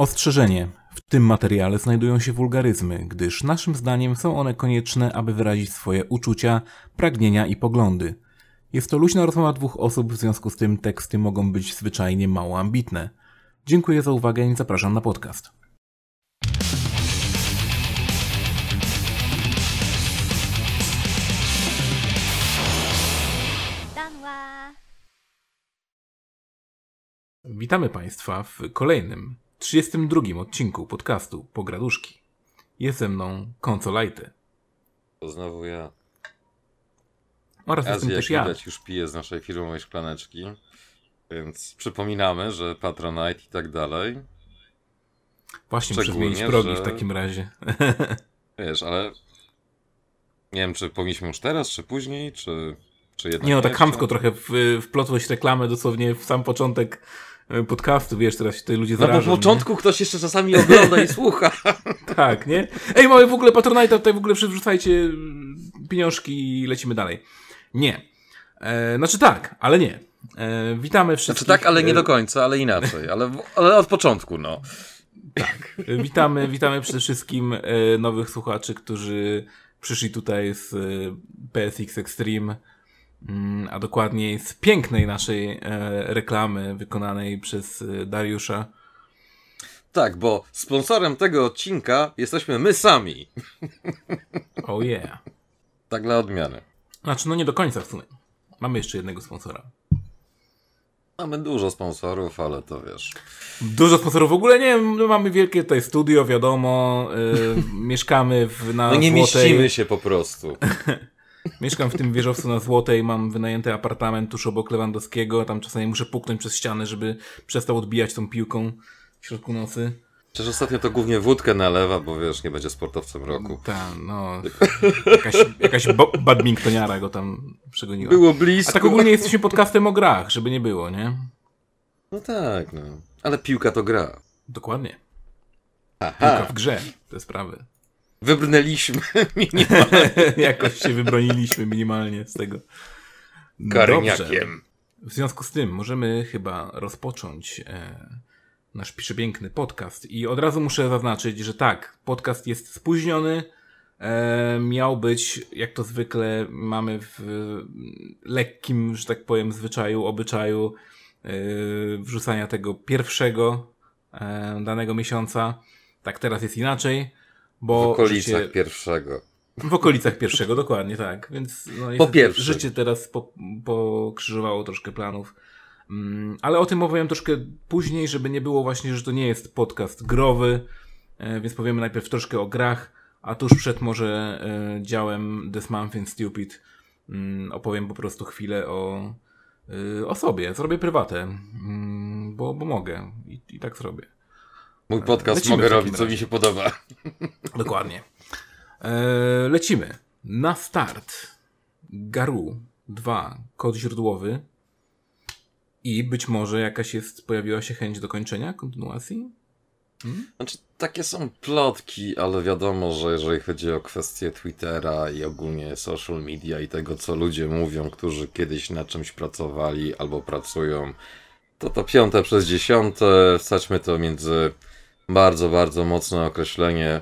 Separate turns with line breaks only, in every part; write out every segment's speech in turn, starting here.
Ostrzeżenie. W tym materiale znajdują się wulgaryzmy, gdyż naszym zdaniem są one konieczne, aby wyrazić swoje uczucia, pragnienia i poglądy. Jest to luźna rozmowa dwóch osób, w związku z tym teksty mogą być zwyczajnie mało ambitne. Dziękuję za uwagę i zapraszam na podcast. Witamy Państwa w kolejnym, 32 odcinku podcastu Pograduszki. Jest ze mną Konsolajty.
To znowu ja.
Oraz
Azja,
jestem
jak
też ja.
widać, już piję z naszej firmowej szklaneczki. Więc przypominamy, że Patronite i tak dalej.
Właśnie muszę zmienić progi
że-
w takim razie.
Wiesz, ale nie wiem, czy powinniśmy już teraz, czy później, czy, czy jednak
Nie no, tak chamsko trochę w, wplotłeś reklamę dosłownie w sam początek podcastu, wiesz, teraz się tutaj ludzie
No bo
zarażą.
w początku ktoś jeszcze czasami ogląda i słucha.
Nie? Tak, nie? Ej, mamy w ogóle Patronite'a, tutaj w ogóle przywrzucajcie mm, pieniążki i lecimy dalej. Nie. E, znaczy tak, ale nie. E, witamy wszystkich.
Znaczy tak, ale nie
e,
do końca, ale inaczej. Ale, ale od początku, no.
E, Witamy, witamy przede wszystkim e, nowych słuchaczy, którzy przyszli tutaj z e, PSX Extreme, a dokładniej z pięknej naszej e, reklamy wykonanej przez e, Dariusza.
Tak, bo sponsorem tego odcinka jesteśmy my sami.
Oh yeah.
Tak dla odmiany.
Znaczy, no nie do końca w sumie. Mamy jeszcze jednego sponsora.
Mamy dużo sponsorów, ale to wiesz.
Dużo sponsorów w ogóle nie, my mamy wielkie tutaj studio, wiadomo, e, mieszkamy w, na
No nie
Złotej.
mieścimy się po prostu.
Mieszkam w tym wieżowcu na Złotej, mam wynajęty apartament tuż obok Lewandowskiego, tam czasami muszę puknąć przez ścianę, żeby przestał odbijać tą piłką w środku nocy.
Przecież ostatnio to głównie wódkę nalewa, bo wiesz, nie będzie sportowcem roku.
Tak, no. Jakaś, jakaś badmintoniara go tam przegoniła.
Było
A
blisko.
tak ogólnie jesteśmy podcastem o grach, żeby nie było, nie?
No tak, no. Ale piłka to gra.
Dokładnie. Piłka
Aha.
w grze, te sprawy.
Wybrnęliśmy minimalnie
Jakoś się wybroniliśmy minimalnie z tego. Dobrze.
karniakiem.
W związku z tym możemy chyba rozpocząć e, nasz przepiękny podcast. I od razu muszę zaznaczyć, że tak, podcast jest spóźniony. E, miał być, jak to zwykle mamy w lekkim, że tak powiem, zwyczaju, obyczaju e, wrzucania tego pierwszego e, danego miesiąca. Tak, teraz jest inaczej. Bo
W okolicach
życie-
pierwszego.
w okolicach pierwszego, dokładnie, tak. Więc no,
Po pierwszym.
życie teraz po, pokrzyżowało troszkę planów. Mm, ale o tym opowiem troszkę później, żeby nie było właśnie, że to nie jest podcast growy, e, więc powiemy najpierw troszkę o grach, a tuż przed może e, działem This Month in Stupid mm, opowiem po prostu chwilę o, e, o sobie. Zrobię prywatę, mm, bo, bo mogę i, i tak zrobię.
Mój podcast
Lecimy
mogę robić, co
razie.
mi się podoba.
Dokładnie. E, lecimy. Na start. Garu 2, kod źródłowy. I być może jakaś jest, pojawiła się chęć dokończenia, kontynuacji?
Znaczy, takie są plotki, ale wiadomo, że jeżeli chodzi o kwestie Twittera i ogólnie social media i tego, co ludzie mówią, którzy kiedyś na czymś pracowali albo pracują, to to piąte przez dziesiąte, wsadźmy to między bardzo, bardzo mocne określenie.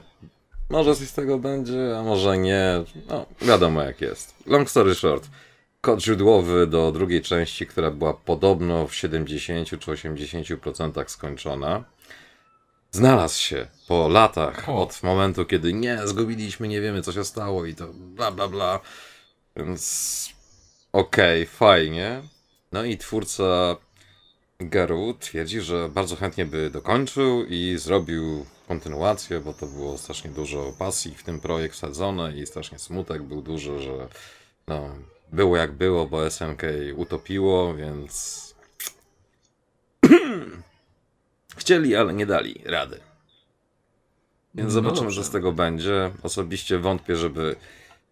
Może coś z tego będzie, a może nie. No, wiadomo jak jest. Long story short. Kod źródłowy do drugiej części, która była podobno w 70 czy 80% skończona, znalazł się po latach
O.
od momentu, kiedy nie, zgubiliśmy, nie wiemy co się stało i to bla bla bla. Więc okej, fajnie. No i twórca Garu twierdzi, że bardzo chętnie by dokończył i zrobił kontynuację, bo to było strasznie dużo pasji w tym projekt wsadzone i strasznie smutek był duży, że no, było jak było, bo SNK utopiło, więc chcieli, ale nie dali rady. Więc
No
zobaczymy,
dobrze.
co z tego będzie. Osobiście wątpię, żeby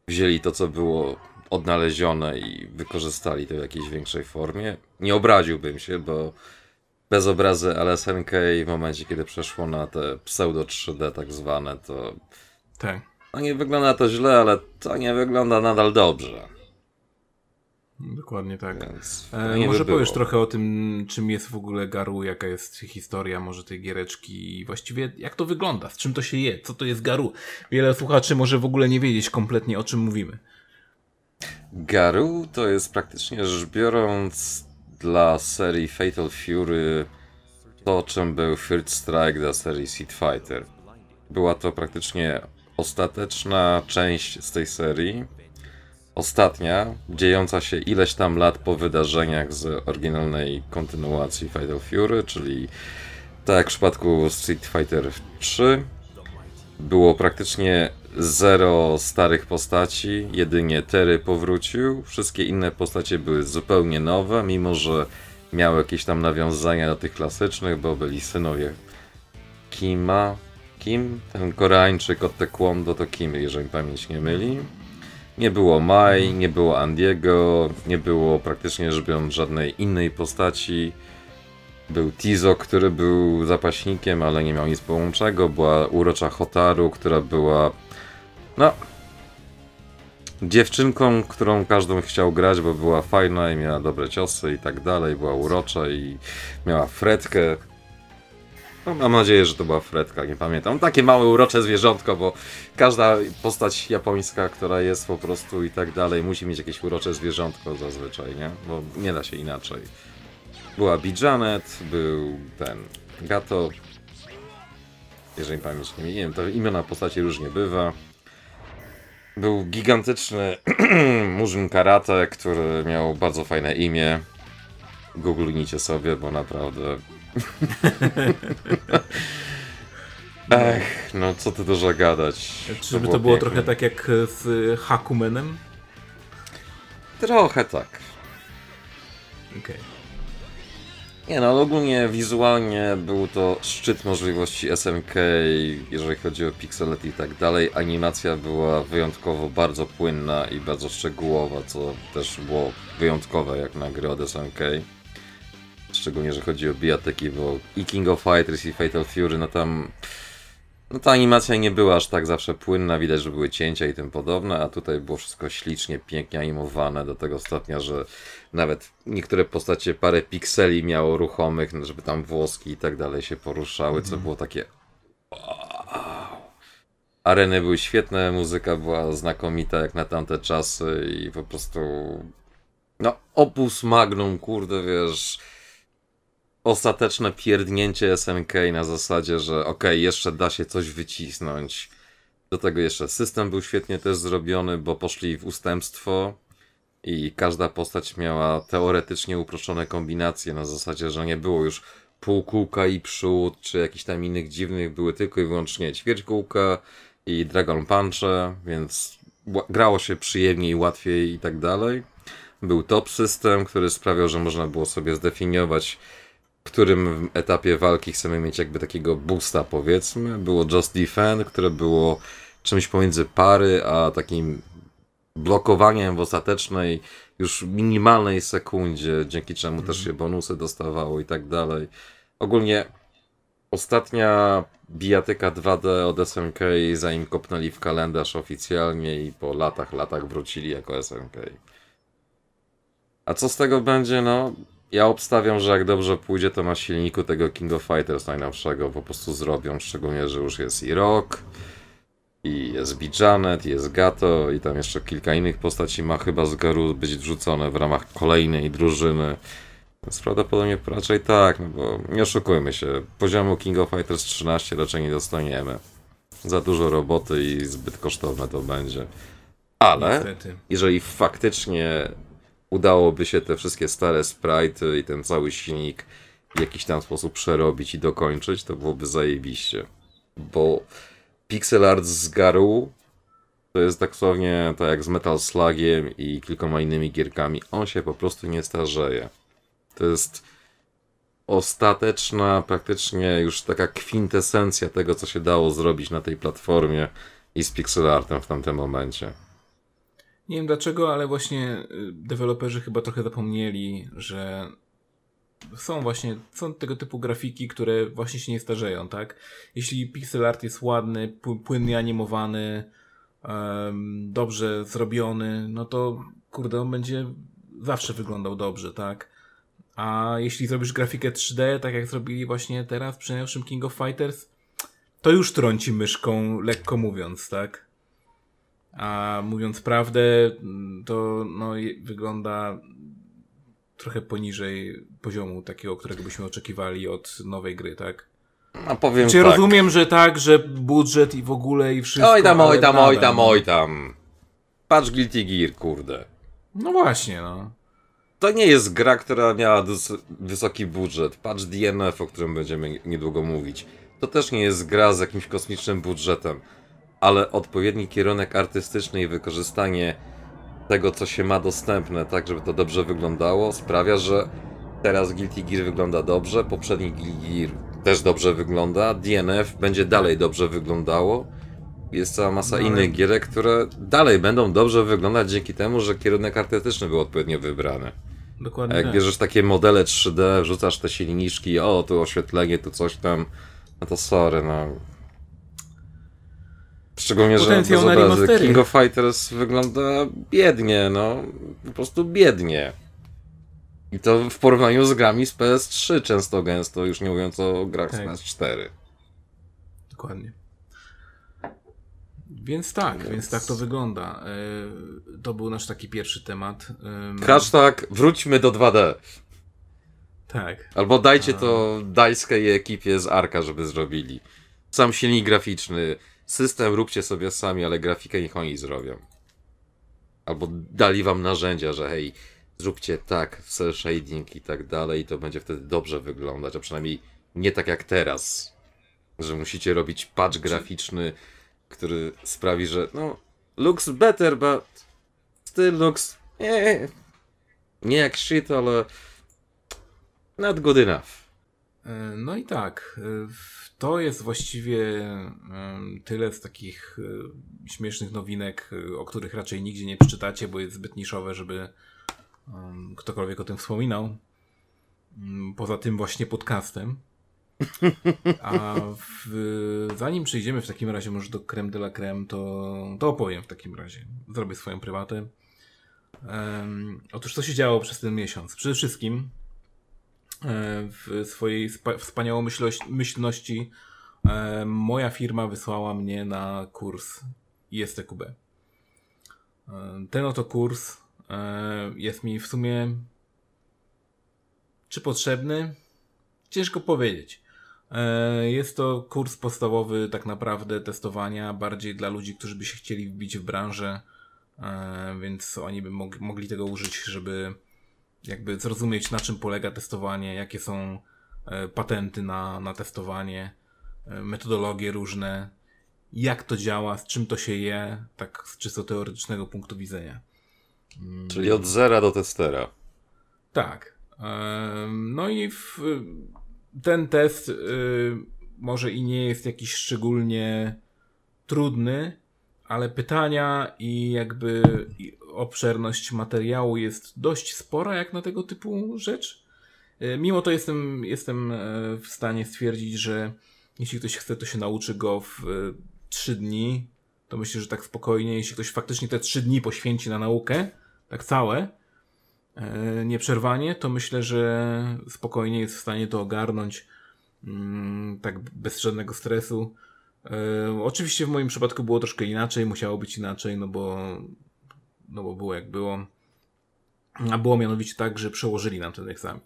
wzięli to, co było odnalezione i wykorzystali to w jakiejś większej formie. Nie obraziłbym się, bo bez obrazy LSNK w momencie, kiedy przeszło na te pseudo 3D tak zwane, to
Tak.
no nie wygląda to źle, ale to nie wygląda nadal dobrze.
Dokładnie tak. E, może by powiesz trochę o tym, czym jest w ogóle Garu, jaka jest historia może tej giereczki i właściwie jak to wygląda, z czym to się je, co to jest Garu. Wiele słuchaczy może w ogóle nie wiedzieć kompletnie o czym mówimy.
Garu to jest praktycznie rzecz biorąc dla serii Fatal Fury to, czym był Third Strike dla serii Seed Fighter. Była to praktycznie ostateczna część z tej serii. Ostatnia, dziejąca się ileś tam lat po wydarzeniach z oryginalnej kontynuacji Fatal Fury, czyli tak jak w przypadku Street Fighter 3, było praktycznie zero starych postaci, jedynie Terry powrócił. Wszystkie inne postacie były zupełnie nowe, mimo że miały jakieś tam nawiązania do tych klasycznych, bo byli synowie Kima. Kim? Ten Koreańczyk od Taekwondo to Kim, jeżeli pamięć nie myli. Nie było Mai, nie było Andiego, nie było praktycznie biorąc żadnej innej postaci. Był Tizo, który był zapaśnikiem, ale nie miał nic połączego. Była urocza Hotaru, która była no. Dziewczynką, którą każdą chciał grać, bo była fajna i miała dobre ciosy i tak dalej, była urocza i miała fretkę. No, mam nadzieję, że to była fretka, nie pamiętam. Takie małe urocze zwierzątko, bo każda postać japońska, która jest po prostu i tak dalej, musi mieć jakieś urocze zwierzątko zazwyczaj, nie? Bo nie da się inaczej. Była Bijanet, był ten Gato. Jeżeli pamięć nie wiem, to imiona postaci różnie bywa. Był gigantyczny murzyn karate, który miał bardzo fajne imię. Googlujcie sobie, bo naprawdę... Ech, no co ty dużo gadać.
Czy to, to było trochę tak jak z Hakumenem?
Trochę tak.
Okej. Okay.
Nie no, ogólnie wizualnie był to szczyt możliwości SMK, jeżeli chodzi o pixelet i tak dalej. Animacja była wyjątkowo bardzo płynna i bardzo szczegółowa, co też było wyjątkowe jak na gry od SMK. Szczególnie, jeżeli chodzi o bijatyki, bo i King of Fighters i Fatal Fury, no tam no ta animacja nie była aż tak zawsze płynna, widać, że były cięcia i tym podobne, a tutaj było wszystko ślicznie, pięknie animowane, do tego stopnia, że nawet niektóre postacie parę pikseli miało ruchomych, no, żeby tam włoski i tak dalej się poruszały, co mhm. było takie Areny były świetne, muzyka była znakomita jak na tamte czasy i po prostu no opus magnum, kurde, wiesz ostateczne pierdnięcie SNK na zasadzie, że okej, okay, jeszcze da się coś wycisnąć. Do tego jeszcze system był świetnie też zrobiony, bo poszli w ustępstwo i każda postać miała teoretycznie uproszczone kombinacje na zasadzie, że nie było już półkółka i przód, czy jakichś tam innych dziwnych, były tylko i wyłącznie ćwierćkółka i Dragon Punche, więc grało się przyjemniej, łatwiej i tak dalej. Był top system, który sprawiał, że można było sobie zdefiniować którym etapie walki chcemy mieć jakby takiego boosta powiedzmy. Było Just Defend, które było czymś pomiędzy pary, a takim blokowaniem w ostatecznej już minimalnej sekundzie, dzięki czemu też się bonusy dostawało i tak dalej. Ogólnie ostatnia bijatyka 2D od SMK, zanim kopnęli w kalendarz oficjalnie i po latach, latach wrócili jako SMK. A co z tego będzie? No, ja obstawiam, że jak dobrze pójdzie, to na silniku tego King of Fighters najnowszego po prostu zrobią, szczególnie, że już jest i Rock, i jest Bijanet, jest Gato, i tam jeszcze kilka innych postaci ma chyba z Garu być wrzucone w ramach kolejnej drużyny. Więc prawdopodobnie raczej tak, no bo nie oszukujmy się, poziomu King of Fighters 13 raczej nie dostaniemy. Za dużo roboty i zbyt kosztowne to będzie. Ale Niestety. jeżeli faktycznie udałoby się te wszystkie stare sprite i ten cały silnik w jakiś tam sposób przerobić i dokończyć, to byłoby zajebiście. Bo pixel art z to jest dosłownie tak jak z Metal Slugiem i kilkoma innymi gierkami. On się po prostu nie starzeje. To jest ostateczna, praktycznie już taka kwintesencja tego, co się dało zrobić na tej platformie i z pixel artem w tamtym momencie.
Nie wiem dlaczego, ale właśnie y, deweloperzy chyba trochę zapomnieli, że są właśnie, są tego typu grafiki, które właśnie się nie starzeją, tak? Jeśli pixel art jest ładny, płynnie animowany, um, dobrze zrobiony, no to kurde, on będzie zawsze wyglądał dobrze, tak? A jeśli zrobisz grafikę 3D, tak jak zrobili właśnie teraz przy najnowszym King of Fighters, to już trąci myszką, lekko mówiąc, tak? A mówiąc prawdę, to no, wygląda trochę poniżej poziomu takiego, którego byśmy oczekiwali od nowej gry, tak?
No powiem
Czy
tak.
rozumiem, że tak, że budżet i w ogóle i wszystko.
Oj tam, oj tam, oj tam,
no.
oj tam. Patrz Guilty Gear, kurde.
No właśnie, no.
To nie jest gra, która miała wysoki budżet. Patrz DNF, o którym będziemy niedługo mówić. To też nie jest gra z jakimś kosmicznym budżetem, ale odpowiedni kierunek artystyczny i wykorzystanie tego, co się ma dostępne, tak żeby to dobrze wyglądało, sprawia, że teraz Guilty Gear wygląda dobrze, poprzedni Guilty Gear też dobrze wygląda, DNF będzie dalej dobrze wyglądało. Jest cała masa
No
innych gierek, które dalej będą dobrze wyglądać dzięki temu, że kierunek artystyczny był odpowiednio wybrany. A
Dokładnie
jak
tak.
bierzesz takie modele 3D, wrzucasz te silniczki, o tu oświetlenie, tu coś tam, no to sorry, no. Szczególnie, że bez obrazy. King of Fighters wygląda biednie, no. Po prostu biednie. I to w porównaniu z grami z PS3 często gęsto, już nie mówiąc o grach
Tak.
z PS4.
Dokładnie. Więc tak, więc,
Więc-
tak to wygląda. E, To był nasz taki pierwszy temat. Ym,
Hashtag wróćmy do 2D.
Tak.
Albo dajcie to Dajskiej ekipie z Arka, żeby zrobili. Sam silnik graficzny, system róbcie sobie sami, ale grafikę niech oni zrobią. Albo dali wam narzędzia, że hej, zróbcie tak, cel shading i tak dalej, to będzie wtedy dobrze wyglądać, a przynajmniej nie tak jak teraz, że musicie robić patch graficzny, który sprawi, że no, looks better, but still looks eh, nie jak shit, ale not good enough.
E, No i tak, e, to jest właściwie tyle z takich e, śmiesznych nowinek, e, o których raczej nigdzie nie przeczytacie, bo jest zbyt niszowe, żeby ktokolwiek o tym wspominał. Mm, Poza tym właśnie podcastem. A w, zanim przejdziemy w takim razie może do creme de la creme, to, to opowiem w takim razie. Zrobię swoją prywatę. Em, otóż co się działo przez ten miesiąc? Przede wszystkim w swojej spa- wspaniałomyślności e, moja firma wysłała mnie na kurs ISTQB. E, Ten oto kurs e, jest mi w sumie czy potrzebny? Ciężko powiedzieć. E, Jest to kurs podstawowy tak naprawdę testowania bardziej dla ludzi, którzy by się chcieli wbić w branżę, e, więc oni by mog- mogli tego użyć, żeby jakby zrozumieć na czym polega testowanie, jakie są e, patenty na, na testowanie, e, metodologie różne, jak to działa, z czym to się je, tak z czysto teoretycznego punktu widzenia. Mm,
Czyli od zera do testera.
tak. Em, No i w, ten test może i nie jest jakiś szczególnie trudny, ale pytania i jakby obszerność materiału jest dość spora jak na tego typu rzecz. Y, Mimo to jestem, jestem e, w stanie stwierdzić, że jeśli ktoś chce, to się nauczy go w 3 dni. To myślę, że tak spokojnie, jeśli ktoś faktycznie te 3 dni poświęci na naukę, tak całe, e, nieprzerwanie, to myślę, że spokojnie jest w stanie to ogarnąć mm, tak bez żadnego stresu. E, Oczywiście w moim przypadku było troszkę inaczej, musiało być inaczej, no bo, no bo było jak było. A było mianowicie tak, że przełożyli nam ten egzamin.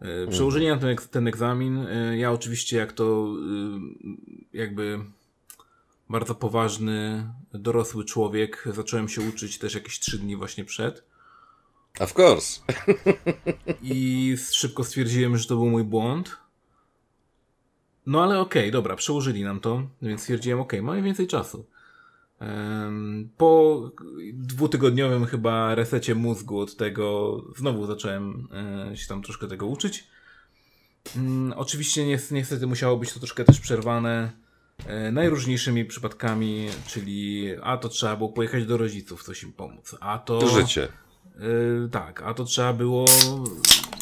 E, Przełożyli nam ten, ten egzamin. E, Ja oczywiście jak to y, jakby bardzo poważny, dorosły człowiek zacząłem się uczyć też jakieś trzy dni właśnie przed.
Of course.
I szybko stwierdziłem, że to był mój błąd. No ale okej, dobra, przełożyli nam to, więc stwierdziłem, okej, mamy więcej czasu. Po dwutygodniowym chyba resecie mózgu od tego znowu zacząłem e, się tam troszkę tego uczyć. Mm, Oczywiście ni- niestety musiało być to troszkę też przerwane e, najróżniejszymi przypadkami, czyli a to trzeba było pojechać do rodziców, coś im pomóc, a to...
Życie.
Yy, tak, a to trzeba było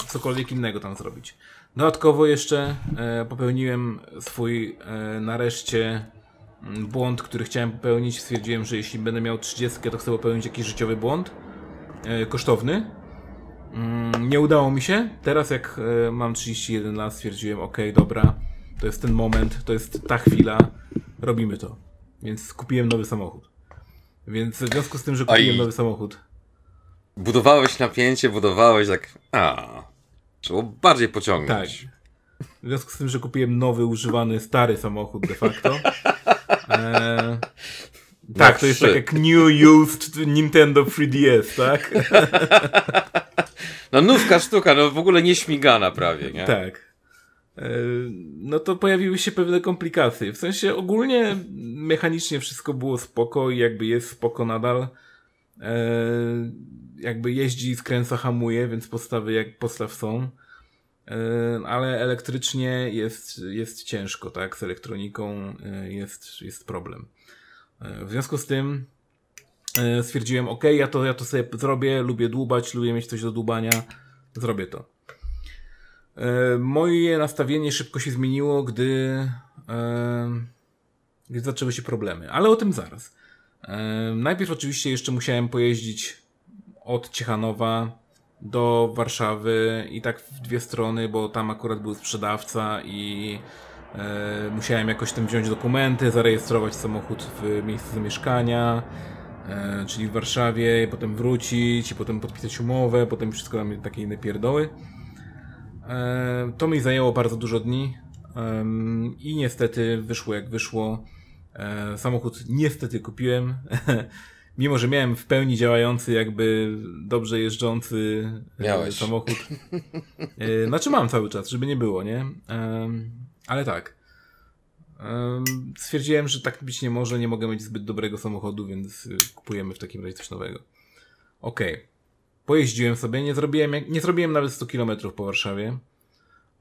cokolwiek innego tam zrobić. Dodatkowo jeszcze e, popełniłem swój e, nareszcie błąd, który chciałem popełnić. Stwierdziłem, że jeśli będę miał 30, to chcę popełnić jakiś życiowy błąd e, kosztowny. Mm, nie udało mi się. Teraz jak e, mam 31 lat stwierdziłem, ok, dobra, to jest ten moment, to jest ta chwila, robimy to. Więc kupiłem nowy samochód. Więc w związku z tym, że kupiłem
Aj.
nowy samochód,
Budowałeś napięcie, budowałeś tak. A. Trzeba bardziej
tak.
pociągnąć.
W związku z tym, że kupiłem nowy, używany, stary samochód de facto. E, tak, to jest tak jak new used Nintendo 3DS, tak?
No nówka sztuka, no w ogóle nie śmigana prawie, nie?
Tak. E, No to pojawiły się pewne komplikacje. W sensie ogólnie mechanicznie wszystko było spoko i jakby jest spoko nadal. E, Jakby jeździ, skręca, hamuje, więc podstawy jak podstaw są. Ale elektrycznie jest, jest ciężko, tak? Z elektroniką e, jest, jest problem. E, W związku z tym e, stwierdziłem, ok, ja to, ja to sobie zrobię, lubię dłubać, lubię mieć coś do dłubania, zrobię to. Moje nastawienie szybko się zmieniło, gdy, gdy zaczęły się problemy, ale o tym zaraz. Najpierw oczywiście jeszcze musiałem pojeździć od Ciechanowa do Warszawy i tak w dwie strony, bo tam akurat był sprzedawca i e, musiałem jakoś tam wziąć dokumenty, zarejestrować samochód w miejscu zamieszkania, e, czyli w Warszawie, i potem wrócić, i potem podpisać umowę, potem wszystko tam takie inne pierdoły. E, To mi zajęło bardzo dużo dni i niestety wyszło jak wyszło. E, Samochód niestety kupiłem. Mimo, że miałem w pełni działający, jakby dobrze jeżdżący e,
Miałeś.
samochód. E, Znaczy mam cały czas, żeby nie było, nie? Ale tak. Em, Stwierdziłem, że tak być nie może, nie mogę mieć zbyt dobrego samochodu, więc y, kupujemy w takim razie coś nowego. Okej. Pojeździłem sobie, nie zrobiłem, nie zrobiłem nawet 100 km po Warszawie.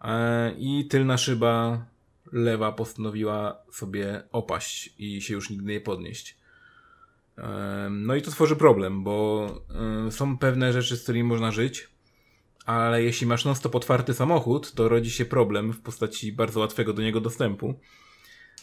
E, I tylna szyba lewa postanowiła sobie opaść i się już nigdy nie podnieść. No i to tworzy problem, bo e, są pewne rzeczy, z którymi można żyć, ale jeśli masz non-stop otwarty samochód, to rodzi się problem w postaci bardzo łatwego do niego dostępu.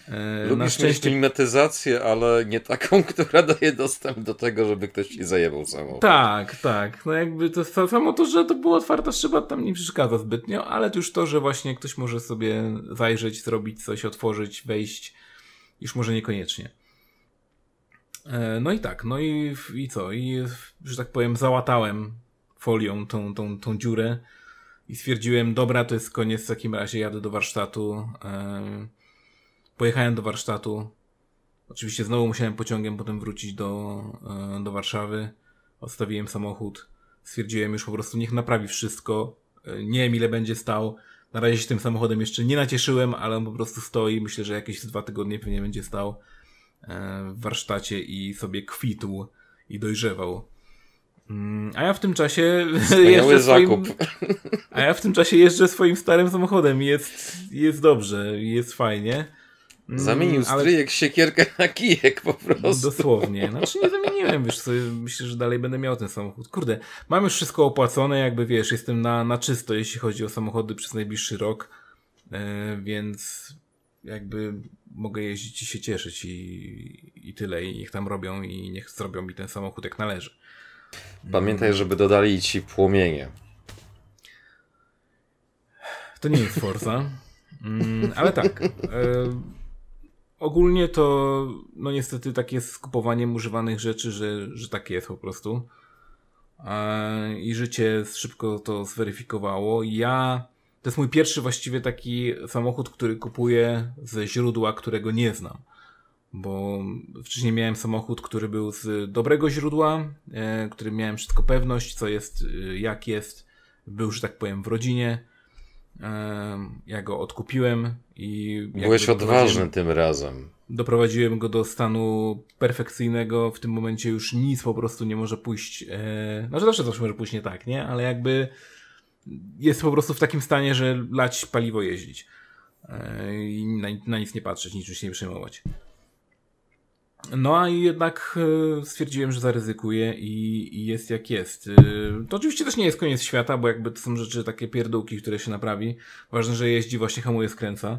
E,
Lubisz mieć klimatyzację, ale nie taką, która daje dostęp do tego, żeby ktoś ci zajebał samochód.
Tak, tak. No jakby to sa- samo to, że to była otwarta szyba tam nie przeszkadza zbytnio, ale to już to, że właśnie ktoś może sobie zajrzeć, zrobić coś, otworzyć, wejść, już może niekoniecznie. E, No i tak, no i, i co? I, że tak powiem, załatałem folią tą, tą, tą dziurę i stwierdziłem, dobra, to jest koniec, w takim razie jadę do warsztatu. E, Pojechałem do warsztatu, Oczywiście znowu musiałem pociągiem potem wrócić do, e, do Warszawy. Odstawiłem samochód. Stwierdziłem już po prostu, niech naprawi wszystko. Nie wiem, ile będzie stał. Na razie się tym samochodem jeszcze nie nacieszyłem, ale on po prostu stoi. Myślę, że jakieś dwa tygodnie pewnie będzie stał w warsztacie i sobie kwitł i dojrzewał. Mm, A ja w tym czasie jeżdżę swoim,
zakup.
a ja w tym czasie jeżdżę swoim starym samochodem i jest, jest dobrze, jest fajnie. Mm,
Zamienił
ale-
stryjek siekierkę na kijek po prostu.
Dosłownie. Znaczy nie zamieniłem, wiesz co, myślę, że dalej będę miał ten samochód. Kurde, mam już wszystko opłacone, jakby wiesz, jestem na, na czysto, jeśli chodzi o samochody przez najbliższy rok, e, więc jakby mogę jeździć i się cieszyć i, i tyle, i niech tam robią i niech zrobią mi ten samochód jak należy.
Pamiętaj, żeby dodali ci płomienie.
To nie jest Forza, mm, ale tak. E, ogólnie to, no niestety, tak jest z kupowaniem używanych rzeczy, że, że tak jest po prostu. E, I życie szybko to zweryfikowało. Ja, to jest mój pierwszy właściwie taki samochód, który kupuję ze źródła, którego nie znam. Bo wcześniej miałem samochód, który był z dobrego źródła, e, który miałem wszystko pewność, co jest, e, jak jest. Był, że tak powiem, w rodzinie. E, Ja go odkupiłem i.
Byłeś odważny tym razem.
Doprowadziłem go do stanu perfekcyjnego. W tym momencie już nic po prostu nie może pójść. E... Znaczy, zawsze coś może pójść nie tak, nie? Ale jakby jest po prostu w takim stanie, że lać paliwo jeździć. E... I na, na nic nie patrzeć, niczym się nie przejmować. No a jednak e, stwierdziłem, że zaryzykuję i, jest jak jest. E, To oczywiście też nie jest koniec świata, bo jakby to są rzeczy takie pierdółki, które się naprawi. Ważne, że jeździ, właśnie hamuje, skręca.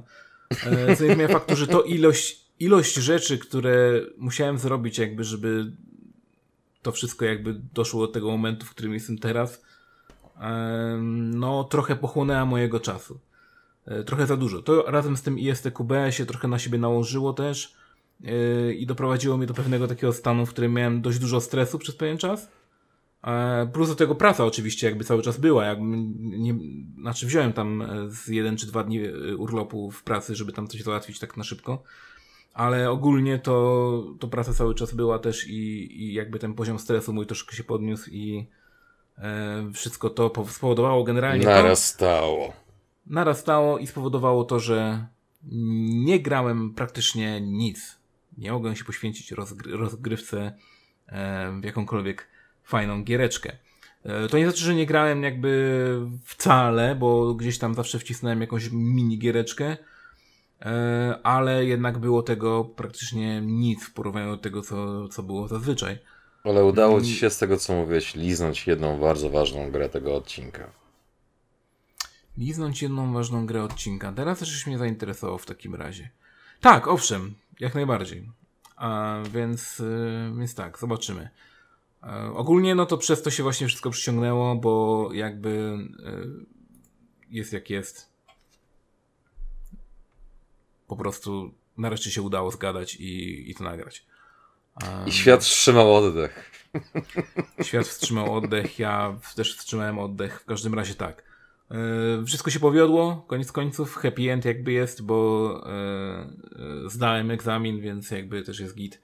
Co nie zmienia faktu, że to ilość, ilość rzeczy, które musiałem zrobić jakby, żeby to wszystko jakby doszło do tego momentu, w którym jestem teraz, no trochę pochłonęła mojego czasu. E, trochę za dużo. To razem z tym ISTQB się trochę na siebie nałożyło też e, i doprowadziło mnie do pewnego takiego stanu, w którym miałem dość dużo stresu przez pewien czas. E, plus do tego praca oczywiście jakby cały czas była. Jakby nie, znaczy wziąłem tam z jeden czy dwa dni urlopu w pracy, żeby tam coś załatwić tak na szybko. Ale ogólnie to, to praca cały czas była też i, i jakby ten poziom stresu mój troszkę się podniósł i wszystko to spowodowało generalnie.
Narastało. To,
narastało i spowodowało to, że nie grałem praktycznie nic. Nie mogłem się poświęcić rozgry rozgrywce e, w jakąkolwiek fajną giereczkę. E, to nie znaczy, że nie grałem jakby wcale, bo gdzieś tam zawsze wcisnąłem jakąś mini giereczkę, e, ale jednak było tego praktycznie nic w porównaniu do tego, co, co było zazwyczaj.
Ale udało ci się z tego, co mówiłeś, liznąć jedną bardzo ważną grę tego odcinka
liznąć jedną ważną grę odcinka. Teraz też mnie zainteresował w takim razie. Tak, owszem, jak najbardziej. A, więc, y, więc tak, zobaczymy. A, ogólnie no to przez to się właśnie wszystko przyciągnęło, bo jakby y, jest jak jest. Po prostu nareszcie się udało zgadać i, i to nagrać.
I świat wstrzymał oddech.
Świat wstrzymał oddech, ja też wstrzymałem oddech. W każdym razie tak. E, wszystko się powiodło, koniec końców, happy end jakby jest, bo yy, zdałem egzamin, więc jakby też jest git.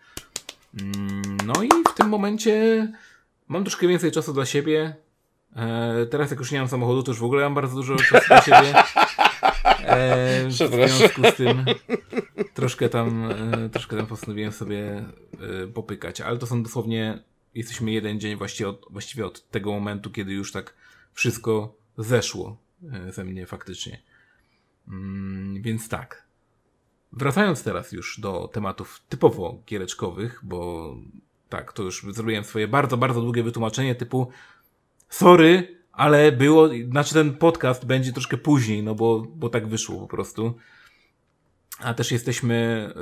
Mm, no i w tym momencie mam troszkę więcej czasu dla siebie. teraz jak już nie mam samochodu, to już w ogóle mam bardzo dużo czasu dla siebie. w związku z tym troszkę tam, troszkę tam postanowiłem sobie popykać, ale to są dosłownie, jesteśmy jeden dzień właściwie od, właściwie od tego momentu, kiedy już tak wszystko zeszło e, ze mnie faktycznie. Mm, więc tak. Wracając teraz już do tematów typowo giereczkowych, bo tak, to już zrobiłem swoje bardzo, bardzo długie wytłumaczenie typu sorry, ale było, znaczy ten podcast będzie troszkę później, no bo, bo tak wyszło po prostu. A też jesteśmy y,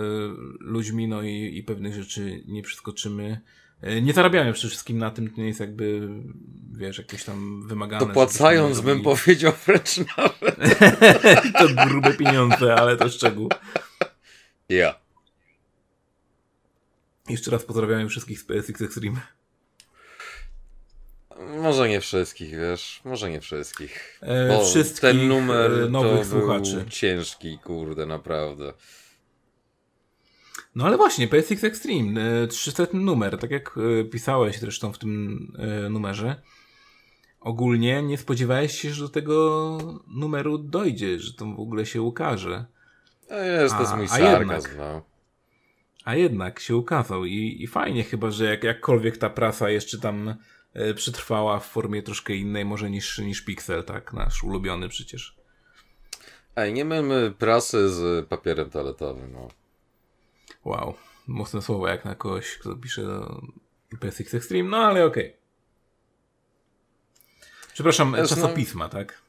ludźmi, no i, i pewnych rzeczy nie przeskoczymy. E, nie zarabiamy przede wszystkim na tym, to nie jest jakby, wiesz, jakieś tam wymagane.
Dopłacając bym powiedział wręcz nawet.
to grube pieniądze, ale to szczegół.
Ja. Yeah.
Jeszcze raz pozdrawiamy wszystkich z PSX Extreme.
Może nie wszystkich, wiesz, może nie wszystkich.
E, wszystkich ten numer e, nowych słuchaczy.
Ciężki, kurde, naprawdę.
No ale właśnie, PSX Extreme, 300 e, numer, tak jak pisałeś zresztą w tym numerze. Ogólnie nie spodziewałeś się, że do tego numeru dojdzie, że to w ogóle się ukaże.
No jest, to jest mój sarkazm, no.
A jednak się ukazał i, i fajnie chyba, że jak, jakkolwiek ta prasa jeszcze tam przetrwała w formie troszkę innej może niż, niż Pixel, tak? Nasz ulubiony przecież.
Ej, nie mylmy prasy z papierem toaletowym, no.
Wow, mocne słowo jak na kogoś, kto pisze PSX Extreme, no ale okej. Okay. Przepraszam, Wiesz, czasopisma, no... tak?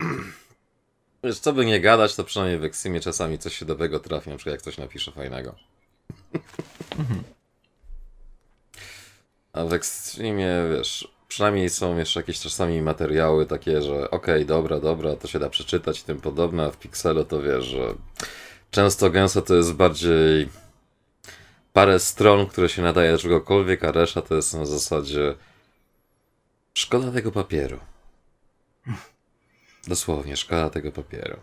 Wiesz, co by nie gadać, to przynajmniej w Extreme czasami coś się dobrego trafi, na przykład jak ktoś napisze fajnego. Mhm. A w Extreme, wiesz, przynajmniej są jeszcze jakieś czasami materiały takie, że okej, okay, dobra, dobra, to się da przeczytać i tym podobne, a w Pixelu to wiesz, że często gęsto to jest bardziej parę stron, które się nadaje do czegokolwiek, a reszta to jest na zasadzie szkoda tego papieru. Dosłownie, szkoda tego papieru.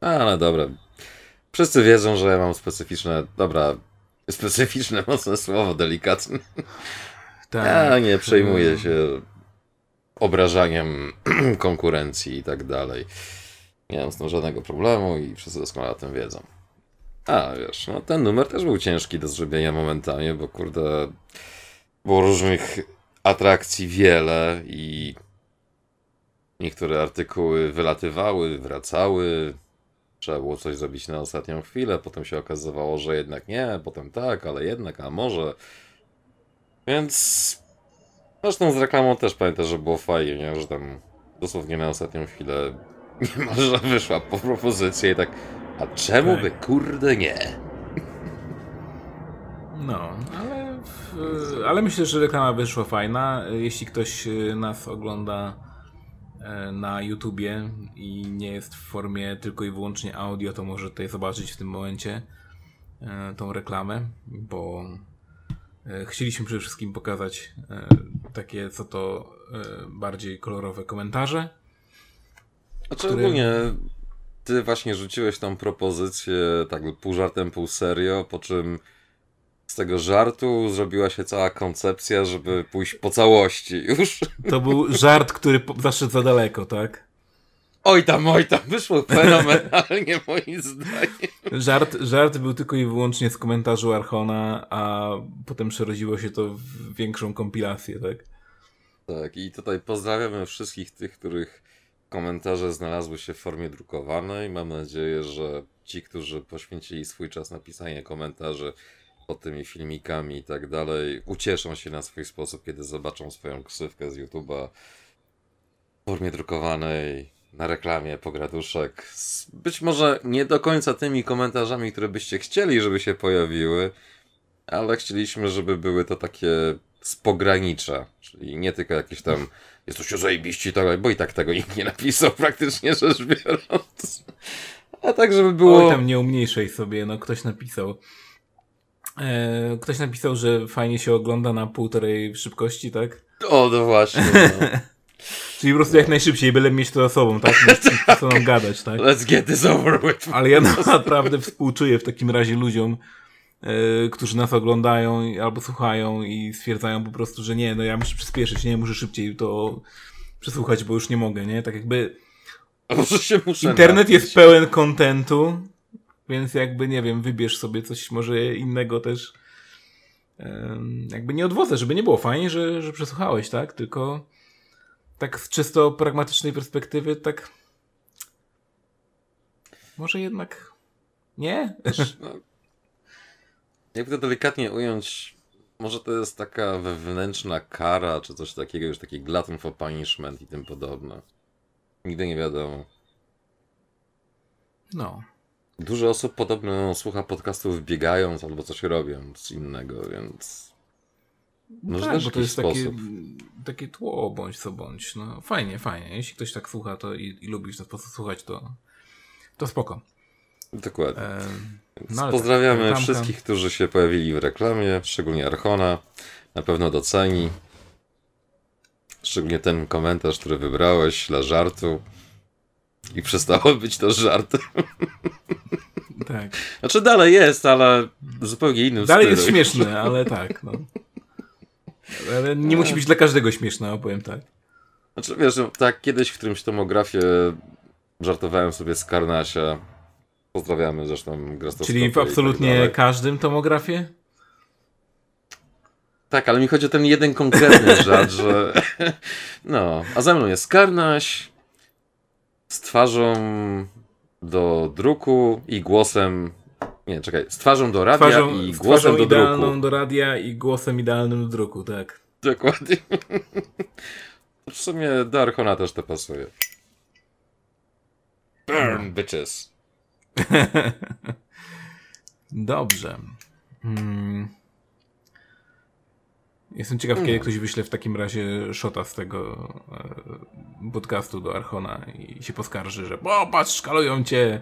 Ale dobra. Wszyscy wiedzą, że ja mam specyficzne, dobra, specyficzne, mocne słowo, delikatne. Tak. Ja nie przejmuję się obrażaniem konkurencji i tak dalej. Nie mam z tym żadnego problemu i wszyscy doskonale o tym wiedzą. A, wiesz, no ten numer też był ciężki do zrobienia momentami, bo kurde, było różnych atrakcji wiele i niektóre artykuły wylatywały, wracały, trzeba było coś zrobić na ostatnią chwilę, potem się okazywało, że jednak nie, potem tak, ale jednak, a może. Więc zresztą z reklamą też pamiętam, że było fajnie, nie? że tam dosłownie na ostatnią chwilę niemalże wyszła po propozycję i tak a czemu tak. by kurde nie?
No, ale, ale myślę, że reklama wyszła fajna. Jeśli ktoś y, nas ogląda na YouTubie i nie jest w formie tylko i wyłącznie audio, to może tutaj zobaczyć w tym momencie e, tą reklamę, bo e, chcieliśmy przede wszystkim pokazać takie co to bardziej kolorowe komentarze.
Znaczy które... ogólnie ty właśnie rzuciłeś tą propozycję tak pół żartem, pół serio, po czym z tego żartu zrobiła się cała koncepcja, żeby pójść po całości już.
To był żart, który zaszedł za daleko, tak?
Oj tam, oj tam, wyszło fenomenalnie moim zdaniem.
Żart, żart był tylko i wyłącznie z komentarzu Archona, a potem przerodziło się to w większą kompilację, tak?
Tak, i tutaj pozdrawiamy wszystkich tych, których komentarze znalazły się w formie drukowanej. Mam nadzieję, że ci, którzy poświęcili swój czas na pisanie komentarzy pod tymi filmikami i tak dalej, ucieszą się na swój sposób, kiedy zobaczą swoją ksywkę z YouTube'a w formie drukowanej, na reklamie, pograduszek. Być może nie do końca tymi komentarzami, które byście chcieli, żeby się pojawiły, ale chcieliśmy, żeby były to takie z pogranicza, czyli nie tylko jakieś tam jesteście zajebiści, tak, bo i tak tego nikt nie napisał praktycznie rzecz biorąc. A tak, żeby było...
Oj, tam nie umniejszej sobie, no ktoś napisał. E, ktoś napisał, że fajnie się ogląda na półtorej szybkości, tak?
O, no właśnie. No.
Czyli po prostu jak najszybciej, byle mieć to za sobą, tak? Nie co nam gadać, tak?
Let's get this over with.
Ale ja naprawdę współczuję w takim razie ludziom, e, którzy nas oglądają albo słuchają i stwierdzają po prostu, że nie, no ja muszę przyspieszyć, nie, muszę szybciej to przesłuchać, bo już nie mogę, nie? Tak jakby... Internet napić. jest pełen kontentu, więc jakby, nie wiem, wybierz sobie coś może innego też. Jakby nie odwodzę, żeby nie było fajnie, że, że przesłuchałeś, tak? Tylko tak z czysto pragmatycznej perspektywy, tak może jednak nie? No,
jakby to delikatnie ująć, może to jest taka wewnętrzna kara, czy coś takiego, już taki glutton for punishment i tym podobne. Nigdy nie wiadomo.
No.
Dużo osób podobno słucha podcastów biegając albo coś robiąc innego, więc.
No tak, bo to jest takie, takie tło, bądź co bądź. No, fajnie, fajnie. Jeśli ktoś tak słucha to i, i lubi w ten sposób słuchać, to, to spoko.
Dokładnie. E, no, tak, pozdrawiamy tak, wszystkich, którzy się pojawili w reklamie, szczególnie Archona. Na pewno doceni. Szczególnie ten komentarz, który wybrałeś dla żartu. I przestało być to żartem.
Tak.
Znaczy dalej jest, ale zupełnie innym
Dalej stylu. jest śmieszne, ale tak. No. Ale nie musi być dla każdego śmieszne, opowiem tak.
Znaczy wiesz, no, tak kiedyś w którymś tomografie żartowałem sobie z Karnasia. Pozdrawiamy zresztą
Czyli w absolutnie tak każdym tomografie?
Tak, ale mi chodzi o ten jeden konkretny żart, że no, a ze mną jest Karnaś z twarzą do druku i głosem. Nie, czekaj, z twarzą do radia twarzą, i głosem do druku.
idealną do radia i głosem idealnym do druku, tak.
Dokładnie. W sumie do Archona też to pasuje. Burn, no. bitches.
Dobrze. Hmm. Jestem ciekaw, kiedy ktoś wyśle w takim razie shota z tego e, podcastu do Archona i się poskarży, że o, patrz, szkalują cię.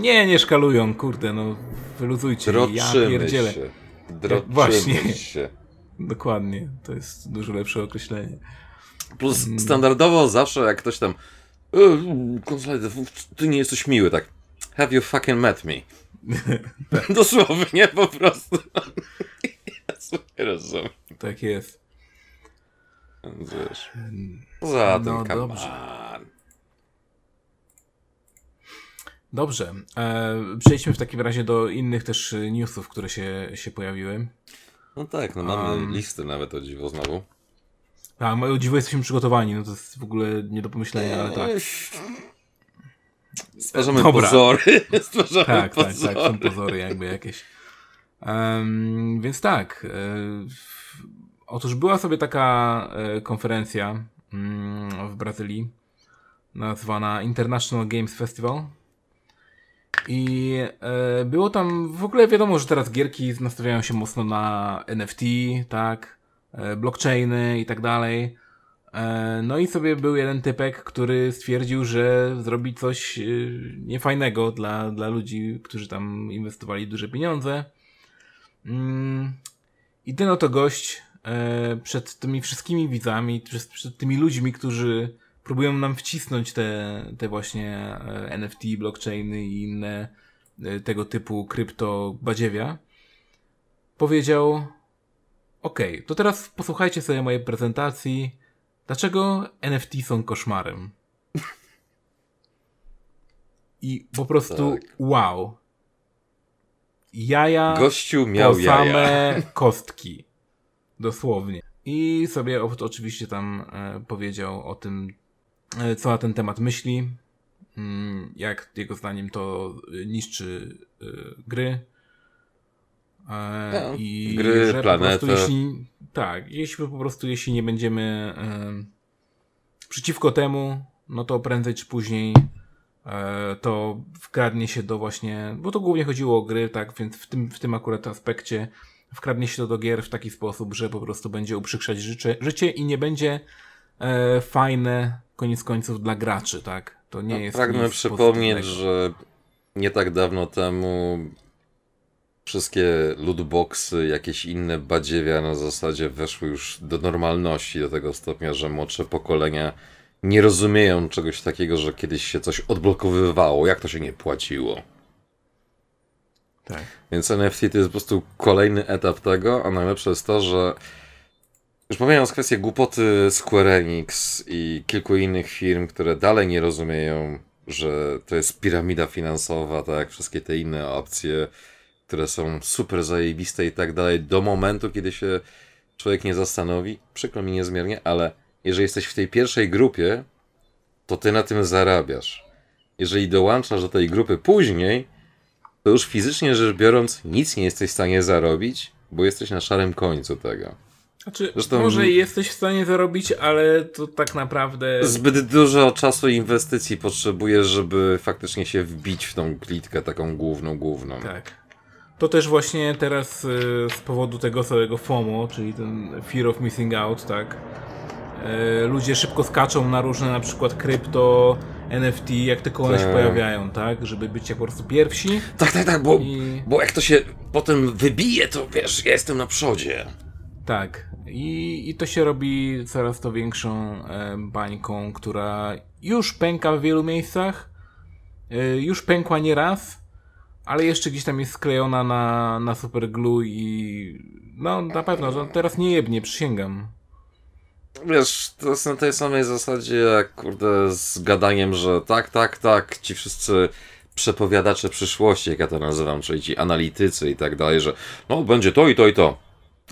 Nie, nie szkalują, kurde, no wyluzujcie.
Droczymy ja pierdzielę. Się. Droczymy
Właśnie. Się. Dokładnie, to jest dużo lepsze określenie.
Plus mm. standardowo zawsze jak ktoś tam e, ty nie jesteś miły, tak have you fucking met me? Dosłownie, po prostu. Rozumiem.
Tak jest.
Wiesz. Za no, dobrze.
Dobrze. E, przejdźmy w takim razie do innych też newsów, które się, się pojawiły.
No tak, no mamy um, listy nawet o dziwo znowu.
Tak, o dziwo jesteśmy przygotowani, no to jest w ogóle nie do pomyślenia, ale tak.
Stwarzamy Dobra. pozory.
Stwarzamy tak, pozory. tak, tak, są pozory jakby jakieś. Um, więc tak. E, otóż była sobie taka e, konferencja mm, w Brazylii nazwana International Games Festival. I e, było tam, w ogóle wiadomo, że teraz gierki nastawiają się mocno na NFT, tak, blockchainy i tak dalej. No i sobie był jeden typek, który stwierdził, że zrobi coś niefajnego dla, dla ludzi, którzy tam inwestowali duże pieniądze. Mm, I ten oto gość e, przed tymi wszystkimi widzami, przed tymi ludźmi, którzy próbują nam wcisnąć te, te właśnie NFT, blockchainy i inne tego typu krypto badziewia, powiedział ok, to teraz posłuchajcie sobie mojej prezentacji, Dlaczego NFT są koszmarem? I po prostu tak. wow. Jaja
Gościu miał
po same kostki. Dosłownie. I sobie oczywiście tam e, powiedział o tym, e, co na ten temat myśli, mm, jak jego zdaniem to niszczy e, gry.
No, I gry, że planetę. Po prostu,
jeśli, tak, jeśli po prostu jeśli nie będziemy przeciwko temu, no to prędzej czy później to wkradnie się do właśnie, bo to głównie chodziło o gry, tak, więc w tym, w tym akurat aspekcie wkradnie się to do gier w taki sposób, że po prostu będzie uprzykrzać życie, życie i nie będzie e, fajne koniec końców dla graczy, tak? To nie no, jest
Pragnę przypomnieć, że nie tak dawno temu wszystkie lootboxy, jakieś inne badziewia na zasadzie weszły już do normalności, do tego stopnia, że młodsze pokolenia nie rozumieją czegoś takiego, że kiedyś się coś odblokowywało, jak to się nie płaciło. Tak. Więc NFT to jest po prostu kolejny etap tego, a najlepsze jest to, że już pomijając kwestię głupoty Square Enix i kilku innych firm, które dalej nie rozumieją, że to jest piramida finansowa, tak jak wszystkie te inne opcje, które są super zajebiste i tak dalej, do momentu, kiedy się człowiek nie zastanowi. Przykro mi niezmiernie, ale jeżeli jesteś w tej pierwszej grupie, to ty na tym zarabiasz. Jeżeli dołączasz do tej grupy później, to już fizycznie rzecz biorąc nic nie jesteś w stanie zarobić, bo jesteś na szarym końcu tego.
Znaczy, Zresztą, może jesteś w stanie zarobić, ale to tak naprawdę.
Zbyt dużo czasu i inwestycji potrzebujesz, żeby faktycznie się wbić w tą klitkę taką główną, główną.
Tak. To też właśnie teraz y, z powodu tego całego FOMO, czyli ten Fear of Missing Out, tak. Y, ludzie szybko skaczą na różne na przykład krypto, NFT, jak tylko one tak. się pojawiają, tak? Żeby być jak po prostu pierwsi.
Tak, tak, tak, bo, I... bo jak to się potem wybije, to wiesz, ja jestem na przodzie.
Tak. I, I to się robi coraz to większą e, bańką, która już pęka w wielu miejscach. E, już pękła nieraz ale jeszcze gdzieś tam jest sklejona na, na superglue i no na pewno, że teraz nie jebnie, przysięgam.
Wiesz, to jest na tej samej zasadzie jak kurde z gadaniem, że tak, tak, tak, ci wszyscy przepowiadacze przyszłości, jak ja to nazywam, czyli ci analitycy i tak dalej, że no będzie to i to i to.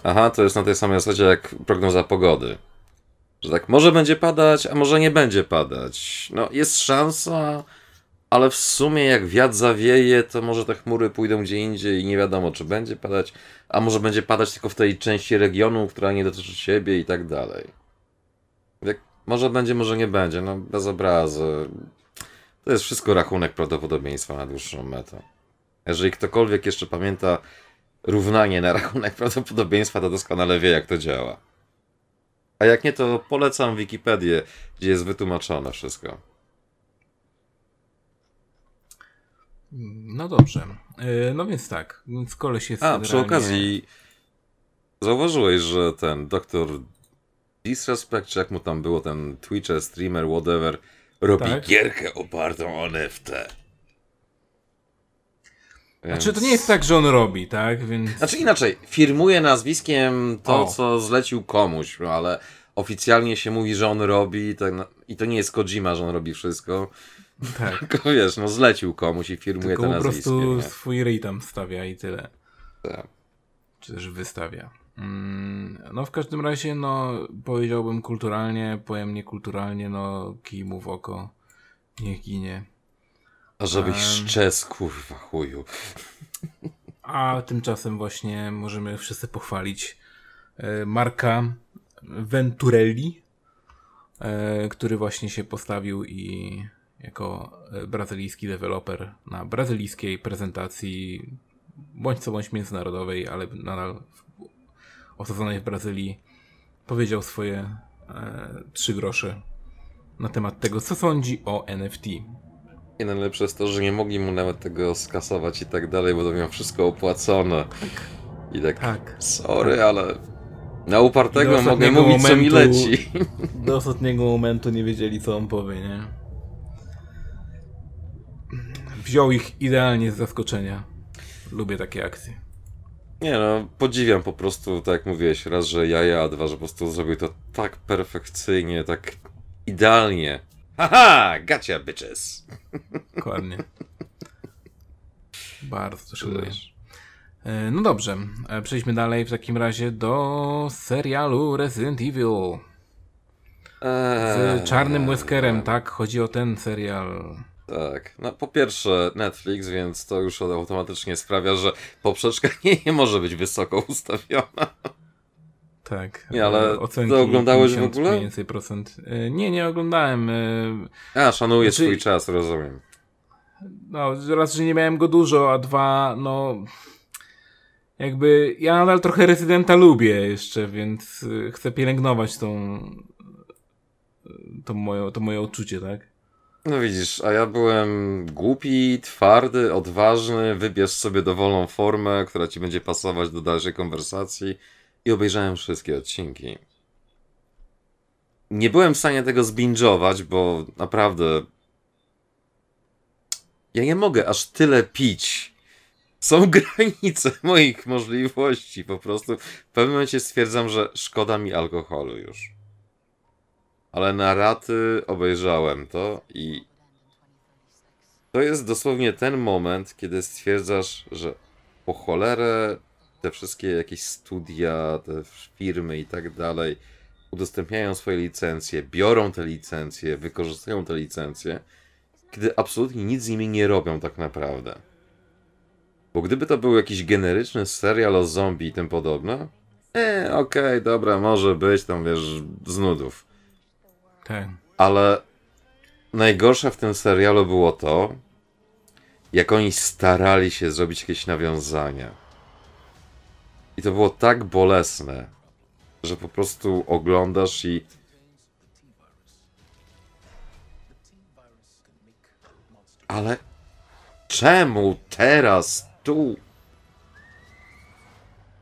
Aha, to jest na tej samej zasadzie jak prognoza pogody. Że tak, może będzie padać, a może nie będzie padać. No, jest szansa, ale w sumie jak wiatr zawieje, to może te chmury pójdą gdzie indziej i nie wiadomo, czy będzie padać, a może będzie padać tylko w tej części regionu, która nie dotyczy ciebie i tak dalej. Może będzie, może nie będzie, no bez obrazu. To jest wszystko rachunek prawdopodobieństwa na dłuższą metę. Jeżeli ktokolwiek jeszcze pamięta równanie na rachunek prawdopodobieństwa, to doskonale wie, jak to działa. A jak nie, to polecam Wikipedię, gdzie jest wytłumaczone wszystko.
No dobrze. E, no więc tak, więc koleś jest.
A, generalnie... przy okazji zauważyłeś, że ten doktor Disrespect, czy jak mu tam było, ten Twitcher, streamer, whatever, robi tak? gierkę opartą o NFT.
Więc... Znaczy to nie jest tak, że on robi, tak? Więc...
Znaczy inaczej, firmuje nazwiskiem to, o. co zlecił komuś, ale oficjalnie się mówi, że on robi tak, i to nie jest Kojima, że on robi wszystko. Tak. Tylko wiesz, no zlecił komuś i firmuje Tylko
po prostu nie? swój ryj tam stawia i tyle.
Tak.
Czy też wystawia. Mm, no w każdym razie, no powiedziałbym kulturalnie, powiem niekulturalnie, no kij mu w oko, niech ginie.
A żebyś um, szczes, kurwa chuju.
A tymczasem właśnie możemy wszyscy pochwalić e, Marka Venturelli, e, który właśnie się postawił i jako e, brazylijski deweloper na brazylijskiej prezentacji, bądź co bądź międzynarodowej, ale nadal osadzonej w Brazylii, powiedział swoje e, trzy grosze na temat tego, co sądzi o NFT.
I najlepsze jest to, że nie mogli mu nawet tego skasować i tak dalej, bo to miał wszystko opłacone. I tak,
Tak.
sorry, ale na upartego mogę mówić, co mi
momentu-
leci.
Do ostatniego momentu nie wiedzieli, co on powie, nie? Wziął ich idealnie z zaskoczenia. Lubię takie akcje.
Nie no, podziwiam po prostu, tak jak mówiłeś, raz, że jaja, a dwa, że po prostu zrobił to tak perfekcyjnie, tak idealnie. Haha, gotcha, bitches.
Dokładnie. Bardzo szanuję. E, No dobrze, e, przejdźmy dalej w takim razie do serialu Resident Evil.
Eee,
Z czarnym Weskerem, tak? Chodzi o ten serial.
Tak. No po pierwsze Netflix, więc to już automatycznie sprawia, że poprzeczka nie, nie może być wysoko ustawiona.
Tak.
Nie, ale
e, ocenki
to oglądałeś w
50
ogóle?
mniej więcej procent. E, Nie, nie oglądałem. e,
A, szanuję
Znaczy-
swój czas, rozumiem.
No, raz, że nie miałem go dużo, a dwa, no. Jakby ja nadal trochę rezydenta lubię jeszcze, więc chcę pielęgnować tą. To moje, to moje odczucie, tak?
No widzisz, a ja byłem głupi, twardy, odważny, wybierz sobie dowolną formę, która ci będzie pasować do dalszej konwersacji i obejrzałem wszystkie odcinki. Nie byłem w stanie tego zbingować, bo naprawdę ja nie mogę aż tyle pić. Są granice moich możliwości, po prostu w pewnym momencie stwierdzam, że szkoda mi alkoholu już. Ale na raty obejrzałem to i to jest dosłownie ten moment, kiedy stwierdzasz, że po cholerę te wszystkie jakieś studia, te firmy i tak dalej udostępniają swoje licencje, biorą te licencje, wykorzystują te licencje, kiedy absolutnie nic z nimi nie robią tak naprawdę. Bo gdyby to był jakiś generyczny serial o zombie i tym podobne, e, okej, dobra, może być tam, wiesz, z nudów.
Tak.
Ale najgorsze w tym serialu było to, jak oni starali się zrobić jakieś nawiązania. I to było tak bolesne, że po prostu oglądasz i. Ale czemu teraz tu?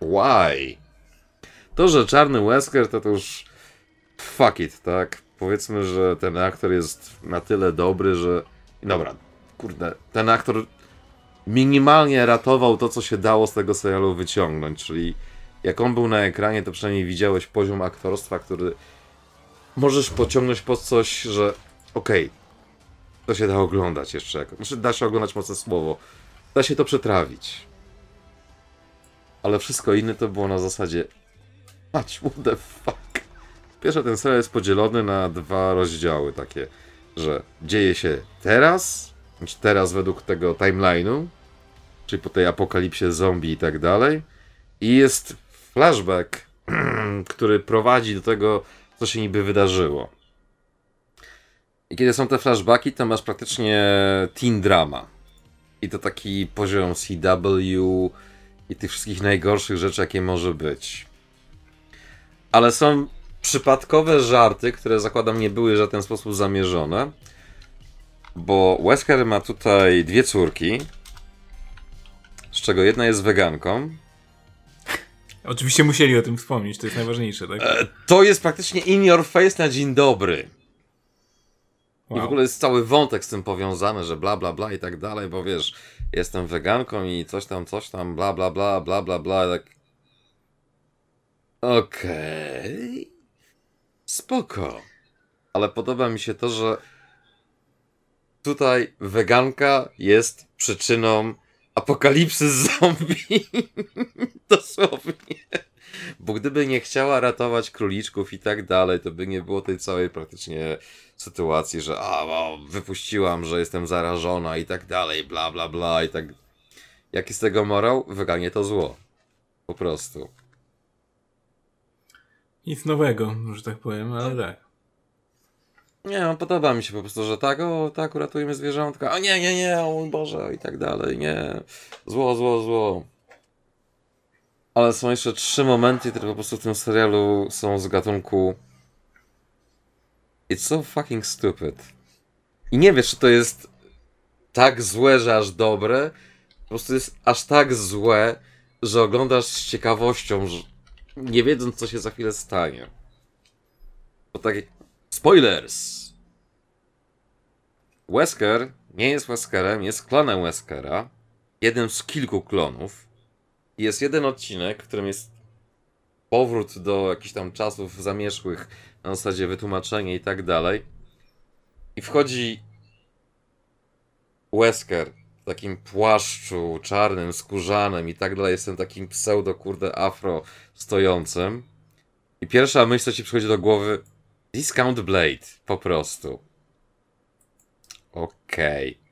Why? To, że czarny Wesker to, to już fuck it, tak? Powiedzmy, że ten aktor jest na tyle dobry, że. Dobra, kurde, ten aktor minimalnie ratował to, co się dało z tego serialu wyciągnąć, czyli jak on był na ekranie, to przynajmniej widziałeś poziom aktorstwa, który możesz pociągnąć pod coś, że okej, to się da oglądać jeszcze. jako- Znaczy, da się oglądać mocne słowo. Da się to przetrawić. Ale wszystko inne to było na zasadzie Mać, what the fuck. Pierwszy ten serial jest podzielony na dwa rozdziały takie, że dzieje się teraz, czy teraz według tego timeline'u, czyli po tej apokalipsie zombie i tak dalej, i jest flashback, który prowadzi do tego, co się niby wydarzyło. I kiedy są te flashbacki, to masz praktycznie teen drama. I to taki poziom CW i tych wszystkich najgorszych rzeczy, jakie może być. Ale są przypadkowe żarty, które zakładam nie były w żaden sposób zamierzone. Bo Wesker ma tutaj dwie córki, z czego jedna jest weganką.
Oczywiście musieli o tym wspomnieć, to jest najważniejsze, tak?
E, To jest praktycznie in your face na dzień dobry. I w
Wow.
ogóle jest cały wątek z tym powiązany, że bla bla bla i tak dalej, bo wiesz, jestem weganką i coś tam, coś tam, bla bla bla, bla bla bla, tak. Okej. Spoko. Ale podoba mi się to, że tutaj weganka jest przyczyną apokalipsy zombie. Dosłownie. Bo gdyby nie chciała ratować króliczków i tak dalej, to by nie było tej całej praktycznie sytuacji, że a, o, wypuściłam, że jestem zarażona i tak dalej, bla bla bla i tak. Jaki z tego morał? Weganie to zło. Po prostu.
Nic nowego, że tak powiem, ale tak.
Nie, no, podoba mi się po prostu, że tak, o, tak, uratujmy zwierzątka, a nie, nie, nie, o mój Boże, i tak dalej, nie, zło, zło, zło. Ale są jeszcze trzy momenty, które po prostu w tym serialu są z gatunku It's so fucking stupid. I nie wiesz, czy to jest tak złe, że aż dobre. Po prostu jest aż tak złe, że oglądasz z ciekawością, że nie wiedząc, co się za chwilę stanie. To takie... Spoilers! Wesker nie jest Weskerem, jest klonem Weskera. Jednym z kilku klonów. Jest jeden odcinek, w którym jest powrót do jakichś tam czasów zamierzchłych, na zasadzie wytłumaczenie i tak dalej. I wchodzi Wesker takim płaszczu czarnym, skórzanym i tak dalej, jestem takim pseudo, kurde, afro stojącym. I pierwsza myśl, co ci przychodzi do głowy, Discount Blade, po prostu. Okej. Okay.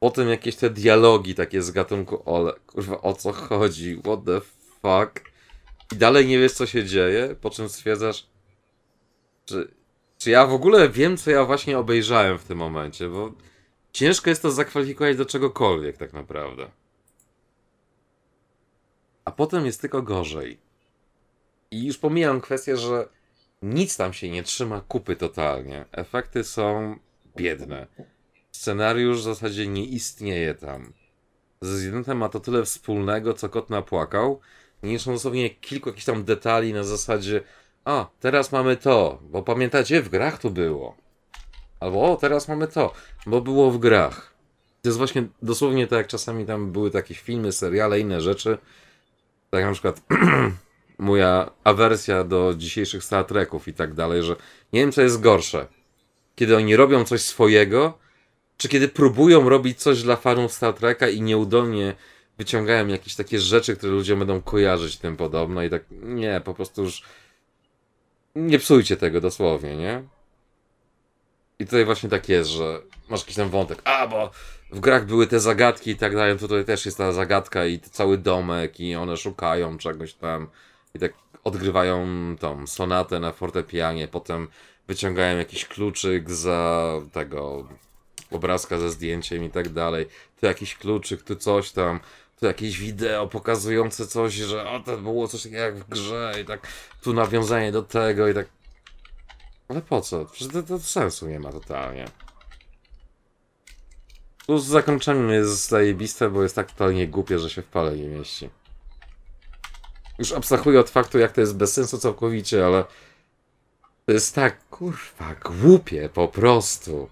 Potem jakieś te dialogi takie z gatunku, ole, kurwa, o co chodzi, what the fuck. I dalej nie wiesz, co się dzieje, po czym stwierdzasz, czy, czy ja w ogóle wiem, co ja właśnie obejrzałem w tym momencie, bo ciężko jest to zakwalifikować do czegokolwiek tak naprawdę. A potem jest tylko gorzej. I już pomijam kwestię, że nic tam się nie trzyma kupy totalnie. Efekty są biedne. Scenariusz w zasadzie nie istnieje tam. Ze Zjednotem ma to tyle wspólnego, co kot napłakał, niż dosłownie kilku jakichś tam detali na zasadzie a, teraz mamy to, bo pamiętacie, w grach to było. Albo o, teraz mamy to, bo było w grach. To jest właśnie dosłownie tak, jak czasami tam były takie filmy, seriale, inne rzeczy. Tak na przykład moja awersja do dzisiejszych Star Treków i tak dalej, że nie wiem, co jest gorsze. Kiedy oni robią coś swojego, czy kiedy próbują robić coś dla fanów Star Treka i nieudolnie wyciągają jakieś takie rzeczy, które ludzie będą kojarzyć tym podobno i tak, nie, po prostu już nie psujcie tego dosłownie, nie? I tutaj właśnie tak jest, że masz jakiś tam wątek, a bo w grach były te zagadki i tak dalej, tutaj też jest ta zagadka i cały domek i one szukają czegoś tam. I tak odgrywają tą sonatę na fortepianie, potem wyciągają jakiś kluczyk za tego obrazka ze zdjęciem i tak dalej, tu jakiś kluczyk, tu coś tam, tu jakieś wideo pokazujące coś, że o, to było coś takiego jak w grze i tak tu nawiązanie do tego i tak ale po co? Przecież to, to sensu nie ma totalnie. Tu z zakończeniem jest zajebiste, bo jest tak totalnie głupie, że się w pale nie mieści. Już abstrahuję od faktu, jak to jest bez sensu całkowicie, ale to jest tak, kurwa, głupie po prostu.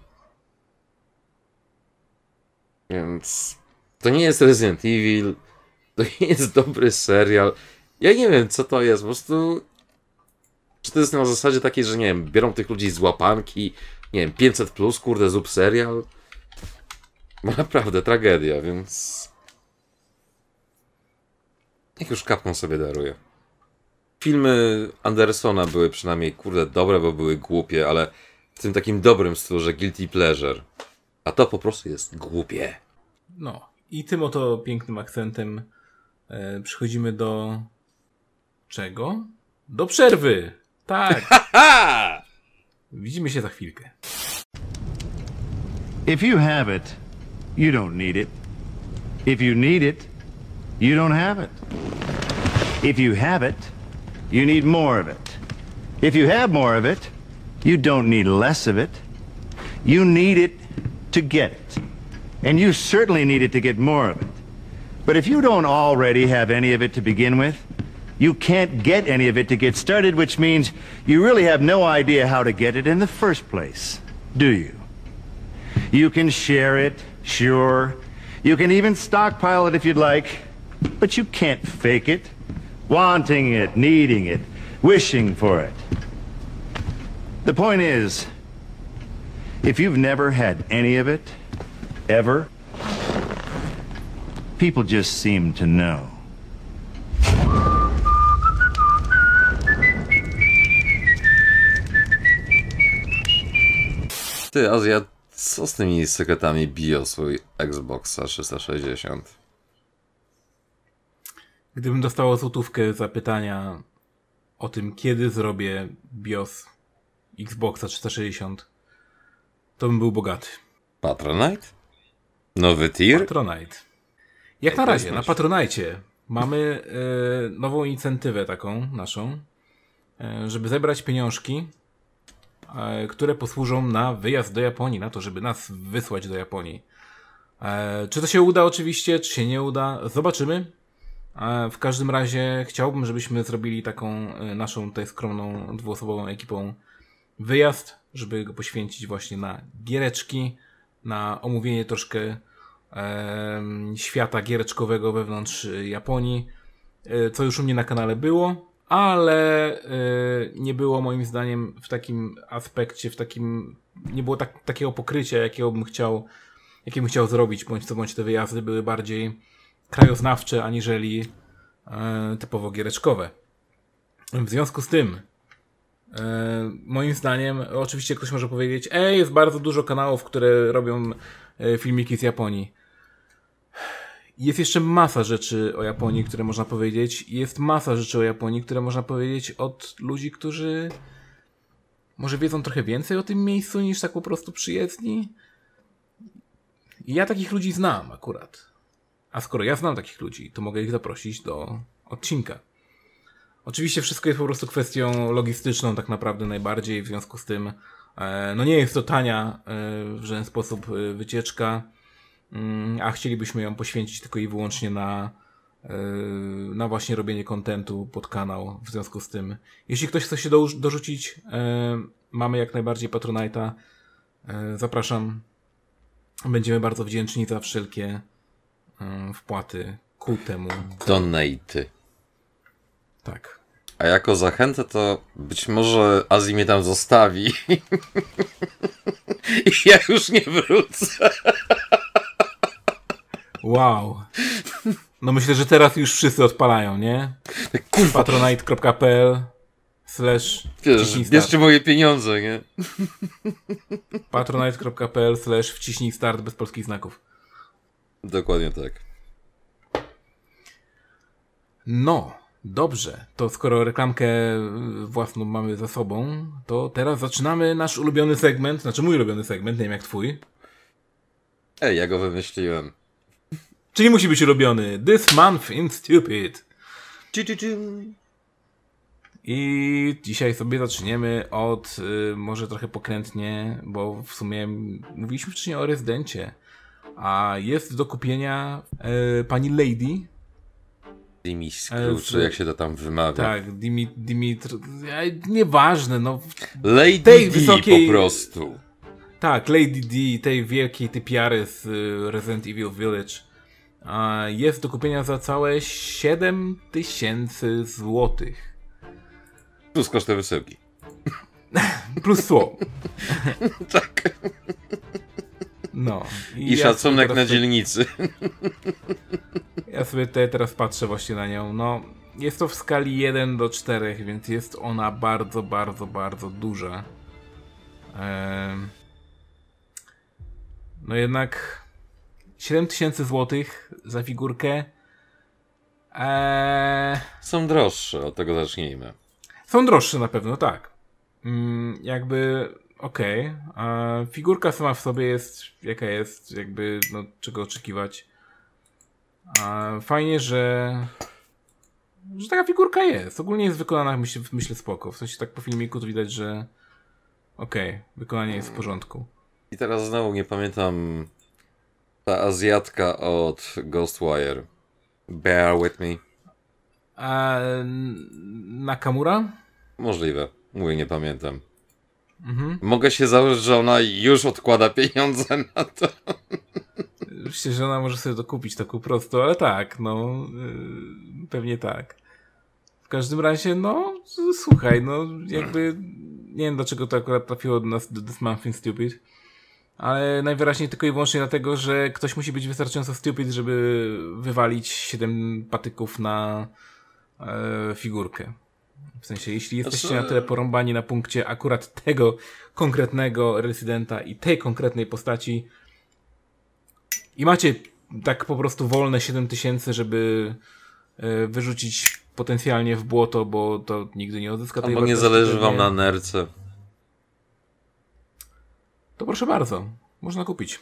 Więc to nie jest Resident Evil, to nie jest dobry serial. Ja nie wiem, co to jest, po prostu czy to jest na zasadzie takiej, że nie wiem, biorą tych ludzi z łapanki, nie wiem, 500 plus, kurde, zub serial? Bo naprawdę tragedia, więc... Niech już kapką sobie daruje. Filmy Andersona były przynajmniej, kurde, dobre, bo były głupie, ale w tym takim dobrym stylu, że guilty pleasure. A to po prostu jest głupie.
No. I tym oto pięknym akcentem e, przychodzimy do czego? Do przerwy! Tak. Widzimy się za chwilkę.
If you have it, you don't need it. If you need it, you don't have it. If you have it, you need more of it. If you have more of it, you don't need less of it. You need it to get it. And you certainly need it to get more of it. But if you don't already have any of it to begin with, you can't get any of it to get started, which means you really have no idea how to get it in the first place, do you? You can share it, sure. You can even stockpile it if you'd like, but you can't fake it. Wanting it, needing it, wishing for it. The point is, if you've never had any of it, ever, people just seem to know.
Ty, Azja, co z tymi sekretami BIOSu Xboxa 360?
Gdybym dostał złotówkę za pytania o tym, kiedy zrobię BIOS Xboxa 360, to bym był bogaty.
Patronite? Nowy tier?
Patronite. Jak na razie, na Patronite mamy e, nową inicjatywę taką naszą, e, żeby zebrać pieniążki które posłużą na wyjazd do Japonii, na to, żeby nas wysłać do Japonii. E, czy to się uda oczywiście, czy się nie uda, zobaczymy. E, w każdym razie chciałbym, żebyśmy zrobili taką e, naszą tutaj skromną, dwuosobową ekipą wyjazd, żeby go poświęcić właśnie na giereczki, na omówienie troszkę e, świata giereczkowego wewnątrz Japonii, e, co już u mnie na kanale było, ale e, nie było moim zdaniem w takim aspekcie, w takim, nie było tak, takiego pokrycia, jakiego bym chciał, jakie bym chciał zrobić, bądź co bądź te wyjazdy były bardziej krajoznawcze, aniżeli e, typowo giereczkowe. W związku z tym, e, moim zdaniem, oczywiście ktoś może powiedzieć, ej, jest bardzo dużo kanałów, które robią e, filmiki z Japonii. Jest jeszcze masa rzeczy o Japonii, które można powiedzieć. Jest masa rzeczy o Japonii, które można powiedzieć od ludzi, którzy może wiedzą trochę więcej o tym miejscu niż tak po prostu przyjezdni. I ja takich ludzi znam akurat. A skoro ja znam takich ludzi, to mogę ich zaprosić do odcinka. Oczywiście wszystko jest po prostu kwestią logistyczną tak naprawdę najbardziej, w związku z tym e, no nie jest to tania e, w żaden sposób e, wycieczka, a chcielibyśmy ją poświęcić tylko i wyłącznie na na właśnie robienie kontentu pod kanał. W związku z tym, jeśli ktoś chce się do, dorzucić, mamy jak najbardziej Patronite'a. Zapraszam. Będziemy bardzo wdzięczni za wszelkie wpłaty ku temu.
Donaty.
Tak.
A jako zachętę to być może Azji mnie tam zostawi. I ja już nie wrócę.
Wow. No myślę, że teraz już wszyscy odpalają, nie? Patronite.pl slash
Wiesz, bierzcie moje pieniądze, nie?
Patronite.pl slash wciśnij start bez polskich znaków.
Dokładnie tak.
No, dobrze. To skoro reklamkę własną mamy za sobą, to teraz zaczynamy nasz ulubiony segment, znaczy mój ulubiony segment, nie wiem jak twój.
Ej, ja go wymyśliłem.
Czyli musi być ulubiony. This month in stupid. I dzisiaj sobie zaczniemy od, y, może trochę pokrętnie, bo w sumie mówiliśmy wcześniej o rezydencie. A jest do kupienia y, pani Lady.
Dimitru, czy jak się to tam wymawia.
Tak, Dimi, Dimitr. Nieważne, no.
Lady tej D wysokiej, po prostu.
Tak, Lady D, tej wielkiej typiary z y, Resident Evil Village. Jest do kupienia za całe 7 tysięcy złotych.
Plus koszty wysyłki.
Plus słowo.
tak.
No.
I, I ja szacunek na dzielnicy.
Ja sobie tutaj teraz patrzę właśnie na nią. No, jest to w skali 1 do 4, więc jest ona bardzo, bardzo, bardzo duża. Ehm... No jednak 7000 zł za figurkę. Eee...
Są droższe, od tego zacznijmy.
Są droższe na pewno, tak. Mm, jakby okej. Okay. Figurka sama w sobie jest jaka jest, jakby no, czego oczekiwać. A, fajnie, że że taka figurka jest. Ogólnie jest wykonana, myślę, myślę spoko. W sensie tak po filmiku to widać, że okej, okay, wykonanie jest w porządku.
I teraz znowu nie pamiętam ta Azjatka od Ghostwire. Bear with me.
A, Nakamura?
Możliwe. Mówię, nie pamiętam. Mhm. Mogę się założyć, że ona już odkłada pieniądze na to.
Myślę, że ona może sobie to kupić tak po prostu, ale tak, no yy, pewnie tak. W każdym razie, no słuchaj, no jakby nie wiem dlaczego to akurat trafiło do nas do This Month in Stupid, ale najwyraźniej tylko i wyłącznie dlatego, że ktoś musi być wystarczająco stupid, żeby wywalić 7 patyków na e, figurkę. W sensie, jeśli jesteście na tyle porąbani na punkcie akurat tego konkretnego rezydenta i tej konkretnej postaci i macie tak po prostu wolne 7 tysięcy, żeby e, wyrzucić potencjalnie w błoto, bo to nigdy nie odzyska tej
Albo nie zależy wam na nerce.
To proszę bardzo, można kupić.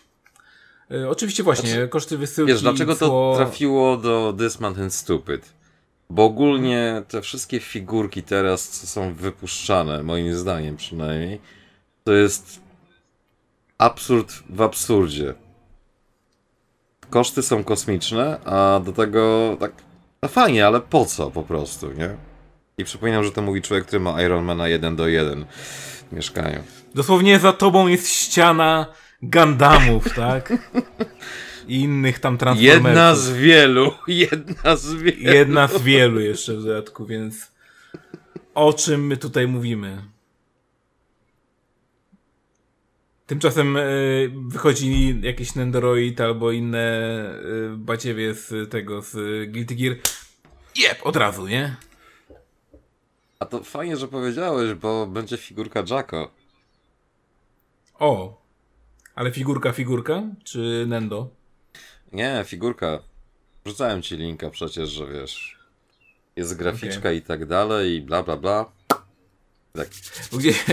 E, oczywiście właśnie, znaczy, koszty wysyłki...
Wiesz, dlaczego to trafiło do This Stupid? Bo ogólnie te wszystkie figurki teraz, co są wypuszczane, moim zdaniem przynajmniej, To jest absurd w absurdzie. Koszty są kosmiczne, a do tego tak no fajnie, ale po co po prostu, nie? I przypominam, że to mówi człowiek, który ma Ironmana 1 do 1 w mieszkaniu.
Dosłownie za tobą jest ściana Gundamów, tak? I innych tam transformerów.
Jedna z wielu, jedna z wielu.
Jedna z wielu jeszcze w dodatku, więc o czym my tutaj mówimy? Tymczasem y, wychodzi jakiś Nendoroid albo inne y, baciewie z tego, z Guilty Gear. Jep, od razu, nie?
A to fajnie, że powiedziałeś, bo będzie figurka Jacko.
O! Ale figurka, figurka? Czy Nendo?
Nie, figurka. Wrzucałem ci linka przecież, że wiesz. Jest graficzka okay. i tak dalej, i bla bla bla. Tak.
Gdzieś,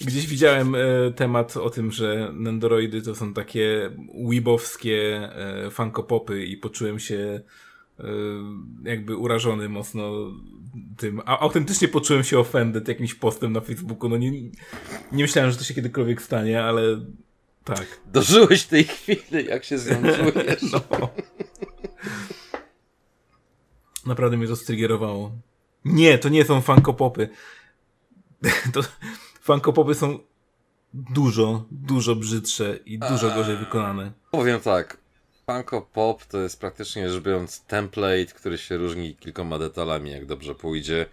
gdzieś widziałem e, temat o tym, że Nendoroidy to są takie weebowskie e, funkopopy i poczułem się jakby urażony mocno tym. A autentycznie poczułem się offended jakimś postem na Facebooku. No nie, nie myślałem, że to się kiedykolwiek stanie, ale tak.
Dożyłeś tej chwili, jak się z nią czujesz. No.
Naprawdę mnie to striggerowało. Nie, to nie są funkopopy. to funkopopy są dużo, dużo brzydsze i dużo gorzej wykonane.
Powiem tak. Funko Pop to jest praktycznie rzecz biorąc template, który się różni kilkoma detalami, jak dobrze pójdzie.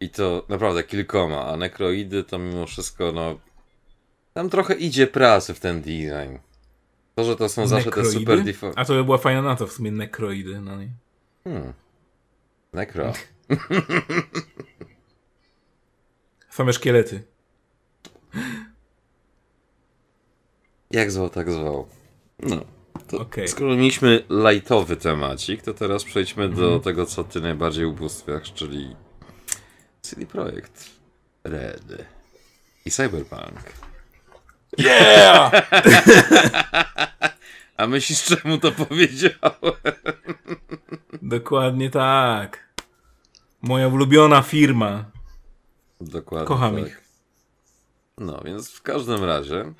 I to naprawdę kilkoma, a nekroidy to mimo wszystko, no. Tam trochę idzie pracy w ten design. To, że to są zawsze te super default.
A to by była fajna na to w sumie nekroidy, no nie.
Hmm. Nekro.
Same szkielety.
Jak zwał, tak zwał. No. Okay. Skoro mieliśmy lightowy temacik, to teraz przejdźmy do mm. tego, co ty najbardziej ubóstwiasz, czyli CD Projekt Red i Cyberpunk.
Yeah!
A myślisz, czemu to powiedziałem?
Dokładnie tak. Moja ulubiona firma.
Dokładnie.
Kocham
tak.
ich.
No, więc w każdym razie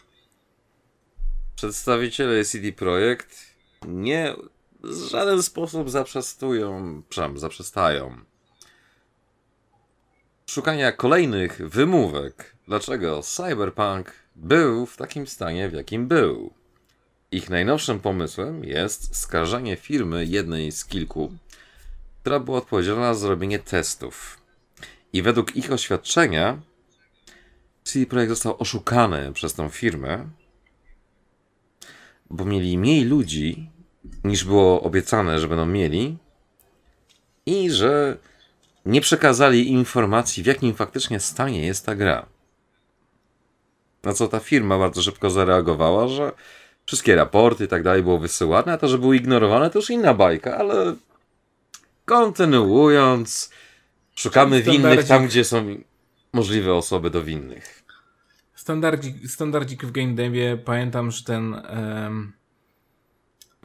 przedstawiciele CD Projekt nie w żaden sposób zaprzestują, przynajmniej zaprzestają szukania kolejnych wymówek, dlaczego Cyberpunk był w takim stanie, w jakim był. Ich najnowszym pomysłem jest skarżenie firmy, jednej z kilku, która była odpowiedzialna za zrobienie testów. I według ich oświadczenia CD Projekt został oszukany przez tą firmę, bo mieli mniej ludzi niż było obiecane, że będą mieli i że nie przekazali informacji, w jakim faktycznie stanie jest ta gra. Na co ta firma bardzo szybko zareagowała, że wszystkie raporty i tak dalej było wysyłane, a to, że były ignorowane, to już inna bajka, ale kontynuując, szukamy winnych tam, gdzie są możliwe osoby do winnych.
Standardzik, standardzik w Game Devie, pamiętam, że ten um,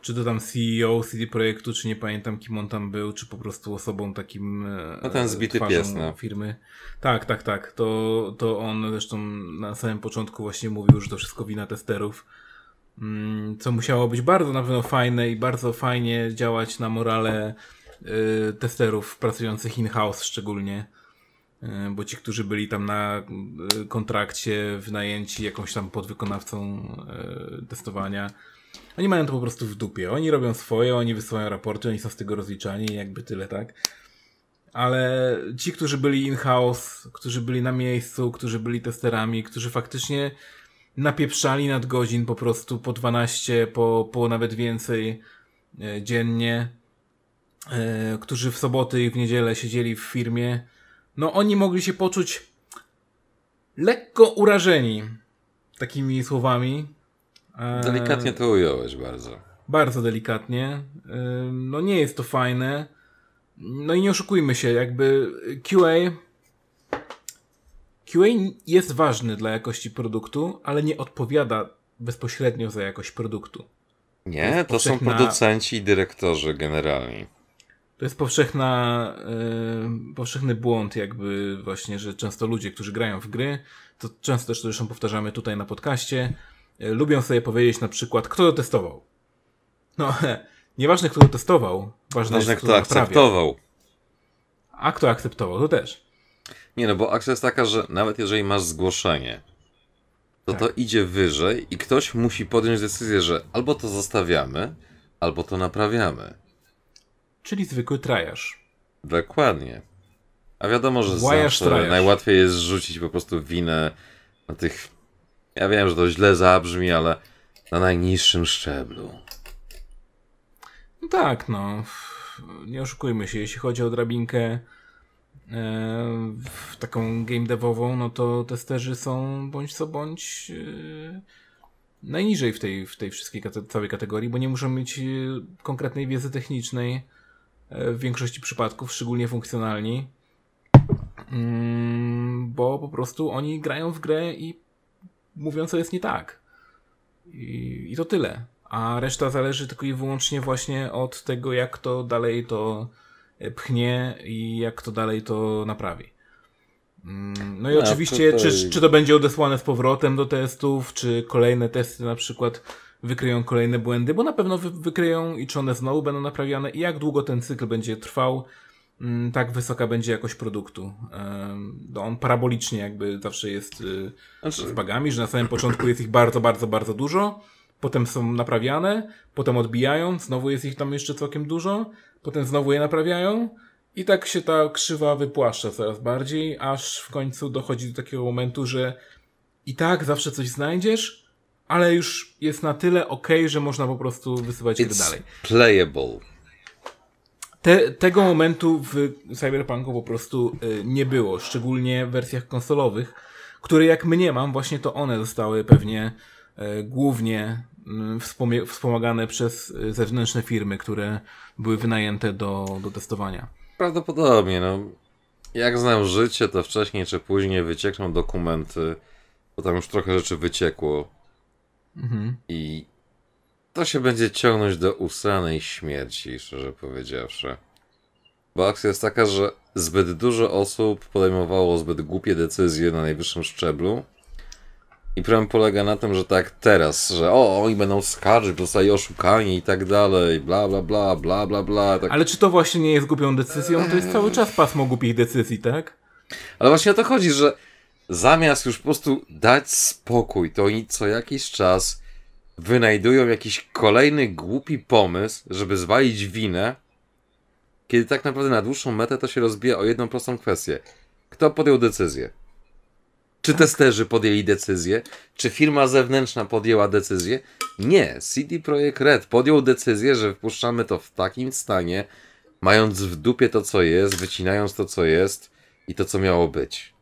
czy to tam CEO CD Projektu, czy nie pamiętam kim on tam był, czy po prostu osobą takim
e, no ten zbity pies, no.
firmy. Tak, tak, tak. To, to on zresztą na samym początku właśnie mówił, że to wszystko wina testerów. Mm, co musiało być bardzo na pewno fajne i bardzo fajnie działać na morale y, testerów pracujących in-house szczególnie. Y, bo ci, którzy byli tam na y, kontrakcie, wynajęci jakąś tam podwykonawcą testowania, oni mają to po prostu w dupie. Oni robią swoje, oni wysyłają raporty, oni są z tego rozliczani, jakby tyle, tak? Ale ci, którzy byli in-house, którzy byli na miejscu, którzy byli testerami, którzy faktycznie napieprzali nad godzin po prostu po 12, po, po nawet więcej e, dziennie, e, którzy w soboty i w niedzielę siedzieli w firmie, no oni mogli się poczuć lekko urażeni takimi słowami,
E, delikatnie to ująłeś bardzo.
Bardzo delikatnie. No nie jest to fajne. No i nie oszukujmy się, jakby QA QA jest ważny dla jakości produktu, ale nie odpowiada bezpośrednio za jakość produktu.
Nie, to, to są producenci i dyrektorzy generalni.
To jest powszechna, yy, powszechny błąd, jakby właśnie, że często ludzie, którzy grają w gry, to często też zresztą powtarzamy tutaj na podcaście, yy, lubią sobie powiedzieć na przykład, kto to testował. No, nieważne kto to testował, ważne,
Ważne,
jest
kto akceptował.
A kto akceptował, to też.
Nie no, bo akcja jest taka, że nawet jeżeli masz zgłoszenie, to
Tak.
to idzie wyżej i ktoś musi podjąć decyzję, że albo to zostawiamy, albo to naprawiamy.
Czyli zwykły trajarz.
Dokładnie. A wiadomo, że
Łajasz,
zawsze najłatwiej jest rzucić po prostu winę na tych... Ja wiem, że to źle zabrzmi, ale na najniższym szczeblu.
No tak, no. Nie oszukujmy się, jeśli chodzi o drabinkę e, w taką game devową, no to testerzy są bądź co bądź e, najniżej w tej, w tej wszystkiej kate- całej kategorii, bo nie muszą mieć e, konkretnej wiedzy technicznej w większości przypadków, szczególnie funkcjonalni, mm, bo po prostu oni grają w grę i mówią, co jest nie tak. I, I to tyle. A reszta zależy tylko i wyłącznie właśnie od tego, jak to dalej to e, pchnie i jak to dalej to naprawi. Mm, No i
No,
oczywiście,
tutaj-
czy, czy to będzie odesłane z powrotem do testów, czy kolejne testy na przykład wykryją kolejne błędy, bo na pewno wy, wykryją i czy one znowu będą naprawiane i jak długo ten cykl będzie trwał, mm, tak wysoka będzie jakość produktu. No on parabolicznie jakby zawsze jest y,
Znaczy,
z bugami, że na samym początku jest ich bardzo, bardzo, bardzo dużo, potem są naprawiane, potem odbijają, znowu jest ich tam jeszcze całkiem dużo, potem znowu je naprawiają i tak się ta krzywa wypłaszcza coraz bardziej, aż w końcu dochodzi do takiego momentu, że i tak zawsze coś znajdziesz, ale już jest na tyle ok, że można po prostu wysyłać
it's
dalej.
playable.
Te, tego momentu w Cyberpunku po prostu y, nie było, szczególnie w wersjach konsolowych, które jak mniemam, właśnie to one zostały pewnie y, głównie y, wspomagane przez y, zewnętrzne firmy, które były wynajęte do, do testowania.
Prawdopodobnie, no. Jak znam życie, to wcześniej czy później wyciekną dokumenty, bo tam już trochę rzeczy wyciekło.
Mhm.
I to się będzie ciągnąć do usanej śmierci, szczerze powiedziawszy. Bo akcja jest taka, że zbyt dużo osób podejmowało zbyt głupie decyzje na najwyższym szczeblu. I problem polega na tym, że tak teraz, że o, oni będą skarżyć, zostali oszukani i tak dalej, bla bla bla, bla bla bla. Tak.
Ale czy to właśnie nie jest głupią decyzją? To jest cały czas pasmo głupich decyzji, tak?
Ale właśnie o to chodzi, że zamiast już po prostu dać spokój, to oni co jakiś czas wynajdują jakiś kolejny głupi pomysł, żeby zwalić winę, kiedy tak naprawdę na dłuższą metę to się rozbija o jedną prostą kwestię. Kto podjął decyzję? Czy testerzy podjęli decyzję? Czy firma zewnętrzna podjęła decyzję? Nie. CD Projekt Red podjął decyzję, że wpuszczamy to w takim stanie, mając w dupie to, co jest, wycinając to, co jest i to, co miało być.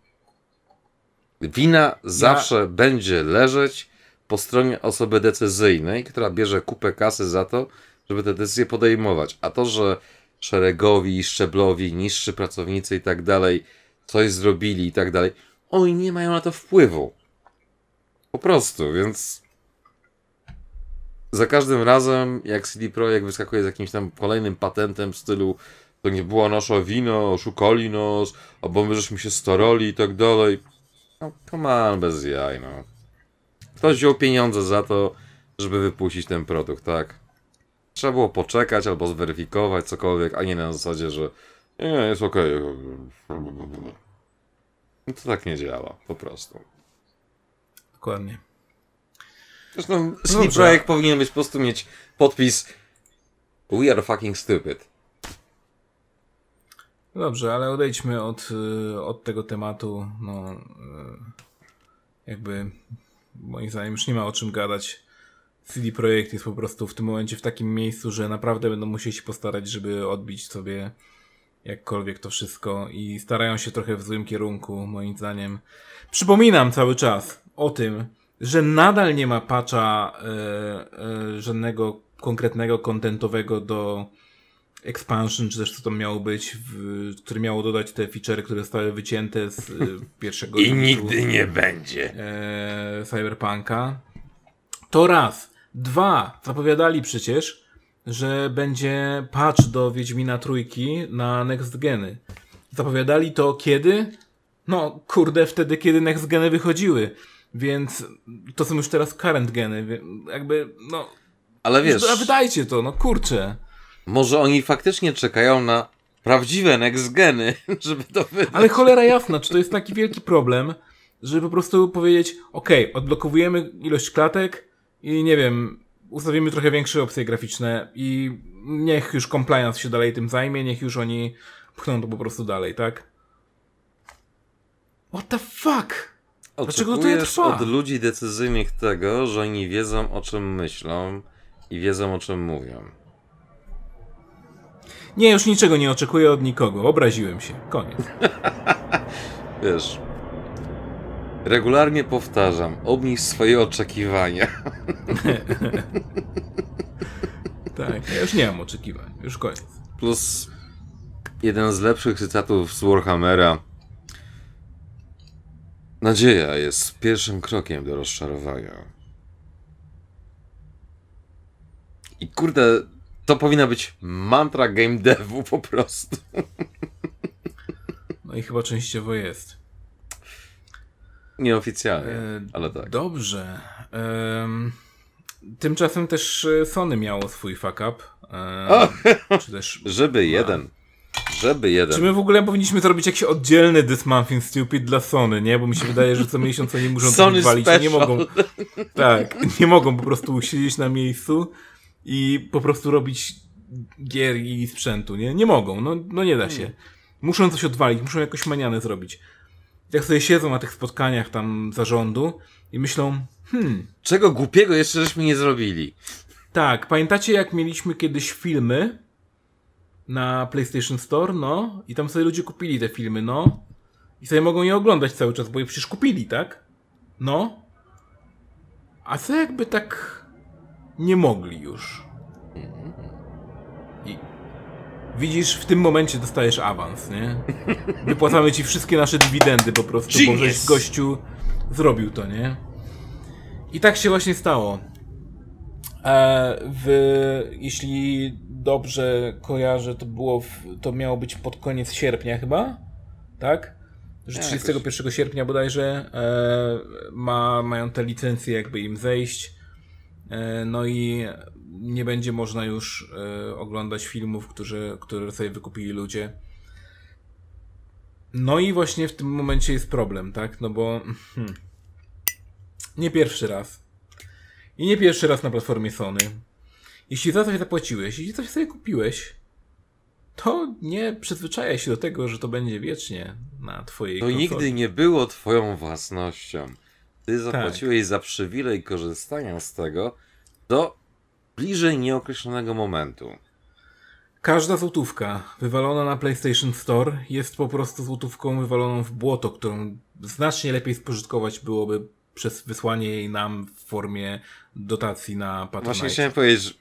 Wina zawsze będzie leżeć po stronie osoby decyzyjnej, która bierze kupę kasy za to, żeby te decyzje podejmować. A to, że szeregowi, szczeblowi, niższy pracownicy i tak dalej coś zrobili i tak dalej, oni nie mają na to wpływu. Po prostu, więc za każdym razem, jak CD Projekt wyskakuje z jakimś tam kolejnym patentem w stylu to nie była nasza wina, oszukali nas, albo my żeśmy się starali i tak dalej. No, come on, bez jaj, no. Ktoś wziął pieniądze za to, żeby wypuścić ten produkt, tak? Trzeba było poczekać albo zweryfikować cokolwiek, a nie na zasadzie, że nie, jest okej. No to tak nie działa, po prostu.
Dokładnie.
Zresztą CD. Projekt powinien być po prostu mieć podpis We are fucking stupid.
Dobrze, ale odejdźmy od, y, od tego tematu. No, y, jakby moim zdaniem już nie ma o czym gadać. CD Projekt jest po prostu w tym momencie w takim miejscu, że naprawdę będą musieli się postarać, żeby odbić sobie jakkolwiek to wszystko i starają się trochę w złym kierunku, moim zdaniem. Przypominam cały czas o tym, że nadal nie ma patcha e, e, żadnego konkretnego kontentowego do expansion, czy też co to miało być, w, które miało dodać te feature'y, które zostały wycięte z e, pierwszego
I nigdy nie będzie.
e, Cyberpunka. To raz. Dwa. Zapowiadali przecież, że będzie patch do Wiedźmina Trójki na Next Geny. Zapowiadali to kiedy? No, kurde, wtedy, kiedy Next Geny wychodziły. Więc to są już teraz current geny. Jakby, no,
Ale wiesz,
a wydajcie to, no kurczę.
Może oni faktycznie czekają na prawdziwe next geny, żeby to wydać.
Ale cholera jasna, czy to jest taki wielki problem, żeby po prostu powiedzieć, ok, odblokowujemy ilość klatek i nie wiem, ustawimy trochę większe opcje graficzne i niech już compliance się dalej tym zajmie, niech już oni pchną to po prostu dalej, tak? What the fuck? Dlaczego to trwa?
od ludzi decyzyjnych tego, że oni wiedzą o czym myślą i wiedzą o czym mówią.
Nie, już niczego nie oczekuję od nikogo, obraziłem się, koniec.
Wiesz, regularnie powtarzam, obniż swoje oczekiwania.
Tak, ja już nie mam oczekiwań, już koniec.
Plus jeden z lepszych cytatów z Warhammera. Nadzieja jest pierwszym krokiem do rozczarowania. I kurde, to powinna być mantra game devu po prostu.
No i chyba częściowo jest.
Nieoficjalnie,
E,
ale tak.
Dobrze. Em, tymczasem też e, Sony miało swój fuck up. Em, czy też.
Żeby jeden. Żeby jeden.
Czy my w ogóle powinniśmy zrobić jakiś oddzielny This Month in Stupid dla Sony, nie? Bo mi się wydaje, że co miesiąc oni muszą
Sony
walić, nie mogą. Tak, nie mogą po prostu siedzieć na miejscu i po prostu robić gier i sprzętu, nie? Nie mogą, no, no nie da się. Muszą coś odwalić, muszą jakoś manianę zrobić. Jak sobie siedzą na tych spotkaniach tam zarządu i myślą, hmm,
Czego głupiego jeszcze żeśmy nie zrobili?
tak, pamiętacie jak mieliśmy kiedyś filmy na PlayStation Store, no, i tam sobie ludzie kupili te filmy, no, i sobie mogą je oglądać cały czas, bo je przecież kupili, tak? No. A co jakby tak nie mogli już? I widzisz, w tym momencie dostajesz awans, nie? Wypłacamy ci wszystkie nasze dywidendy po prostu, bo
Genius!
żeś gościu zrobił to, nie? I tak się właśnie stało. E, w, jeśli dobrze kojarzę, to było w, to miało być pod koniec sierpnia chyba, tak? Że
Jakoś.
31 sierpnia bodajże e, ma, mają te licencje jakby im zejść. E, no i nie będzie można już e, oglądać filmów, którzy, które sobie wykupili ludzie. No i właśnie w tym momencie jest problem, tak? No bo hmm, nie pierwszy raz. I nie pierwszy raz na platformie Sony. Jeśli za coś zapłaciłeś, jeśli coś sobie kupiłeś, to nie przyzwyczajaj się do tego, że to będzie wiecznie na twojej
To
konsoli.
nigdy nie było twoją własnością. Ty zapłaciłeś za przywilej korzystania z tego do bliżej nieokreślonego momentu.
Każda złotówka wywalona na PlayStation Store jest po prostu złotówką wywaloną w błoto, którą znacznie lepiej spożytkować byłoby przez wysłanie jej nam w formie dotacji na Patronite.
Właśnie chciałem powiedzieć, że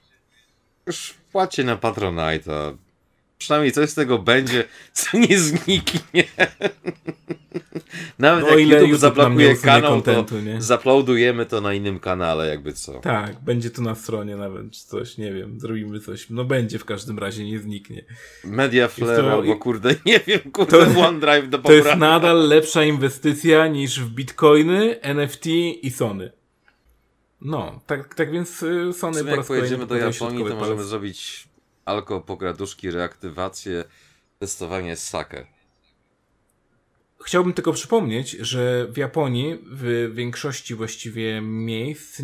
już płacie na Patronite'a. Przynajmniej coś z tego będzie, co nie zniknie. Nawet
No,
jak
ile
YouTube
YouTube
zablokuje kanał, to
nie?
zaplodujemy to na innym kanale, jakby co.
Tak, będzie to na stronie nawet, czy coś, nie wiem, zrobimy coś. No będzie w każdym razie, nie zniknie.
Media Flare
to-
albo kurde, nie wiem, kurde,
To-
OneDrive do
To jest nadal lepsza inwestycja niż w bitcoiny, NFT i Sony. No, tak, tak więc y, Sony
sumie
po raz
pojedziemy do Japonii, to możemy
palec.
zrobić alko pograduszki, reaktywację, testowanie sake.
Chciałbym tylko przypomnieć, że w Japonii w większości właściwie miejsc,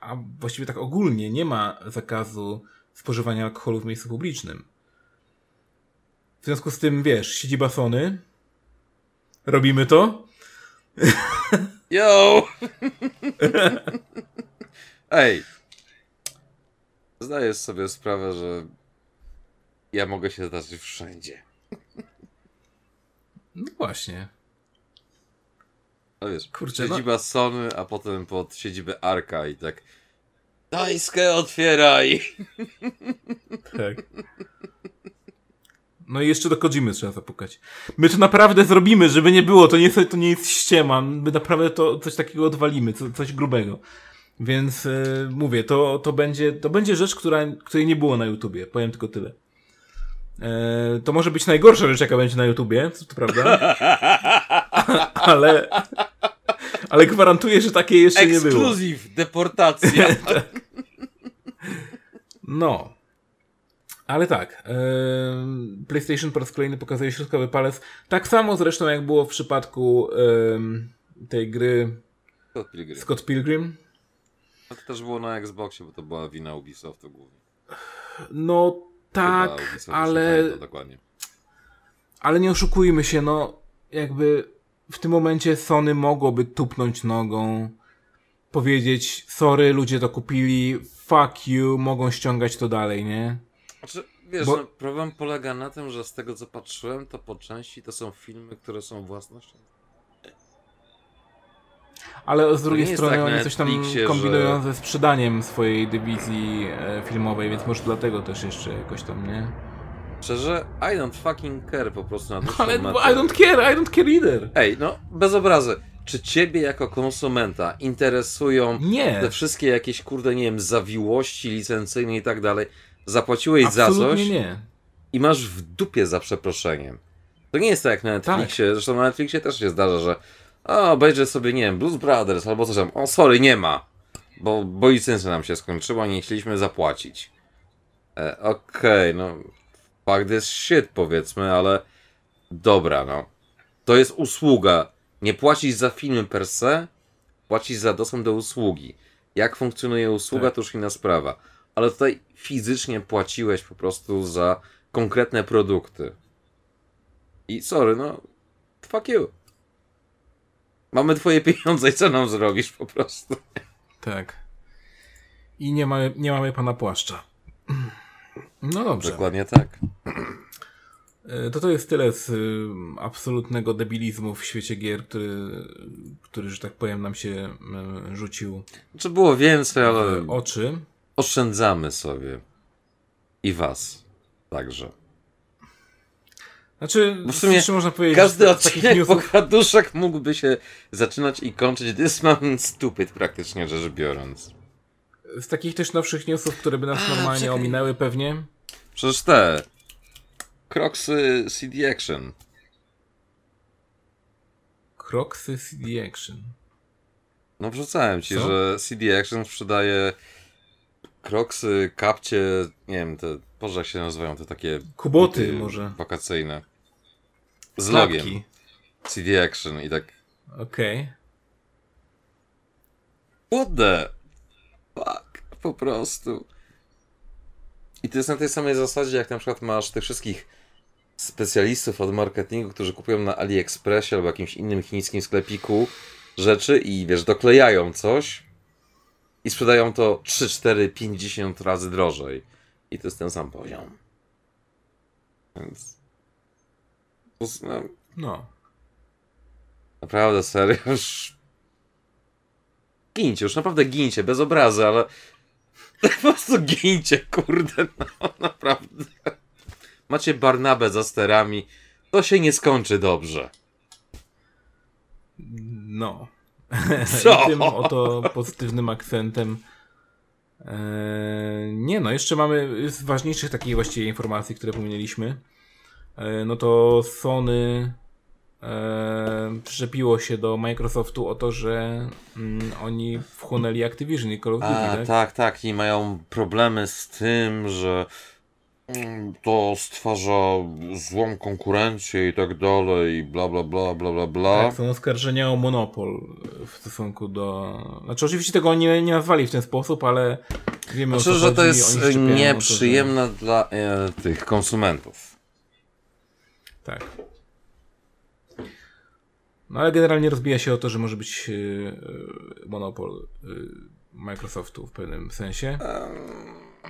a właściwie tak ogólnie, nie ma zakazu spożywania alkoholu w miejscu publicznym. W związku z tym, wiesz, siedziba Sony, robimy to,
Yo! Ej! Zdajesz sobie sprawę, że ja mogę się zdarzyć wszędzie.
No właśnie.
No wiesz,
Kurczę,
siedziba Sony, a potem pod siedzibę Arka i tak Dajskę otwieraj!
Tak. No i jeszcze do Kojimy trzeba zapukać. My to naprawdę zrobimy, żeby nie było, to nie, to nie jest ściema. My naprawdę to coś takiego odwalimy, co, coś grubego. Więc y, mówię, to, to, będzie, to będzie rzecz, która, której nie było na YouTubie. Powiem tylko tyle. E, to może być najgorsza rzecz, jaka będzie na YouTubie, to, prawda. ale, ale gwarantuję, że takiej jeszcze nie było.
Ekskluzyw, deportacja.
No. Ale tak, e, PlayStation po raz kolejny pokazuje środkowy palec. Tak samo zresztą jak było w przypadku tej gry
Scott Pilgrim.
Scott Pilgrim.
To też było na Xboxie, bo to była wina Ubisoftu głównie.
No tak,
Chyba
ale,
pamiętam dokładnie.
ale nie oszukujmy się, no jakby w tym momencie Sony mogłoby tupnąć nogą, powiedzieć sorry, ludzie to kupili, fuck you, mogą ściągać to dalej, nie?
Znaczy, wiesz,
Bo-
no, problem polega na tym, że z tego co patrzyłem, to po części to są filmy, które są własnością.
Ale z drugiej strony
tak
oni coś tam kombinują
że-
ze sprzedaniem swojej dywizji e, filmowej, więc może dlatego też jeszcze jakoś tam, nie?
Szczerze, I don't fucking care po prostu na dłuższą
Ale. I don't care, I don't care either.
Ej, no, bez obrazy. Czy ciebie jako konsumenta interesują
Nie.
te wszystkie jakieś, kurde, nie wiem, zawiłości licencyjne i tak dalej? Zapłaciłeś za
Absolutnie
coś
nie.
i masz w dupie za przeproszeniem. To nie jest tak jak na Netflixie, zresztą na Netflixie też się zdarza, że o, obejrzę sobie, nie wiem, Blues Brothers albo coś tam, o, sorry, nie ma, bo, bo licencja nam się skończyła, nie chcieliśmy zapłacić. E, Okej, no, fuck this shit, powiedzmy, ale dobra, no. To jest usługa. Nie płacisz za filmy per se, płacisz za dostęp do usługi. Jak funkcjonuje usługa,
Tak.
to już inna sprawa. Ale tutaj fizycznie płaciłeś po prostu za konkretne produkty. I sorry, no, fuck you. Mamy twoje pieniądze i co nam zrobisz po prostu?
Tak. I nie mamy, nie mamy pana płaszcza. No dobrze.
Dokładnie tak.
E, To to jest tyle z y, absolutnego debilizmu w świecie gier, który, który że tak powiem, nam się y, rzucił
Czy było więcej, ale
oczy.
oszczędzamy sobie. I was. Także.
Znaczy,
Bo w sumie
można powiedzieć,
Każdy odcinek
newsów,
pogaduszek mógłby się zaczynać i kończyć This man stupid, praktycznie rzecz biorąc.
z takich też nowszych newsów, które by nas normalnie
czekaj.
ominęły pewnie.
Przecież te Crocsy CD Action.
Crocsy CD Action.
No wrzucałem ci,
Co?
że CD Action sprzedaje Crocsy, kapcie, nie wiem, te, Boże jak się nazywają, te takie
Kuboty może.
wakacyjne. Z logiem.
Klapki.
CD Action i tak
Okej.
What the fuck? Po prostu. I to jest na tej samej zasadzie, jak na przykład masz tych wszystkich specjalistów od marketingu, którzy kupują na AliExpressie albo jakimś innym chińskim sklepiku rzeczy i wiesz, doklejają coś i sprzedają to 3, 4, 50 razy drożej. I to jest ten sam poziom. Więc. No,
No.
Naprawdę, serio, już... Gincie, już naprawdę gincie, bez obrazy, ale... Po prostu gincie, kurde, no, naprawdę. Macie Barnabę za sterami, to się nie skończy dobrze.
No.
Co?
I tym oto pozytywnym akcentem. E, nie no, jeszcze mamy z ważniejszych takich właściwie informacji, które pominęliśmy. E, no to Sony e, przyczepiło się do Microsoftu o to, że mm, oni wchłonęli Activision i Call of Duty,
A,
tak?
tak, tak, i mają problemy z tym, że to stwarza złą konkurencję i tak dalej, i bla bla bla bla bla bla.
Tak, są oskarżenia o monopol w stosunku do... Znaczy oczywiście tego nie, nie nazwali w ten sposób, ale wiemy
Znaczy,
o co
że
chodzi.
to jest
o to, że-
nieprzyjemne dla e, tych konsumentów.
Tak. No ale generalnie rozbija się o to, że może być yy, yy, monopol yy, Microsoftu w pewnym sensie.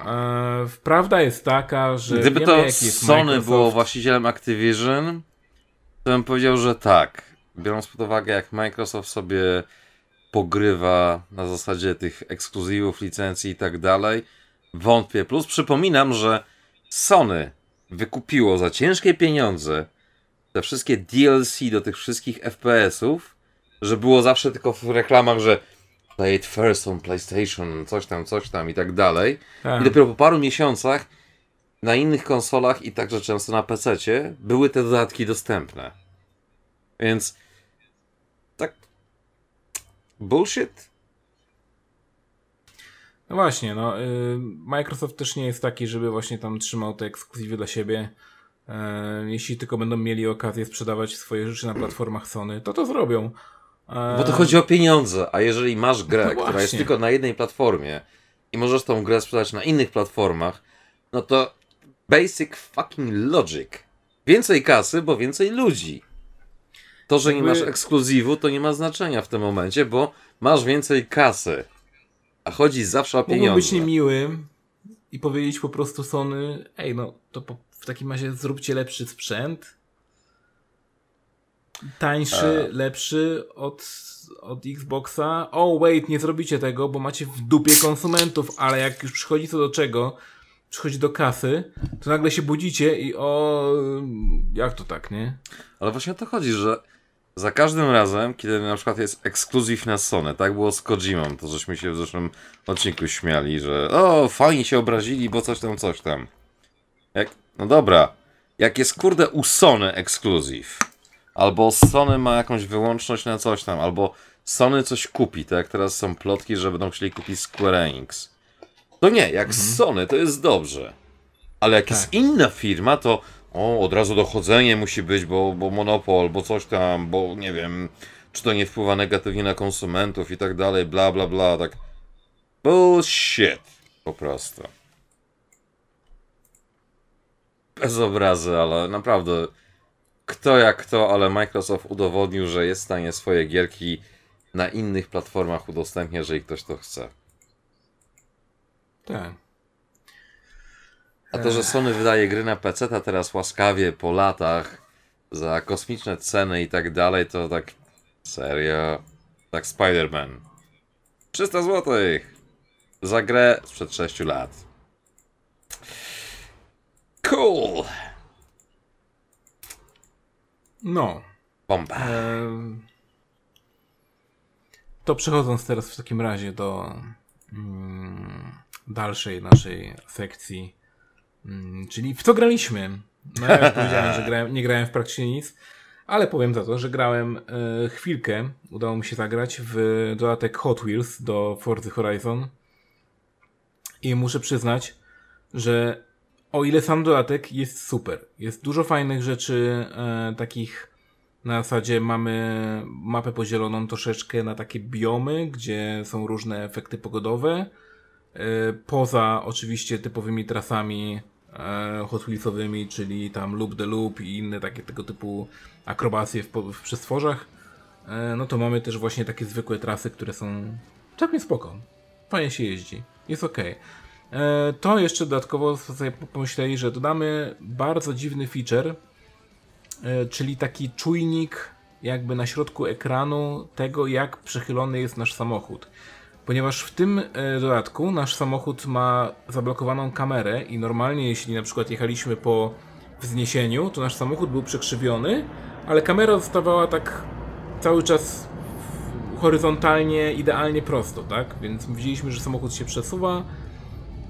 E, prawda jest taka, że
Gdyby
wiemy,
to Sony
Microsoft.
było właścicielem Activision, to bym powiedział, że tak. Biorąc pod uwagę, jak Microsoft sobie pogrywa na zasadzie tych ekskluzywów, licencji i tak dalej, wątpię. Plus przypominam, że Sony wykupiło za ciężkie pieniądze te wszystkie DLC do tych wszystkich FPS-ów, że było zawsze tylko w reklamach, że play it first on PlayStation, coś tam, coś tam i tak dalej.
Tak.
I dopiero po paru miesiącach na innych konsolach i także często na PC były te dodatki dostępne. Więc tak bullshit?
No właśnie, no y, Microsoft też nie jest taki, żeby właśnie tam trzymał te ekskluzywy dla siebie. E, jeśli tylko będą mieli okazję sprzedawać swoje rzeczy na platformach Sony, to to zrobią.
Bo to chodzi o pieniądze, a jeżeli masz grę,
No
która jest tylko na jednej platformie i możesz tą grę sprzedać na innych platformach, no to basic fucking logic. Więcej kasy, bo więcej ludzi. To, że nie masz ekskluzywu, to nie ma znaczenia w tym momencie, bo masz więcej kasy. A chodzi zawsze o pieniądze.
być niemiły i powiedzieć po prostu Sony, ej no, to po, w takim razie zróbcie lepszy sprzęt. Tańszy, lepszy od, od Xboxa. O, wait, nie zrobicie tego, bo macie w dupie konsumentów, ale jak już przychodzi co do czego, przychodzi do kasy, to nagle się budzicie i o, jak to tak, nie?
Ale właśnie o to chodzi, że za każdym razem, kiedy na przykład jest ekskluzyw na Sony, tak było z Kojimą, to żeśmy się w zeszłym odcinku śmiali, że o, fajnie się obrazili, bo coś tam, coś tam. Jak, no dobra, jak jest kurde u Sony ekskluzyw, albo Sony ma jakąś wyłączność na coś tam, albo Sony coś kupi, tak teraz są plotki, że będą chcieli kupić Square Enix. To nie, jak Sony to jest dobrze. Ale jak jest inna firma, to o, od razu dochodzenie musi być, bo, bo monopol, bo coś tam, bo nie wiem, czy to nie wpływa negatywnie na konsumentów i tak dalej, bla bla bla, tak. Bullshit. Po prostu. Bez obrazy, ale naprawdę. Kto jak kto, ale Microsoft udowodnił, że jest w stanie swoje gierki na innych platformach udostępniać, jeżeli ktoś to chce.
Tak.
A to, że Sony wydaje gry na PC, a teraz łaskawie po latach za kosmiczne ceny i tak dalej, to tak serio. Tak Spider-Man. 300 zł za grę sprzed 6 lat. Cool.
No.
Bomba.
Em, To przechodząc teraz w takim razie do mm, dalszej naszej sekcji, mm, czyli w co graliśmy. No ja już powiedziałem, że grałem, nie grałem w praktycznie nic, ale powiem za to, że grałem e, chwilkę, udało mi się zagrać w dodatek Hot Wheels do Forza Horizon i muszę przyznać, że o ile sam dodatek jest super, jest dużo fajnych rzeczy, e, takich na zasadzie mamy mapę podzieloną troszeczkę na takie biomy, gdzie są różne efekty pogodowe. E, Poza oczywiście typowymi trasami e, Hot Wheelsowymi, czyli tam Loop the Loop i inne takie tego typu akrobacje w, w przestworzach. E, No to mamy też właśnie takie zwykłe trasy, które są całkiem spoko. Fajnie się jeździ. Jest ok. To jeszcze dodatkowo sobie pomyśleli, że dodamy bardzo dziwny feature, e, czyli taki czujnik jakby na środku ekranu tego, jak przechylony jest nasz samochód. Ponieważ w tym e, dodatku nasz samochód ma zablokowaną kamerę i normalnie jeśli na przykład jechaliśmy po wzniesieniu, to nasz samochód był przekrzywiony, ale kamera zostawała tak cały czas horyzontalnie, idealnie prosto, tak? Więc widzieliśmy, że samochód się przesuwa,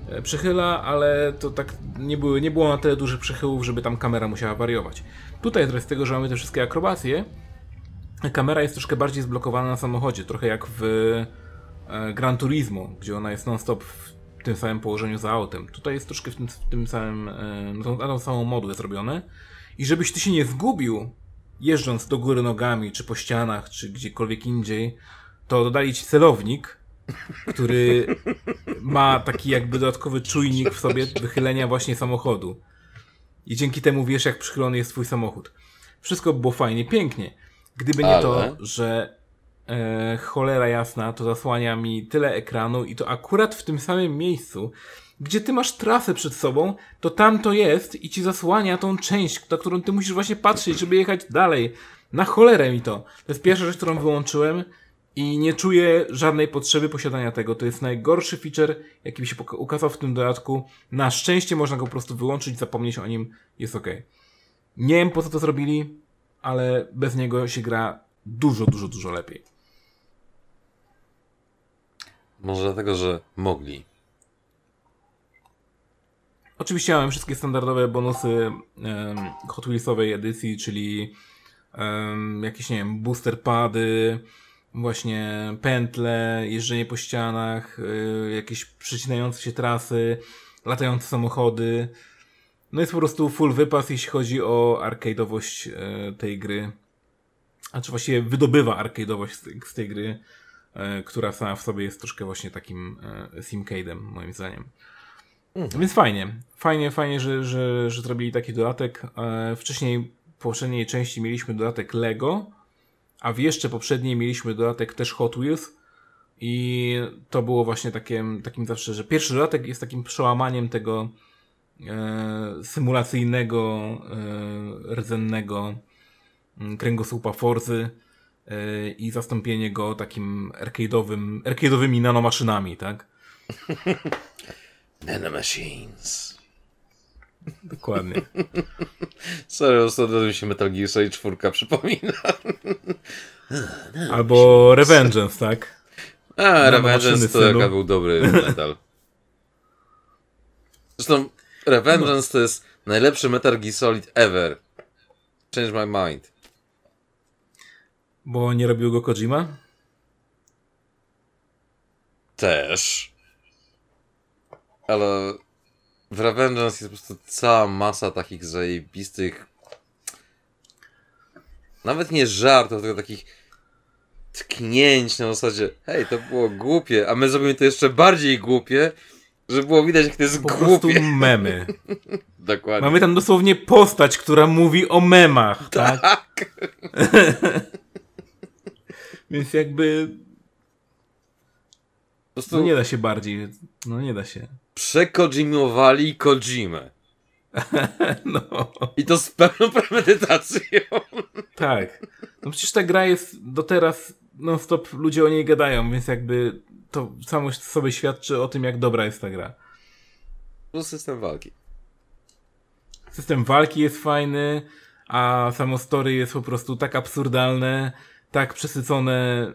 e, przechyla, ale to tak nie, były, nie było na tyle dużych przechyłów, żeby tam kamera musiała wariować. Tutaj z tego, że mamy te wszystkie akrobacje, kamera jest troszkę bardziej zblokowana na samochodzie, trochę jak w e, Gran Turismo, gdzie ona jest non-stop w tym samym położeniu za autem. Tutaj jest troszkę w tym, w tym samym, e, na tą samą modłę zrobione. I żebyś ty się nie zgubił, jeżdżąc do góry nogami, czy po ścianach, czy gdziekolwiek indziej, to dodali ci celownik, który ma taki jakby dodatkowy czujnik w sobie wychylenia właśnie samochodu. I dzięki temu wiesz, jak przychylony jest twój samochód. Wszystko było fajnie, pięknie. Gdyby nie
Ale?
to, że e, cholera jasna, to zasłania mi tyle ekranu i to akurat w tym samym miejscu, gdzie ty masz trasę przed sobą, to tam to jest i ci zasłania tą część, na którą ty musisz właśnie patrzeć, żeby jechać dalej. Na cholerę mi to. To jest pierwsza rzecz, którą wyłączyłem i nie czuję żadnej potrzeby posiadania tego. To jest najgorszy feature, jaki mi się ukazał w tym dodatku. Na szczęście można go po prostu wyłączyć, zapomnieć o nim, jest ok. Nie wiem po co to zrobili, ale bez niego się gra dużo, dużo, dużo lepiej.
Może dlatego, że mogli.
Oczywiście mamy wszystkie standardowe bonusy um, Hot Wheelsowej edycji, czyli um, jakieś, nie wiem, booster pady, właśnie pętle, jeżdżenie po ścianach, y, jakieś przecinające się trasy, latające samochody. No jest po prostu full wypas, jeśli chodzi o arcade'owość y, tej gry. Znaczy właściwie wydobywa arcade'owość z, tej- gry, y, która sama w sobie jest troszkę właśnie takim y, simcade'em, moim zdaniem. Więc fajnie, fajnie, fajnie, że, że, że zrobili taki dodatek. E, wcześniej, w poprzedniej części mieliśmy dodatek Lego, a w jeszcze poprzedniej mieliśmy dodatek też Hot Wheels. I to było właśnie takie, takim zawsze, że pierwszy dodatek jest takim przełamaniem tego e, symulacyjnego, e, rdzennego mm, kręgosłupa Forzy e, i zastąpienie go takim arcade'owym, arcade'owymi nanomaszynami, tak?
Nanomachines.
Dokładnie.
Sorry, ostatnio mi się Metal Gear Solid 4 przypomina.
Albo Revengeance, tak?
A,
maszyny,
Revengeance to jaka był dobry metal. Zresztą Revengeance to jest najlepszy Metal Gear Solid ever. Change my mind.
Bo nie robił go Kojima?
Też. Ale w Revengeance jest po prostu cała masa takich zajebistych nawet nie żartów, tylko takich tknięć na zasadzie hej, to było głupie, a my zrobimy to jeszcze bardziej głupie, żeby było widać, jak to jest
Po prostu
głupie.
memy.
Dokładnie.
Mamy tam dosłownie postać, która mówi o memach, tak? Więc jakby...
Po prostu
No nie da się bardziej. No nie da się.
Przekodzimowali Kojimę.
No,
I to z pełną premedytacją.
tak. No przecież ta gra jest do teraz non stop ludzie o niej gadają, więc jakby to samo sobie świadczy o tym, jak dobra jest ta gra.
Plus system walki.
System walki jest fajny, a samo story jest po prostu tak absurdalne, tak przesycone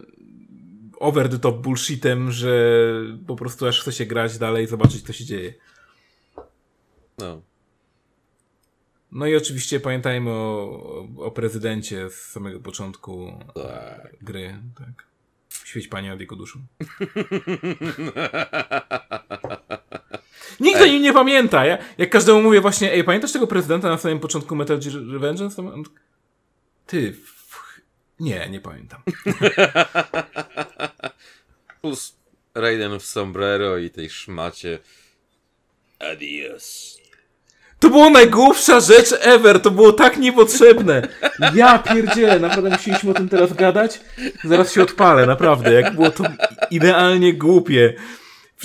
over the top bullshitem, że po prostu aż chce się grać dalej, zobaczyć co się dzieje.
No.
No i oczywiście pamiętajmy o, o prezydencie z samego początku
Tak.
gry, tak. Świeć Panie nad jego duszą. Nikt o nim nie pamięta. Ja, jak każdemu mówię właśnie, ej, pamiętasz tego prezydenta na samym początku Metal Gear Revengeance? Ty. Nie, nie pamiętam.
Plus Raiden w sombrero i tej szmacie. Adios.
To była najgłupsza rzecz ever, to było tak niepotrzebne. Ja pierdzielę, naprawdę musieliśmy o tym teraz gadać? Zaraz się odpalę, naprawdę, jak było to idealnie głupie.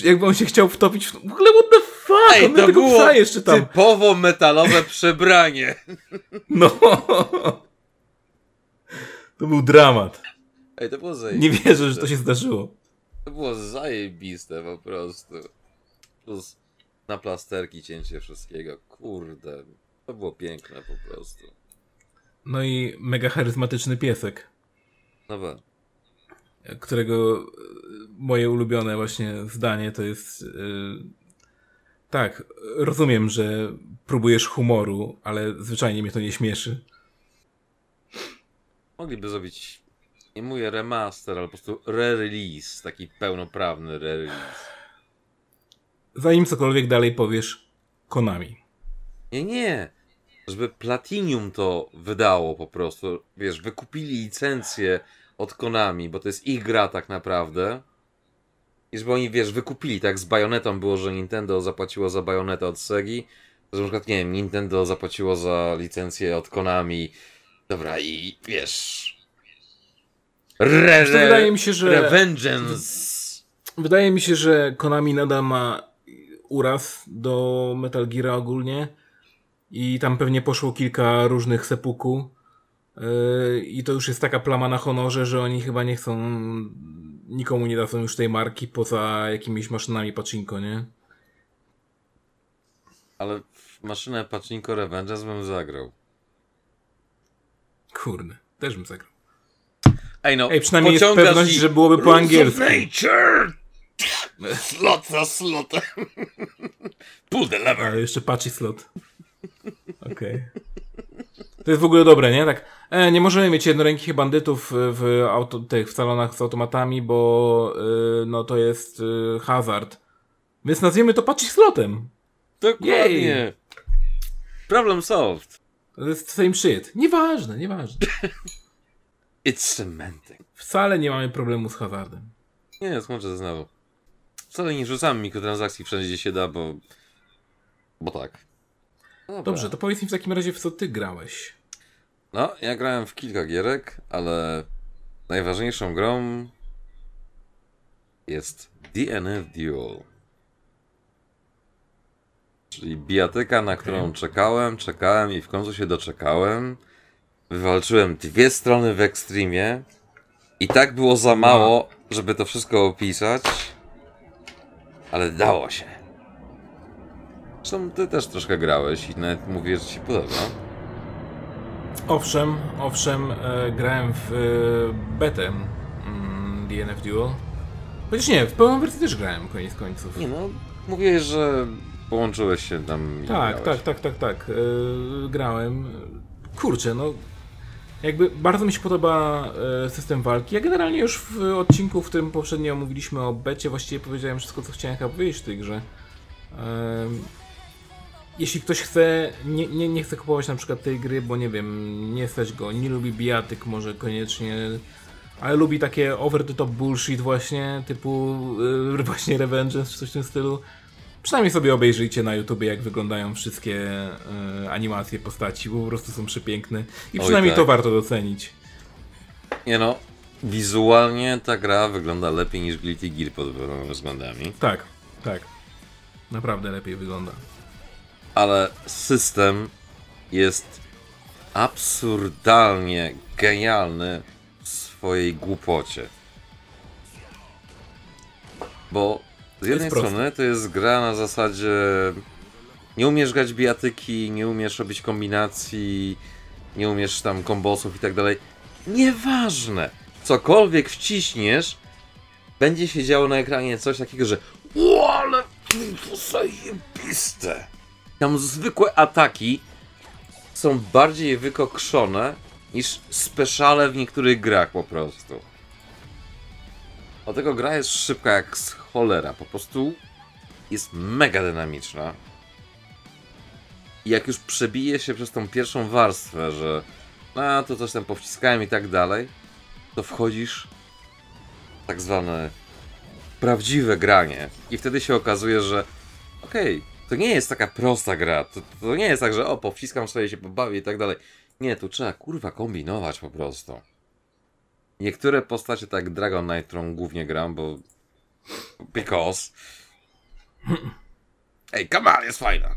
Jakby on się chciał wtopić w... W ogóle what the fuck,
Ej,
on
to
tego
było
psa jeszcze tam.
typowo metalowe przebranie.
No. To był dramat.
Ej, to było
Nie
zajebiste.
wierzę, że to się zdarzyło.
To było zajebiste po prostu. Plus na plasterki cięcie wszystkiego. Kurde. To było piękne po prostu.
No i mega charyzmatyczny piesek,
No we.
którego e, moje ulubione właśnie zdanie to jest e, tak, rozumiem, że próbujesz humoru, ale zwyczajnie mnie to nie śmieszy.
Mogliby zrobić, nie mówię remaster, ale po prostu re-release. Taki pełnoprawny re-release.
Zanim cokolwiek dalej powiesz, Konami.
Nie, nie. Żeby Platinum to wydało po prostu. Wiesz, wykupili licencję od Konami, bo to jest ich gra tak naprawdę. I żeby oni, wiesz, wykupili, tak z Bayonetą było, że Nintendo zapłaciło za Bayonetę od Segi. Że na przykład, nie wiem, Nintendo zapłaciło za licencję od Konami. Dobra, i wiesz... Re,
Zresztą wydaje mi się, że-
Revengeance.
Wydaje mi się, że Konami nadal ma uraz do Metal Gear ogólnie i tam pewnie poszło kilka różnych sepuku yy, i to już jest taka plama na honorze, że oni chyba nie chcą nikomu nie dadzą już tej marki poza jakimiś maszynami pachinko, nie?
Ale w maszynę Pachinko Revengeance bym zagrał.
Kurde, też bym zagrał.
Ej, no,
Ej, przynajmniej jest pewność, że byłoby po angielsku.
Nature! Slot za slotem. Pull the lever.
A jeszcze patchy slot. Okej. To jest w ogóle dobre, nie? Tak. E, nie możemy mieć jednorękich bandytów w, auto, tych, w salonach z automatami, bo y, no to jest y, hazard. Więc nazwiemy to patchy slotem.
Dokładnie.
Jej.
Problem solved.
To jest same shit. Nieważne, nieważne.
It's semantic.
Wcale nie mamy problemu z hazardem.
Nie, skończę znowu. Wcale nie rzucamy mikrotransakcji wszędzie, gdzie się da, bo... Bo tak. No.
Dobrze, to powiedz mi w takim razie, w co ty grałeś.
No, ja grałem w kilka gierek, ale najważniejszą grą jest DNF Duel. Czyli bijatyka, na którą czekałem, czekałem i w końcu się doczekałem. Wywalczyłem dwie strony w Extremie i tak było za mało, żeby to wszystko opisać, ale dało się. Zresztą ty też troszkę grałeś i nawet mówię, że ci się podoba.
Owszem, owszem, e, grałem w e, betę mm, DNF Duel. Chociaż nie, w pełną wersję też grałem, koniec końców.
Nie no, mówiłeś, że połączyłeś się tam
Tak, tak, tak, tak, tak. E, grałem. Kurczę, no. Jakby bardzo mi się podoba e, system walki. Ja generalnie już w odcinku, w którym poprzednio mówiliśmy o becie, właściwie powiedziałem wszystko, co chciałem chyba powiedzieć w tej grze. Jeśli ktoś chce, nie, nie, nie chce kupować na przykład tej gry, bo nie wiem, nie stać go, nie lubi bijatyk może koniecznie, ale lubi takie over the top bullshit właśnie, typu y, właśnie Revengeance czy coś w tym stylu. Przynajmniej sobie obejrzyjcie na YouTubie, jak wyglądają wszystkie y, animacje postaci, bo po prostu są przepiękne. I
Oj,
przynajmniej
tak.
to warto docenić.
Nie no, wizualnie ta gra wygląda lepiej niż Guilty Gear pod wieloma względami,
Tak, tak. Naprawdę lepiej wygląda.
ale system jest absurdalnie genialny w swojej głupocie. Bo z jednej strony to jest gra na zasadzie nie umiesz grać bijatyki, nie umiesz robić kombinacji, nie umiesz tam kombosów i tak dalej. Nieważne! Cokolwiek wciśniesz, będzie się działo na ekranie coś takiego, że o, ale to zajebiste! Tam zwykłe ataki są bardziej wykokszone niż speciale w niektórych grach po prostu. Dlatego gra jest szybka jak cholera, po prostu jest mega dynamiczna. I jak już przebije się przez tą pierwszą warstwę, że a to coś tam powciskałem i tak dalej, to wchodzisz w tak zwane prawdziwe granie. I wtedy się okazuje, że okej, to nie jest taka prosta gra. To, to nie jest tak, że o, powciskam sobie się pobawię i tak dalej. Nie, tu trzeba kurwa kombinować po prostu. Niektóre postacie, tak Dragon Knight, którą głównie gram, bo. Because. Ej, on, jest fajna.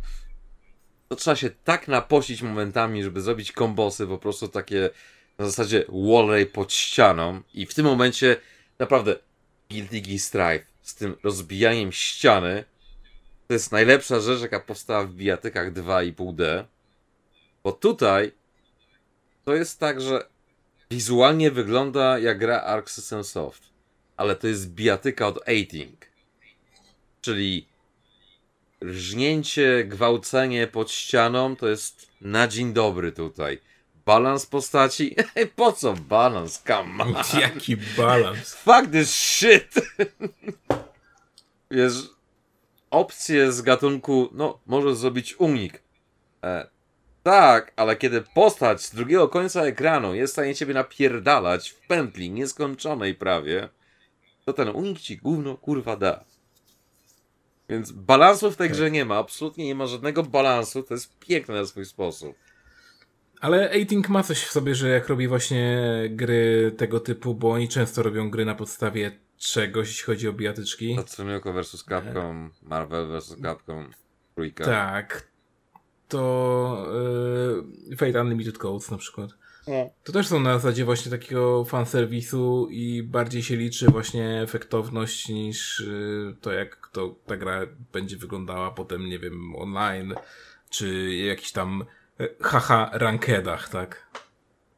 To trzeba się tak naposić momentami, żeby zrobić kombosy, po prostu takie na zasadzie wallray pod ścianą. I w tym momencie naprawdę Guilty Gear Strive z tym rozbijaniem ściany to jest najlepsza rzecz, jaka powstała w bijatykach 2,5D. Bo tutaj to jest tak, że wizualnie wygląda jak gra Arc System Soft, ale to jest bijatyka od Ating. Czyli rżnięcie, gwałcenie pod ścianą to jest na dzień dobry tutaj. Balans postaci? po co balans? Come on.
Jaki balans.
Fuck this shit! Wiesz, opcje z gatunku, no, możesz zrobić unik. E, tak, ale kiedy postać z drugiego końca ekranu jest w stanie ciebie napierdalać w pętli nieskończonej prawie, to ten unik ci gówno kurwa da. Więc balansu w tej grze nie ma, absolutnie nie ma żadnego balansu, to jest piękne na swój sposób.
Ale A-Think ma coś w sobie, że jak robi właśnie gry tego typu, bo oni często robią gry na podstawie czegoś, jeśli chodzi o bijatyczki.
Tatsunoko vs Capcom, Marvel vs Capcom, trójka.
Tak. To yy, Fate Unlimited Codes na przykład.
No.
To też są na zasadzie właśnie takiego fanserwisu i bardziej się liczy właśnie efektowność niż yy, to, jak to, ta gra będzie wyglądała potem, nie wiem, online, czy jakiś tam yy, haha rankedach, tak?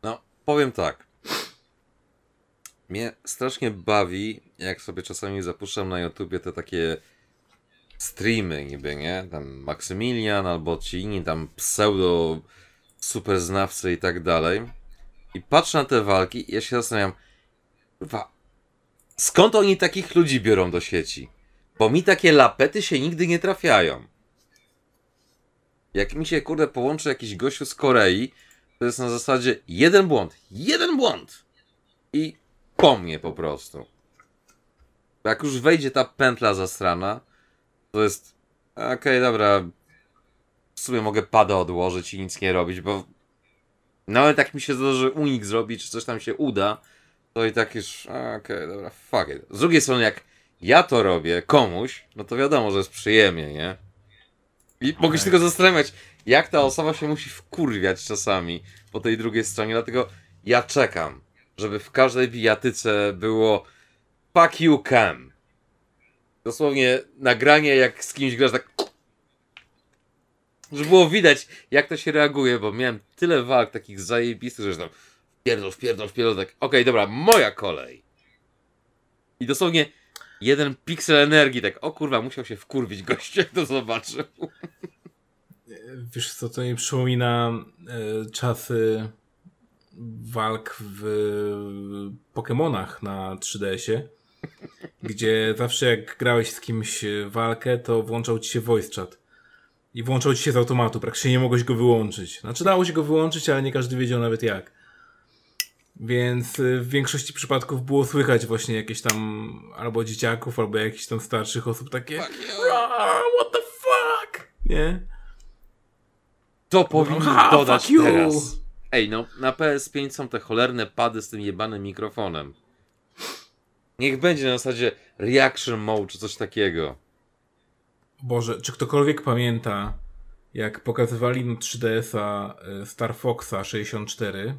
No, powiem tak. Mnie strasznie bawi, jak sobie czasami zapuszczam na YouTubie te takie streamy niby, nie? Tam Maksymilian albo ci inni tam pseudo super znawcy i tak dalej. I patrzę na te walki i ja się zastanawiam, kurwa, skąd oni takich ludzi biorą do sieci? Bo mi takie lapety się nigdy nie trafiają. Jak mi się, kurde, połączy jakiś gościu z Korei, to jest na zasadzie jeden błąd, jeden błąd i po mnie po prostu. Jak już wejdzie ta pętla zastrana, to jest okej, dobra, w sumie mogę pada odłożyć i nic nie robić, bo nawet jak mi się zdarzy unik zrobić, czy coś tam się uda, to i tak już, okej, dobra, fuck it. Z drugiej strony, jak ja to robię komuś, no to wiadomo, że jest przyjemnie, nie? I mogę się tylko zastanawiać, jak ta osoba się musi wkurwiać czasami po tej drugiej stronie, dlatego ja czekam, żeby w każdej bijatyce było fuck you cam. Dosłownie nagranie jak z kimś grasz tak żeby było widać jak to się reaguje, bo miałem tyle walk takich zajebistych, że tam wpierdol, wpierdol, wpierdol, tak okej, dobra, moja kolej. I dosłownie jeden piksel energii, tak o kurwa, musiał się wkurwić gość, jak to zobaczył.
Wiesz co, to mi przypomina e, czasy walk w Pokémonach na 3DS-ie, gdzie zawsze jak grałeś z kimś walkę, to włączał ci się voice chat. I włączał ci się z automatu, praktycznie nie mogłeś go wyłączyć. Znaczy dało się go wyłączyć, ale nie każdy wiedział nawet jak. Więc y, w większości przypadków było słychać właśnie jakieś tam albo dzieciaków, albo jakichś tam starszych osób takie "Rah, What the fuck? Nie?
To powinno
Ha,
dodać teraz. Ej, no na PS5 są te cholerne pady z tym jebanym mikrofonem. Niech będzie na zasadzie reaction mode czy coś takiego.
Boże, czy ktokolwiek pamięta, jak pokazywali na 3DS-a y, Star Foxa 64,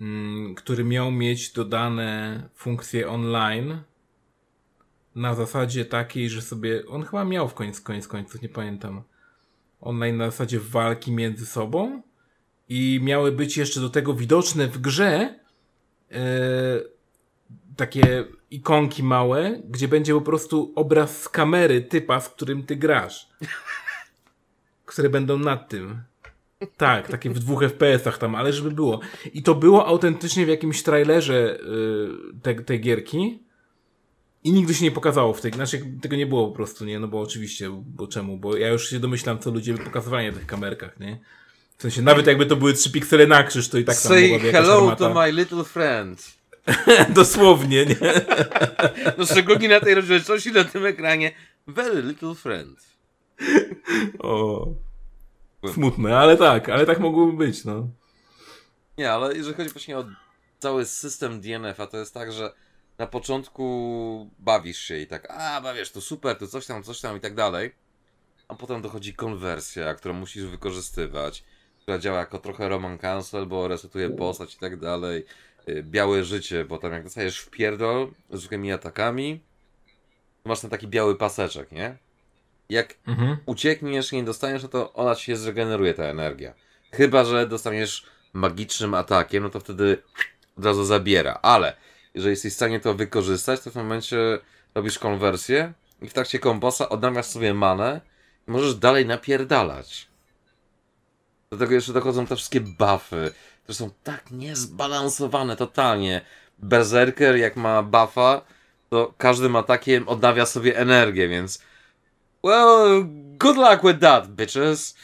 mm, który miał mieć dodane funkcje online na zasadzie takiej, że sobie, on chyba miał w koniec, koniec końców, nie pamiętam, online na zasadzie walki między sobą i miały być jeszcze do tego widoczne w grze e, takie ikonki małe, gdzie będzie po prostu obraz z kamery typa, z którym ty grasz. Które będą nad tym. Tak, takie w dwóch FPS-ach tam, ale żeby było. I to było autentycznie w jakimś trailerze y, te, tej gierki. I nigdy się nie pokazało w tej. Znaczy, tego nie było po prostu, nie? No bo oczywiście, bo czemu? Bo ja już się domyślam, co ludzie pokazywali na tych kamerkach, nie? W sensie, nawet jakby to były trzy piksele na krzyż, to i tak tam
Say
mogłaby jakaś
hello to my little friend.
Dosłownie, nie?
No szczególnie na tej rozdzielczości na tym ekranie. Very little friend.
O. Smutne, ale tak, ale tak mogłoby być, no.
Nie, ale jeżeli chodzi właśnie o cały system DNF-a, to jest tak, że na początku bawisz się i tak, a bawisz, to super, to coś tam, coś tam i tak dalej. A potem dochodzi konwersja, którą musisz wykorzystywać, która działa jako trochę Roman Cancel, bo resetuje postać i tak dalej. Y, Białe życie, bo tam jak dostajesz w pierdol z zwykłymi atakami, to masz ten taki biały paseczek, nie? Jak
Mhm.
uciekniesz i nie dostaniesz, no to ona ci się zregeneruje, ta energia. Chyba, że dostaniesz magicznym atakiem, no to wtedy od razu zabiera. Ale jeżeli jesteś w stanie to wykorzystać, to w momencie robisz konwersję i w trakcie kombosa odnawiasz sobie manę i możesz dalej napierdalać. Do tego jeszcze dochodzą te wszystkie buffy, które są tak niezbalansowane totalnie. Berserker jak ma buffa, to każdym atakiem odnawia sobie energię, więc Well, good luck with that, bitches.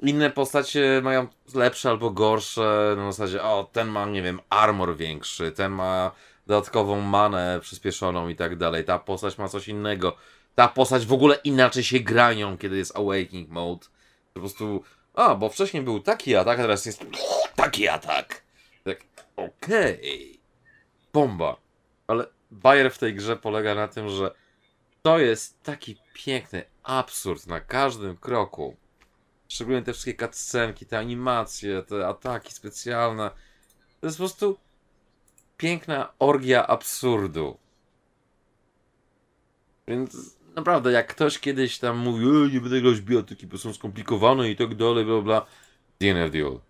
Inne postacie mają lepsze albo gorsze, na zasadzie, o, ten ma, nie wiem, armor większy, ten ma dodatkową manę przyspieszoną i tak dalej, ta postać ma coś innego. Ta postać w ogóle inaczej się grają, kiedy jest Awakening Mode. Po prostu, a, bo wcześniej był taki atak, a teraz jest taki atak. Tak, okej. Bomba. Ale Bayer w tej grze polega na tym, że to jest taki piękny absurd na każdym kroku. Szczególnie te wszystkie cutscenki, te animacje, te ataki specjalne. To jest po prostu piękna orgia absurdu. Więc naprawdę, jak ktoś kiedyś tam mówi, e, nie będę grać biotyki, bo są skomplikowane i tak dalej, bla bla. DNF Duel.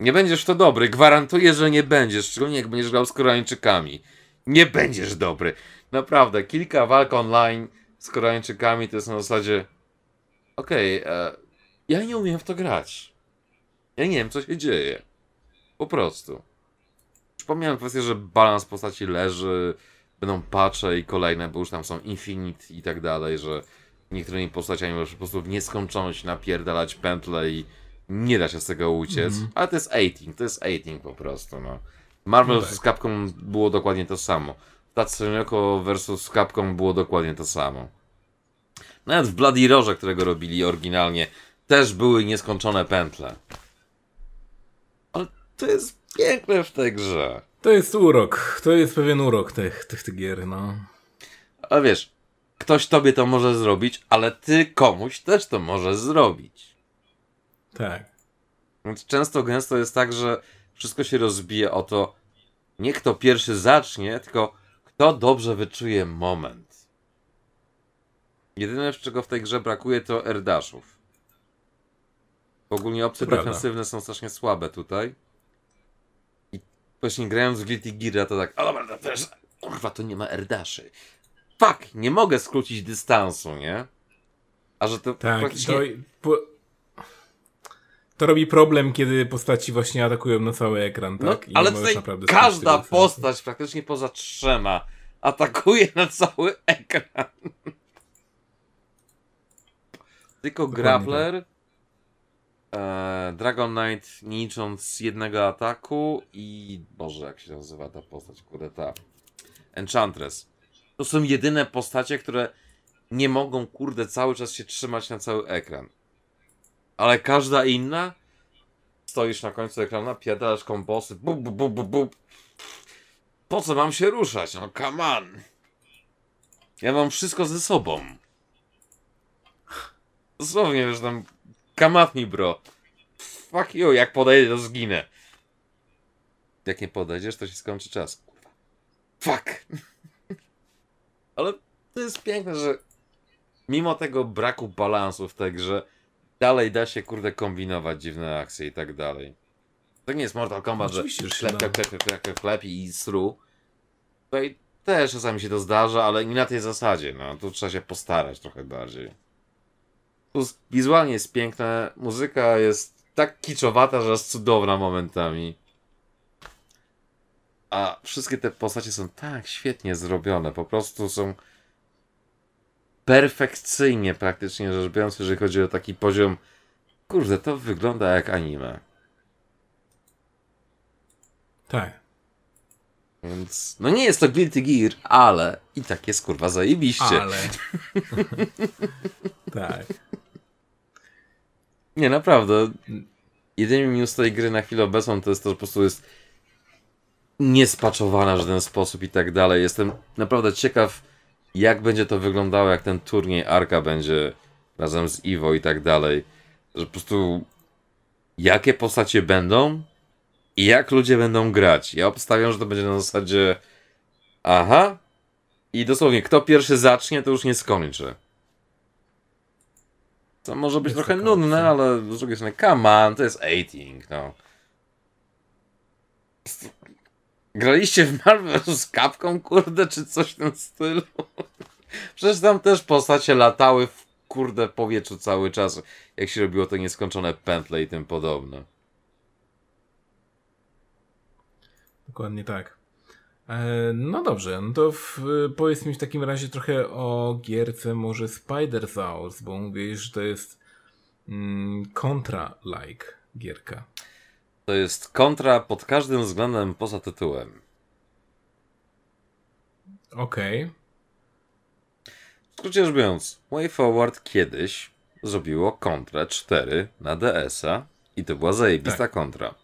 Nie będziesz to dobry, gwarantuję, że nie będziesz, szczególnie jak będziesz grał z Koreańczykami. Nie będziesz dobry. Naprawdę, kilka walk online z Koreańczykami to jest na zasadzie okej, e, ja nie umiem w to grać. Ja nie wiem, co się dzieje. Po prostu. Pomijam kwestię, że balans postaci leży, będą patche i kolejne, bo już tam są Infinite i tak dalej, że niektórymi postaciami możesz po prostu w nieskończoność napierdalać pętle i nie da się z tego uciec.
Mhm.
Ale to jest 18, to jest 18 po prostu, no. Marvel
No tak.
vs. Capcom było dokładnie to samo. Tatsunoko vs. Capcom było dokładnie to samo. Nawet w Bloody Roże, którego robili oryginalnie, też były nieskończone pętle. Ale to jest piękne w tej grze.
To jest urok. To jest pewien urok tych, tych, tych gier, no.
Ale wiesz, ktoś tobie to może zrobić, ale ty komuś też to możesz zrobić.
Tak.
Więc często gęsto jest tak, że wszystko się rozbija o to, nie kto pierwszy zacznie, tylko kto dobrze wyczuje moment. Jedyne, czego w tej grze brakuje, to erdaszów. Ogólnie opcje defensywne są strasznie słabe tutaj. I właśnie grając w Guilty Gear, to tak, o dobra, to też, kurwa, to nie ma erdaszy. Fuck, nie mogę skrócić dystansu, nie? A że to
Tak,
praktycznie...
to, po, to robi problem, kiedy postaci właśnie atakują na cały ekran,
No,
tak? I nie
ale tutaj każda postać, praktycznie poza trzema, atakuje na cały ekran. Tylko
Dokładnie
Grappler, e, Dragon Knight nie licząc jednego ataku i... Boże, jak się nazywa ta postać, kurde, ta... Enchantress. To są jedyne postacie, które nie mogą, kurde, cały czas się trzymać na cały ekran. Ale każda inna stoisz na końcu ekranu, pierdalasz kombosy, bub, bub, bub, bub, bub. Po co mam się ruszać? No come on. Ja mam wszystko ze sobą. Dosłownie, wiesz tam, come at me, bro. Fuck you, jak podejdę, to zginę. Jak nie podejdziesz, to się skończy czas. Kurwa. Fuck. Ale to jest piękne, że mimo tego braku balansu w tej grze, dalej da się, kurde, kombinować dziwne akcje i tak dalej. To nie jest Mortal Kombat, że
Oczywiście, że
klep, klep, klep, klep i sru. Tutaj też czasami się to zdarza, ale nie na tej zasadzie, no. Tu trzeba się postarać trochę bardziej. Wizualnie jest piękne, muzyka jest tak kiczowata, że jest cudowna momentami. A wszystkie te postacie są tak świetnie zrobione, po prostu są perfekcyjnie praktycznie rzecz biorąc, jeżeli chodzi o taki poziom. Kurde, to wygląda jak anime.
Tak.
Więc, no nie jest to Guilty Gear, ale i tak jest kurwa zajebiście.
Ale. tak.
Nie, naprawdę. Jedyny minus tej gry na chwilę obecną to jest to, że po prostu jest niespaczowana w żaden sposób i tak dalej. Jestem naprawdę ciekaw, jak będzie to wyglądało, jak ten turniej Arka będzie razem z Iwo i tak dalej. Że po prostu jakie postacie będą i jak ludzie będą grać. Ja obstawiam, że to będzie na zasadzie aha i dosłownie kto pierwszy zacznie, to już nie skończy. To może być trochę nudne,
opcja.
ale z drugiej strony, come on, to jest 18, no. Graliście w Marvel z kapką, kurde, czy coś w tym stylu? Przecież tam też postacie latały w kurde powietrzu cały czas, jak się robiło te nieskończone pętle i tym podobne.
Dokładnie tak. E, no dobrze, no to w, powiedz mi w takim razie trochę o gierce może Spider Souls, bo mówisz, że to jest mm, kontra-like gierka.
To jest kontra pod każdym względem poza tytułem.
Okej.
W skrócie rzecz biorąc, WayForward kiedyś zrobiło kontrę 4 na DS-a i to była zajebista
Tak.
kontra.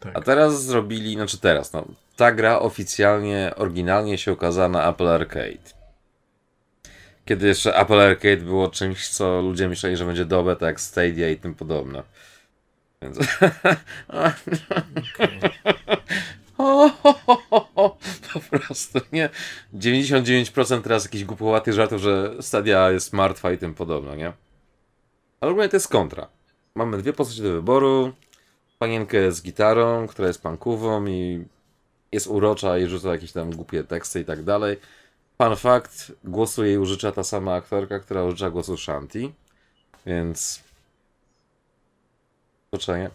tak.
A teraz zrobili, znaczy teraz, no, ta gra oficjalnie, oryginalnie się ukazała na Apple Arcade. Kiedy jeszcze Apple Arcade było czymś, co ludzie myśleli, że będzie dobre, tak jak Stadia i tym podobne. Więc... po prostu, nie? 99% teraz jakichś głupowatych żartów, że Stadia jest martwa i tym podobne, nie? Ale ogólnie to jest kontra. Mamy dwie postacie do wyboru. panienkę z gitarą, która jest pankową i jest urocza i rzuca jakieś tam głupie teksty i tak dalej. Fun fact, głosu jej użycza ta sama aktorka, która użycza głosu Shanti, więc... Poczekaj.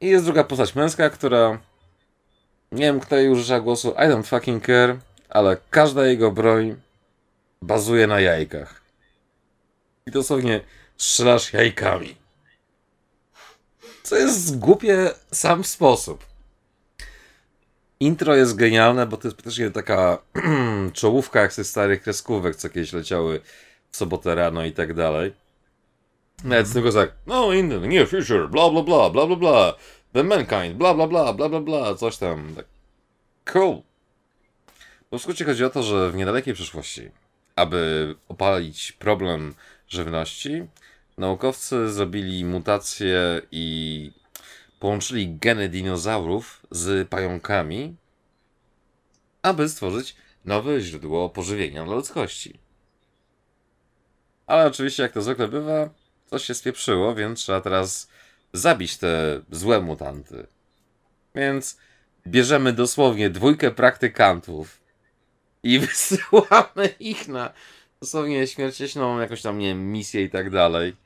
I jest druga postać męska, która... Nie wiem, kto jej użycza głosu, I don't fucking care, ale każda jego broń bazuje na jajkach. I dosłownie strzelasz jajkami. Co jest głupie sam sposób. Intro jest genialne, bo to jest praktycznie taka czołówka jak ze starych kreskówek, co kiedyś leciały w sobotę rano i tak dalej. Nawet z tego tak, no in the near future, bla bla bla, bla bla bla, the mankind, bla bla bla, bla bla bla, coś tam. Tak. Cool. Bo w skrócie chodzi o to, że w niedalekiej przyszłości, aby opalić problem żywności, naukowcy zrobili mutacje i połączyli geny dinozaurów z pająkami, aby stworzyć nowe źródło pożywienia dla ludzkości. Ale oczywiście, jak to zwykle bywa, coś się spieprzyło, więc trzeba teraz zabić te złe mutanty. Więc bierzemy dosłownie dwójkę praktykantów i wysyłamy ich na dosłownie śmiercieczną jakąś tam, nie wiem, misję i tak dalej.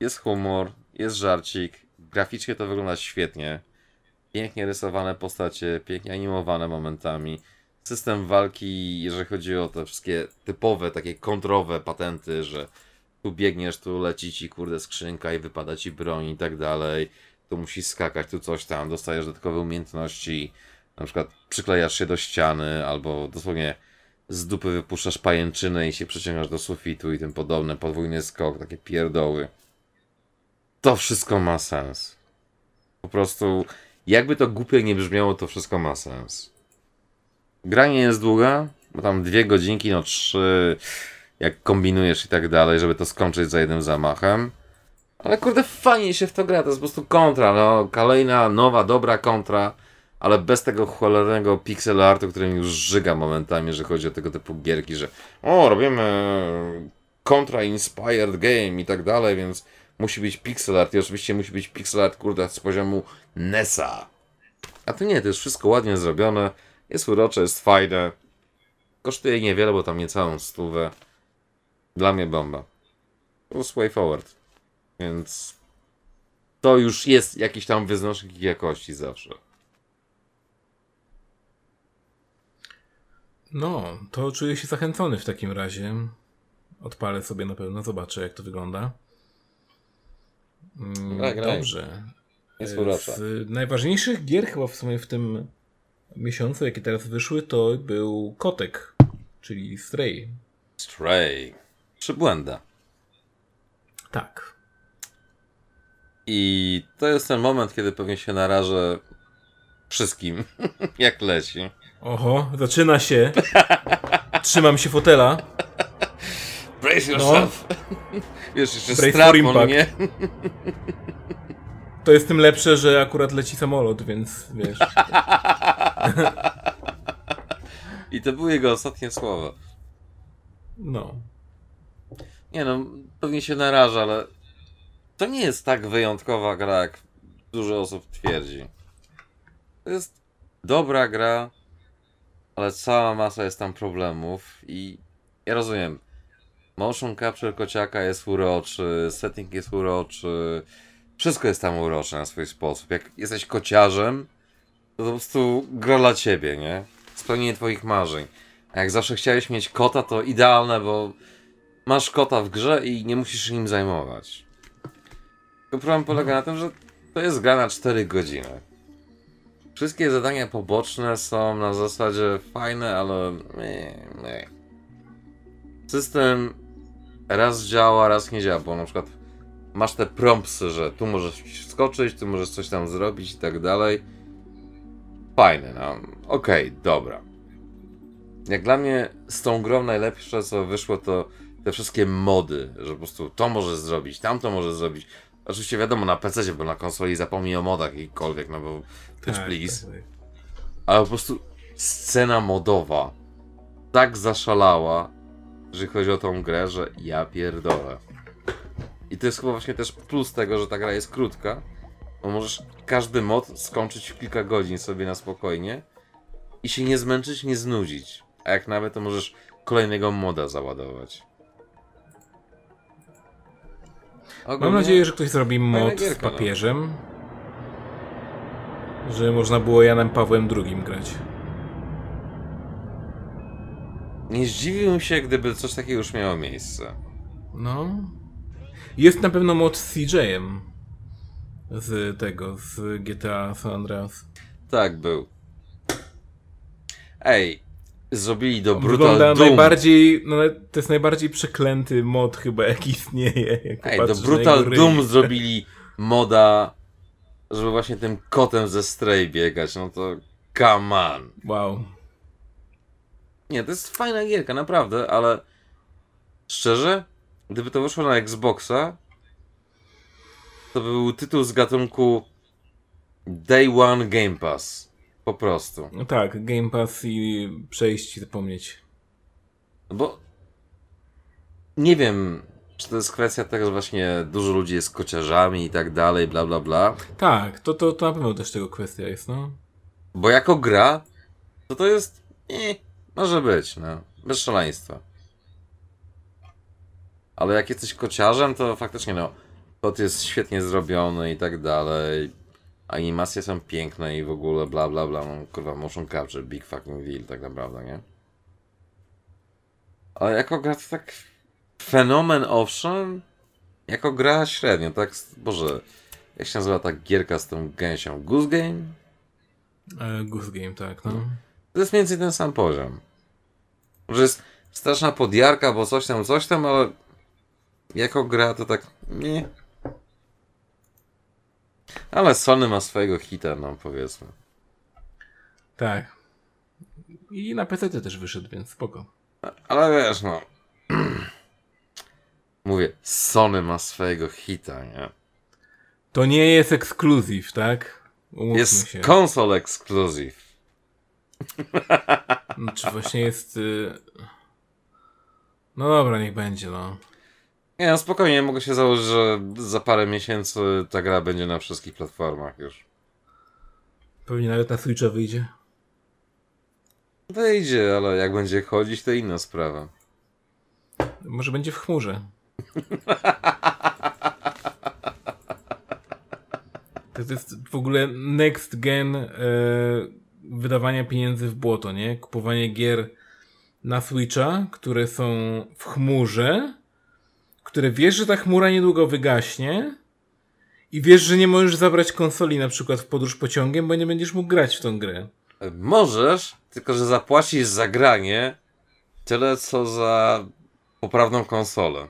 Jest humor, jest żarcik, graficznie to wygląda świetnie. Pięknie rysowane postacie, pięknie animowane momentami. System walki, jeżeli chodzi o te wszystkie typowe, takie kontrowe patenty, że tu biegniesz, tu leci ci kurde skrzynka i wypada ci broń i tak dalej. Tu musisz skakać, tu coś tam, dostajesz dodatkowe umiejętności. Na przykład przyklejasz się do ściany, albo dosłownie z dupy wypuszczasz pajęczynę i się przeciągasz do sufitu i tym podobne. Podwójny skok, takie pierdoły. To wszystko ma sens. Po prostu, jakby to głupie nie brzmiało, to wszystko ma sens. Gra nie jest długa, bo tam dwie godzinki, no trzy, jak kombinujesz i tak dalej, żeby to skończyć za jednym zamachem. Ale kurde, fajnie się w to gra, to jest po prostu kontra, no, kolejna, nowa, dobra kontra, ale bez tego cholernego pixel artu, który mi już żyga momentami, że chodzi o tego typu gierki, że o, robimy kontra inspired game i tak dalej, więc musi być pixel art i oczywiście musi być pixel art, kurde, z poziomu NESa. A to nie, to jest wszystko ładnie zrobione, jest urocze, jest fajne. Kosztuje niewiele, bo tam niecałą stówę. Dla mnie bomba. Plus way forward. Więc to już jest jakiś tam wyznacznik jakości zawsze.
No, to czuję się zachęcony w takim razie. Odpalę sobie na pewno, zobaczę jak to wygląda. Mm,
Graj, graj.
Dobrze.
Jest urocza.
Z najważniejszych gier chyba w sumie w tym miesiącu, jakie teraz wyszły, to był Kotek, czyli Stray.
Stray. Przybłęda.
Tak.
I to jest ten moment, kiedy pewnie się narażę wszystkim, jak leci.
Oho, zaczyna się. Trzymam się fotela.
Brace yourself. Wiesz, jeszcze
Brace for
strapon, nie?
To jest tym lepsze, że akurat leci samolot, więc wiesz.
I to były jego ostatnie słowa.
No.
Nie no, pewnie się naraża, ale to nie jest tak wyjątkowa gra, jak dużo osób twierdzi. To jest dobra gra, ale cała masa jest tam problemów i ja rozumiem. Motion capture kociaka jest uroczy, setting jest uroczy, wszystko jest tam urocze na swój sposób. Jak jesteś kociarzem, to po prostu gra dla ciebie, nie? Spełnienie twoich marzeń. A jak zawsze chciałeś mieć kota, to idealne, bo masz kota w grze i nie musisz się nim zajmować. Tylko problem polega na tym, że to jest gra na 4 godziny. Wszystkie zadania poboczne są na zasadzie fajne, ale. System raz działa, raz nie działa, bo na przykład masz te prompsy, że tu możesz skoczyć, tu możesz coś tam zrobić i tak dalej. Fajne, no. Okej, dobra. Jak dla mnie z tą grą najlepsze co wyszło to te wszystkie mody, że po prostu to może zrobić, tamto może zrobić. Oczywiście wiadomo na PC, bo na konsoli zapomnij o modach jakikolwiek, no bo też please.
tak, tak.
Ale po prostu scena modowa tak zaszalała, jeżeli chodzi o tą grę, że ja pierdolę. I to jest chyba właśnie też plus tego, że ta gra jest krótka, Bo możesz każdy mod skończyć w kilka godzin sobie na spokojnie i się nie zmęczyć, nie znudzić. A jak nawet, to możesz kolejnego moda załadować.
Mam
Ogólnie-
nadzieję, że ktoś zrobi mod z
no.
papieżem. Że można było Janem Pawłem II grać.
Nie zdziwiłbym się, gdyby coś takiego już miało miejsce.
No. Jest na pewno mod z CJ-em. Z tego, z GTA San Andreas.
Tak, był. Ej, zrobili do Brutal
Wygląda
Doom.
najbardziej, no to jest najbardziej przeklęty mod chyba jaki istnieje. Jak
Ej, do Brutal. Doom zrobili moda, żeby właśnie tym kotem ze Stray biegać, no to come on.
Wow.
Nie, to jest fajna gierka, naprawdę, ale szczerze, gdyby to wyszło na Xboxa, to by był tytuł z gatunku Day One Game Pass. Po prostu.
No tak, Game Pass i przejść i zapomnieć.
No Bo nie wiem, czy to jest kwestia tego, że właśnie dużo ludzi jest kociarzami i tak dalej, bla bla bla.
Tak, to, to, to na pewno też tego kwestia jest, no.
Bo jako gra, to to jest. Nie, może być, no. Bez szaleństwa. Ale jak jesteś kociarzem, to faktycznie, no. Kot jest świetnie zrobiony i tak dalej. Animacje są piękne i w ogóle bla bla bla. No, kurwa, motion capture, big fucking deal, tak naprawdę, nie? Ale jako gra to tak. Fenomen owszem. Jako gra średnio, tak? Boże. Jak się nazywa ta gierka z tą gęsią? Goose Game?
E, Goose Game, tak, no.
To jest mniej więcej ten sam poziom. Że jest straszna podjarka, bo coś tam, coś tam, ale jako gra to tak nie. Ale Sony ma swojego hita, no powiedzmy.
Tak. I na PC też wyszedł, więc spoko.
Ale wiesz, no. Mówię, Sony ma swojego hita, nie?
To nie jest ekskluzyw, tak? Umówmy
Jest
się.
console exclusive.
No, Czy właśnie jest... Y... No dobra, niech będzie, no.
Nie, no spokojnie, mogę się założyć, że za parę miesięcy ta gra będzie na wszystkich platformach już.
Pewnie nawet na Switcha wyjdzie.
Wyjdzie, ale jak będzie chodzić, to inna sprawa.
Może będzie w chmurze. To jest w ogóle next gen e, wydawania pieniędzy w błoto, nie? Kupowanie gier na Switcha, które są w chmurze, które wiesz, że ta chmura niedługo wygaśnie i wiesz, że nie możesz zabrać konsoli na przykład w podróż pociągiem, bo nie będziesz mógł grać w tą grę.
Możesz, tylko że zapłacisz za granie tyle, co za poprawną konsolę.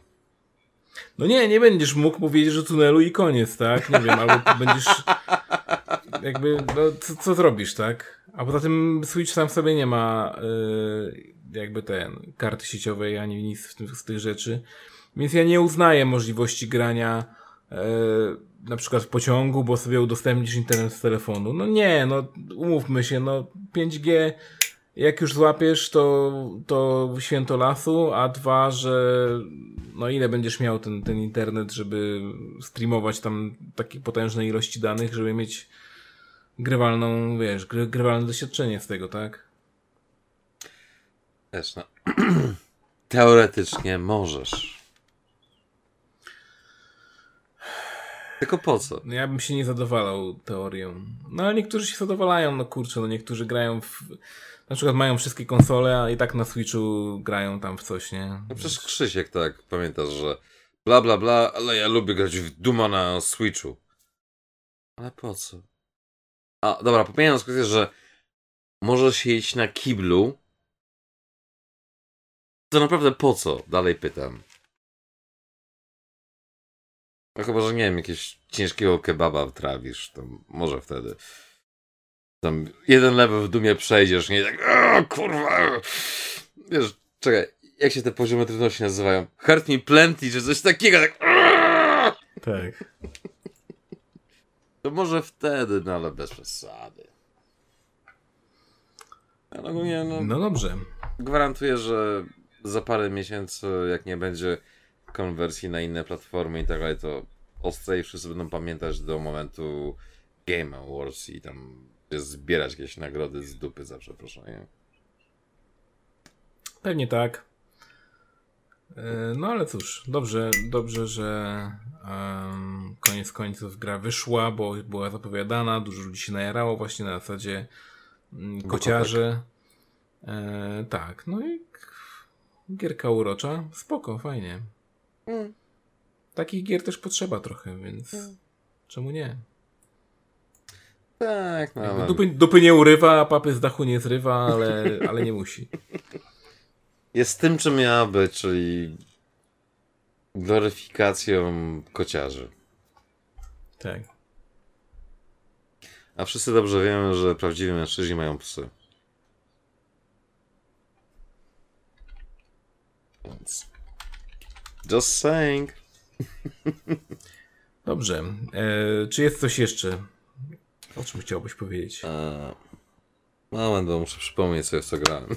No nie, nie będziesz mógł powiedzieć, że tunelu i koniec, tak? Nie wiem, albo będziesz jakby, no co, co zrobisz, tak? A poza tym Switch sam w sobie nie ma y, jakby ten, karty sieciowej ani nic z tych, z tych rzeczy. Więc ja nie uznaję możliwości grania y, na przykład w pociągu, bo sobie udostępnisz internet z telefonu. No nie, no umówmy się, no 5G jak już złapiesz, to, to święto lasu, a dwa, że no ile będziesz miał ten, ten internet, żeby streamować tam takie potężne ilości danych, żeby mieć grywalną, wiesz, gry, grywalne doświadczenie z tego, tak?
Też no. Teoretycznie możesz. Tylko po co?
No ja bym się nie zadowalał teorią. No ale niektórzy się zadowalają, no kurczę, no niektórzy grają w... Na przykład mają wszystkie konsole, a i tak na Switchu grają tam w coś, nie?
No przecież Krzysiek tak, pamiętasz, że bla bla bla, ale ja lubię grać w Duma na Switchu. Ale po co? A, dobra, pomijając kwestię, że możesz jeść na kiblu, to naprawdę po co? Dalej pytam. No chyba, że nie wiem, jakiegoś ciężkiego kebaba trawisz, to może wtedy. Tam jeden level w dumie przejdziesz, nie tak, "A, kurwa. Wiesz, czekaj, jak się te poziomy trudności nazywają? Hurt me plenty, czy coś takiego, tak.
Tak.
To może wtedy, no ale bez przesady. Ale ogólnie, no,
No dobrze.
gwarantuję, że za parę miesięcy, jak nie będzie konwersji na inne platformy i tak dalej, to ostre i wszyscy będą pamiętać do momentu Game Awards i tam zbierać jakieś nagrody z dupy za przeproszenie.
Pewnie tak. E, no ale cóż, dobrze, dobrze, że um, koniec końców gra wyszła, bo była zapowiadana, dużo ludzi się najarało właśnie na zasadzie um, kociarzy. E, tak, no i gierka urocza, spoko, fajnie. Mm. Takich gier też potrzeba trochę, więc mm. czemu nie?
Tak, no.
Dupy, dupy nie urywa, a papy z dachu nie zrywa, ale, ale nie musi.
Jest tym, czym miała być, czyli gloryfikacją kociarzy.
Tak.
A wszyscy dobrze wiemy, że prawdziwi mężczyźni mają psy. Więc. Just saying.
Dobrze. E, czy jest coś jeszcze? O czym chciałbyś powiedzieć? E,
moment, bo muszę przypomnieć sobie, w co grałem.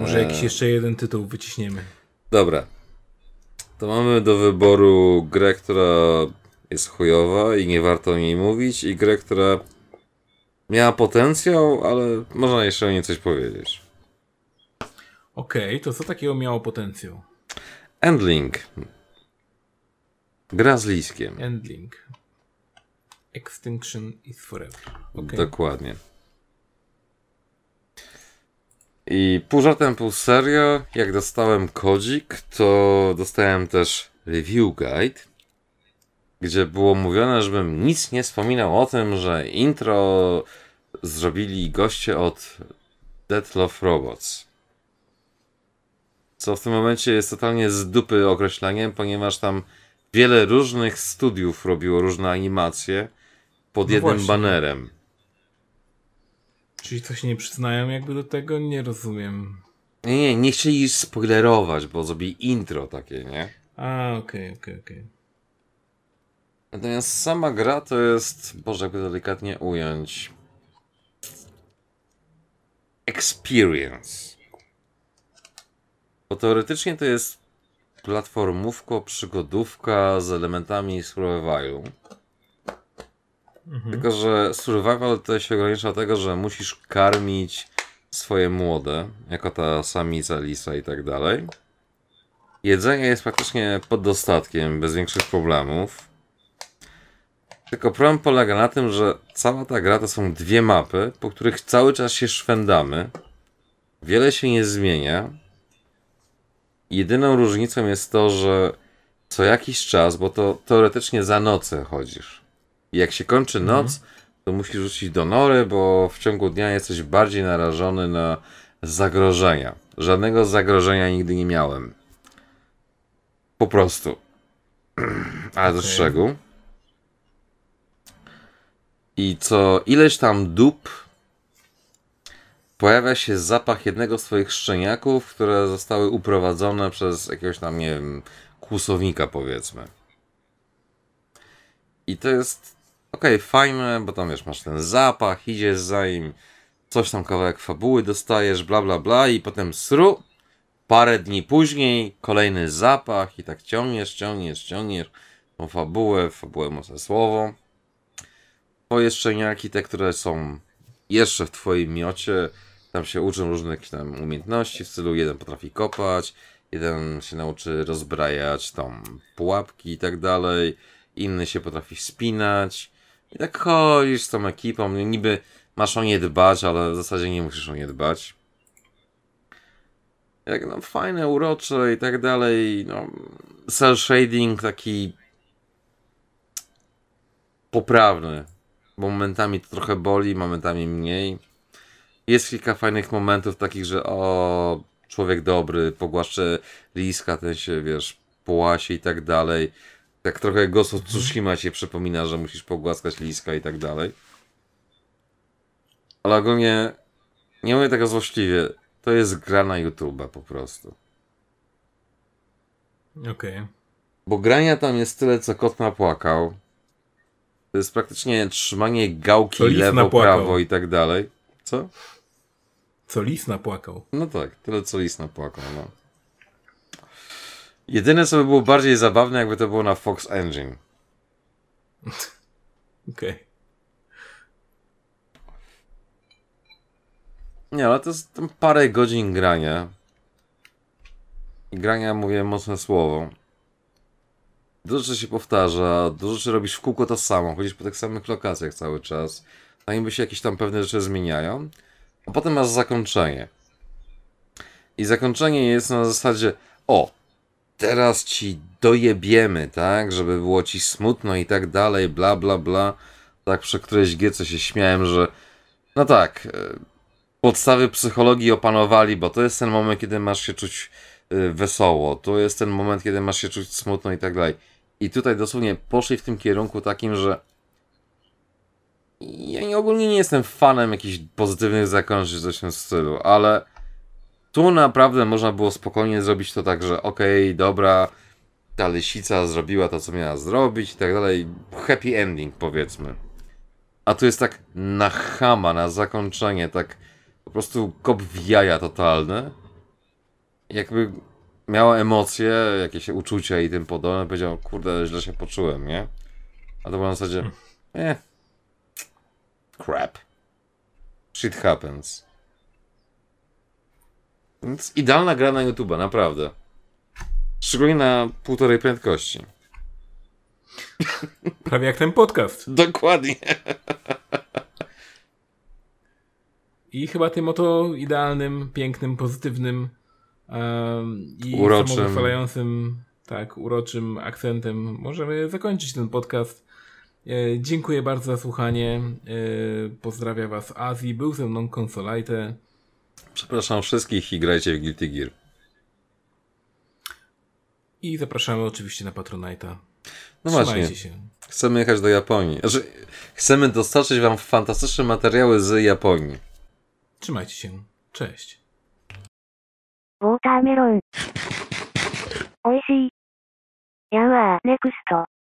Może jakiś jeszcze jeden tytuł wyciśniemy.
Dobra. To mamy do wyboru grę, która jest chujowa i nie warto o niej mówić, i grę, która miała potencjał, ale można jeszcze o niej coś powiedzieć.
Okej, okay, to co takiego miało potencjał?
Endling. Gra z liskiem.
Endling. Extinction is forever.
Okay. Dokładnie. I pół żartem, pół serio, jak dostałem kodzik, to dostałem też review guide, gdzie było mówione, żebym nic nie wspominał o tym, że intro zrobili goście od Dead Love Robots. Co w tym momencie jest totalnie z dupy określeniem, ponieważ tam wiele różnych studiów robiło różne animacje pod no jednym właśnie. banerem.
Czyli coś nie przyznają jakby do tego? Nie rozumiem.
Nie, nie, nie chcieli spoilerować, bo zrobili intro takie, nie?
A, okej, okay, okej, okay, okej. Okay.
Natomiast sama gra to jest, boże, jakby delikatnie ująć, experience. Bo teoretycznie to jest platformówko, przygodówka z elementami survivalu. Mhm. Tylko, że survival to się ogranicza do tego, że musisz karmić swoje młode, jako ta samica, lisa i tak dalej. Jedzenie jest praktycznie pod dostatkiem, bez większych problemów. Tylko problem polega na tym, że cała ta gra to są dwie mapy, po których cały czas się szwendamy. Wiele się nie zmienia. Jedyną różnicą jest to, że co jakiś czas, bo to teoretycznie za nocę chodzisz. I jak się kończy mhm. noc, to musisz rzucić do nory, bo w ciągu dnia jesteś bardziej narażony na zagrożenia. Żadnego zagrożenia nigdy nie miałem. Po prostu. Ale okay. dostrzegł. I co ileś tam dup pojawia się zapach jednego z swoich szczeniaków, które zostały uprowadzone przez jakiegoś tam, nie wiem, kłusownika powiedzmy. I to jest okej, okay, fajne, bo tam wiesz, masz ten zapach, idziesz za nim, coś tam kawałek fabuły dostajesz, bla bla bla i potem sru, parę dni później kolejny zapach i tak ciągniesz, ciągniesz, ciągniesz tą fabułę, fabułę mocne słowo. Twoje szczeniaki, te, które są jeszcze w twoim miocie, tam się uczą różnych tam umiejętności w stylu jeden potrafi kopać, jeden się nauczy rozbrajać tam pułapki i tak dalej, inny się potrafi spinać, i tak chodzisz z tą ekipą, niby masz o nie dbać, ale w zasadzie nie musisz o nie dbać. Jak no fajne, urocze i tak dalej, no cel shading taki poprawny, bo momentami to trochę boli, momentami mniej. Jest kilka fajnych momentów takich, że o, człowiek dobry, pogłaszcze liska, ten się, wiesz, połasie i tak dalej. Tak trochę Ghost of Tsushima się przypomina, że musisz pogłaskać liska i tak dalej. Ale ogólnie nie mówię tego złośliwie. To jest gra na YouTube'a po prostu.
Okej. Okay.
Bo grania tam jest tyle, co kot napłakał. To jest praktycznie trzymanie gałki lewo, napłakał. prawo i tak dalej. Co?
Co lis napłakał.
No tak, tyle co lis napłakał, no. Jedyne, co by było bardziej zabawne, jakby to było na Fox Engine.
Okej.
Nie, ale to jest tam parę godzin grania. I grania, mówię, mocne słowo. Dużo rzeczy się powtarza, dużo rzeczy robisz w kółko to samo, chodzisz po tych samych lokacjach cały czas. A niby się jakieś tam pewne rzeczy zmieniają. A potem masz zakończenie. I zakończenie jest na zasadzie, o, teraz ci dojebiemy, tak, żeby było ci smutno i tak dalej, bla, bla, bla. Tak, przy którejś giece się śmiałem, że no tak, e, podstawy psychologii opanowali, bo to jest ten moment, kiedy masz się czuć y, wesoło, to jest ten moment, kiedy masz się czuć smutno i tak dalej. I tutaj dosłownie poszli w tym kierunku takim, że ja nie- ogólnie nie jestem fanem jakichś pozytywnych zakończeń coś w tym stylu, ale tu naprawdę można było spokojnie zrobić to tak, że okej, dobra, ta lisica zrobiła to, co miała zrobić i tak dalej. Happy ending, powiedzmy. A tu jest tak na chama, na zakończenie, tak po prostu kop w jaja totalny. Jakby miała emocje, jakieś uczucia i tym podobne, powiedział, kurde, źle się poczułem, nie? A to było na zasadzie, eh, crap. Shit happens. Więc idealna gra na YouTube'a, naprawdę. Szczególnie na półtorej prędkości.
Prawie jak ten podcast.
Dokładnie.
I chyba tym oto idealnym, pięknym, pozytywnym em, i
Uroczym.
tak, uroczym akcentem możemy zakończyć ten podcast. E, dziękuję bardzo za słuchanie. E, pozdrawiam Was Azji. Był ze mną Konsolajte.
Przepraszam wszystkich i grajcie w Guilty Gear.
I zapraszamy oczywiście na Patronite'a.
No właśnie.
Się.
Chcemy jechać do Japonii. Znaczy, chcemy dostarczyć wam fantastyczne materiały z Japonii.
Trzymajcie się. Cześć.
Watermelon. Oishii. Yawa, next.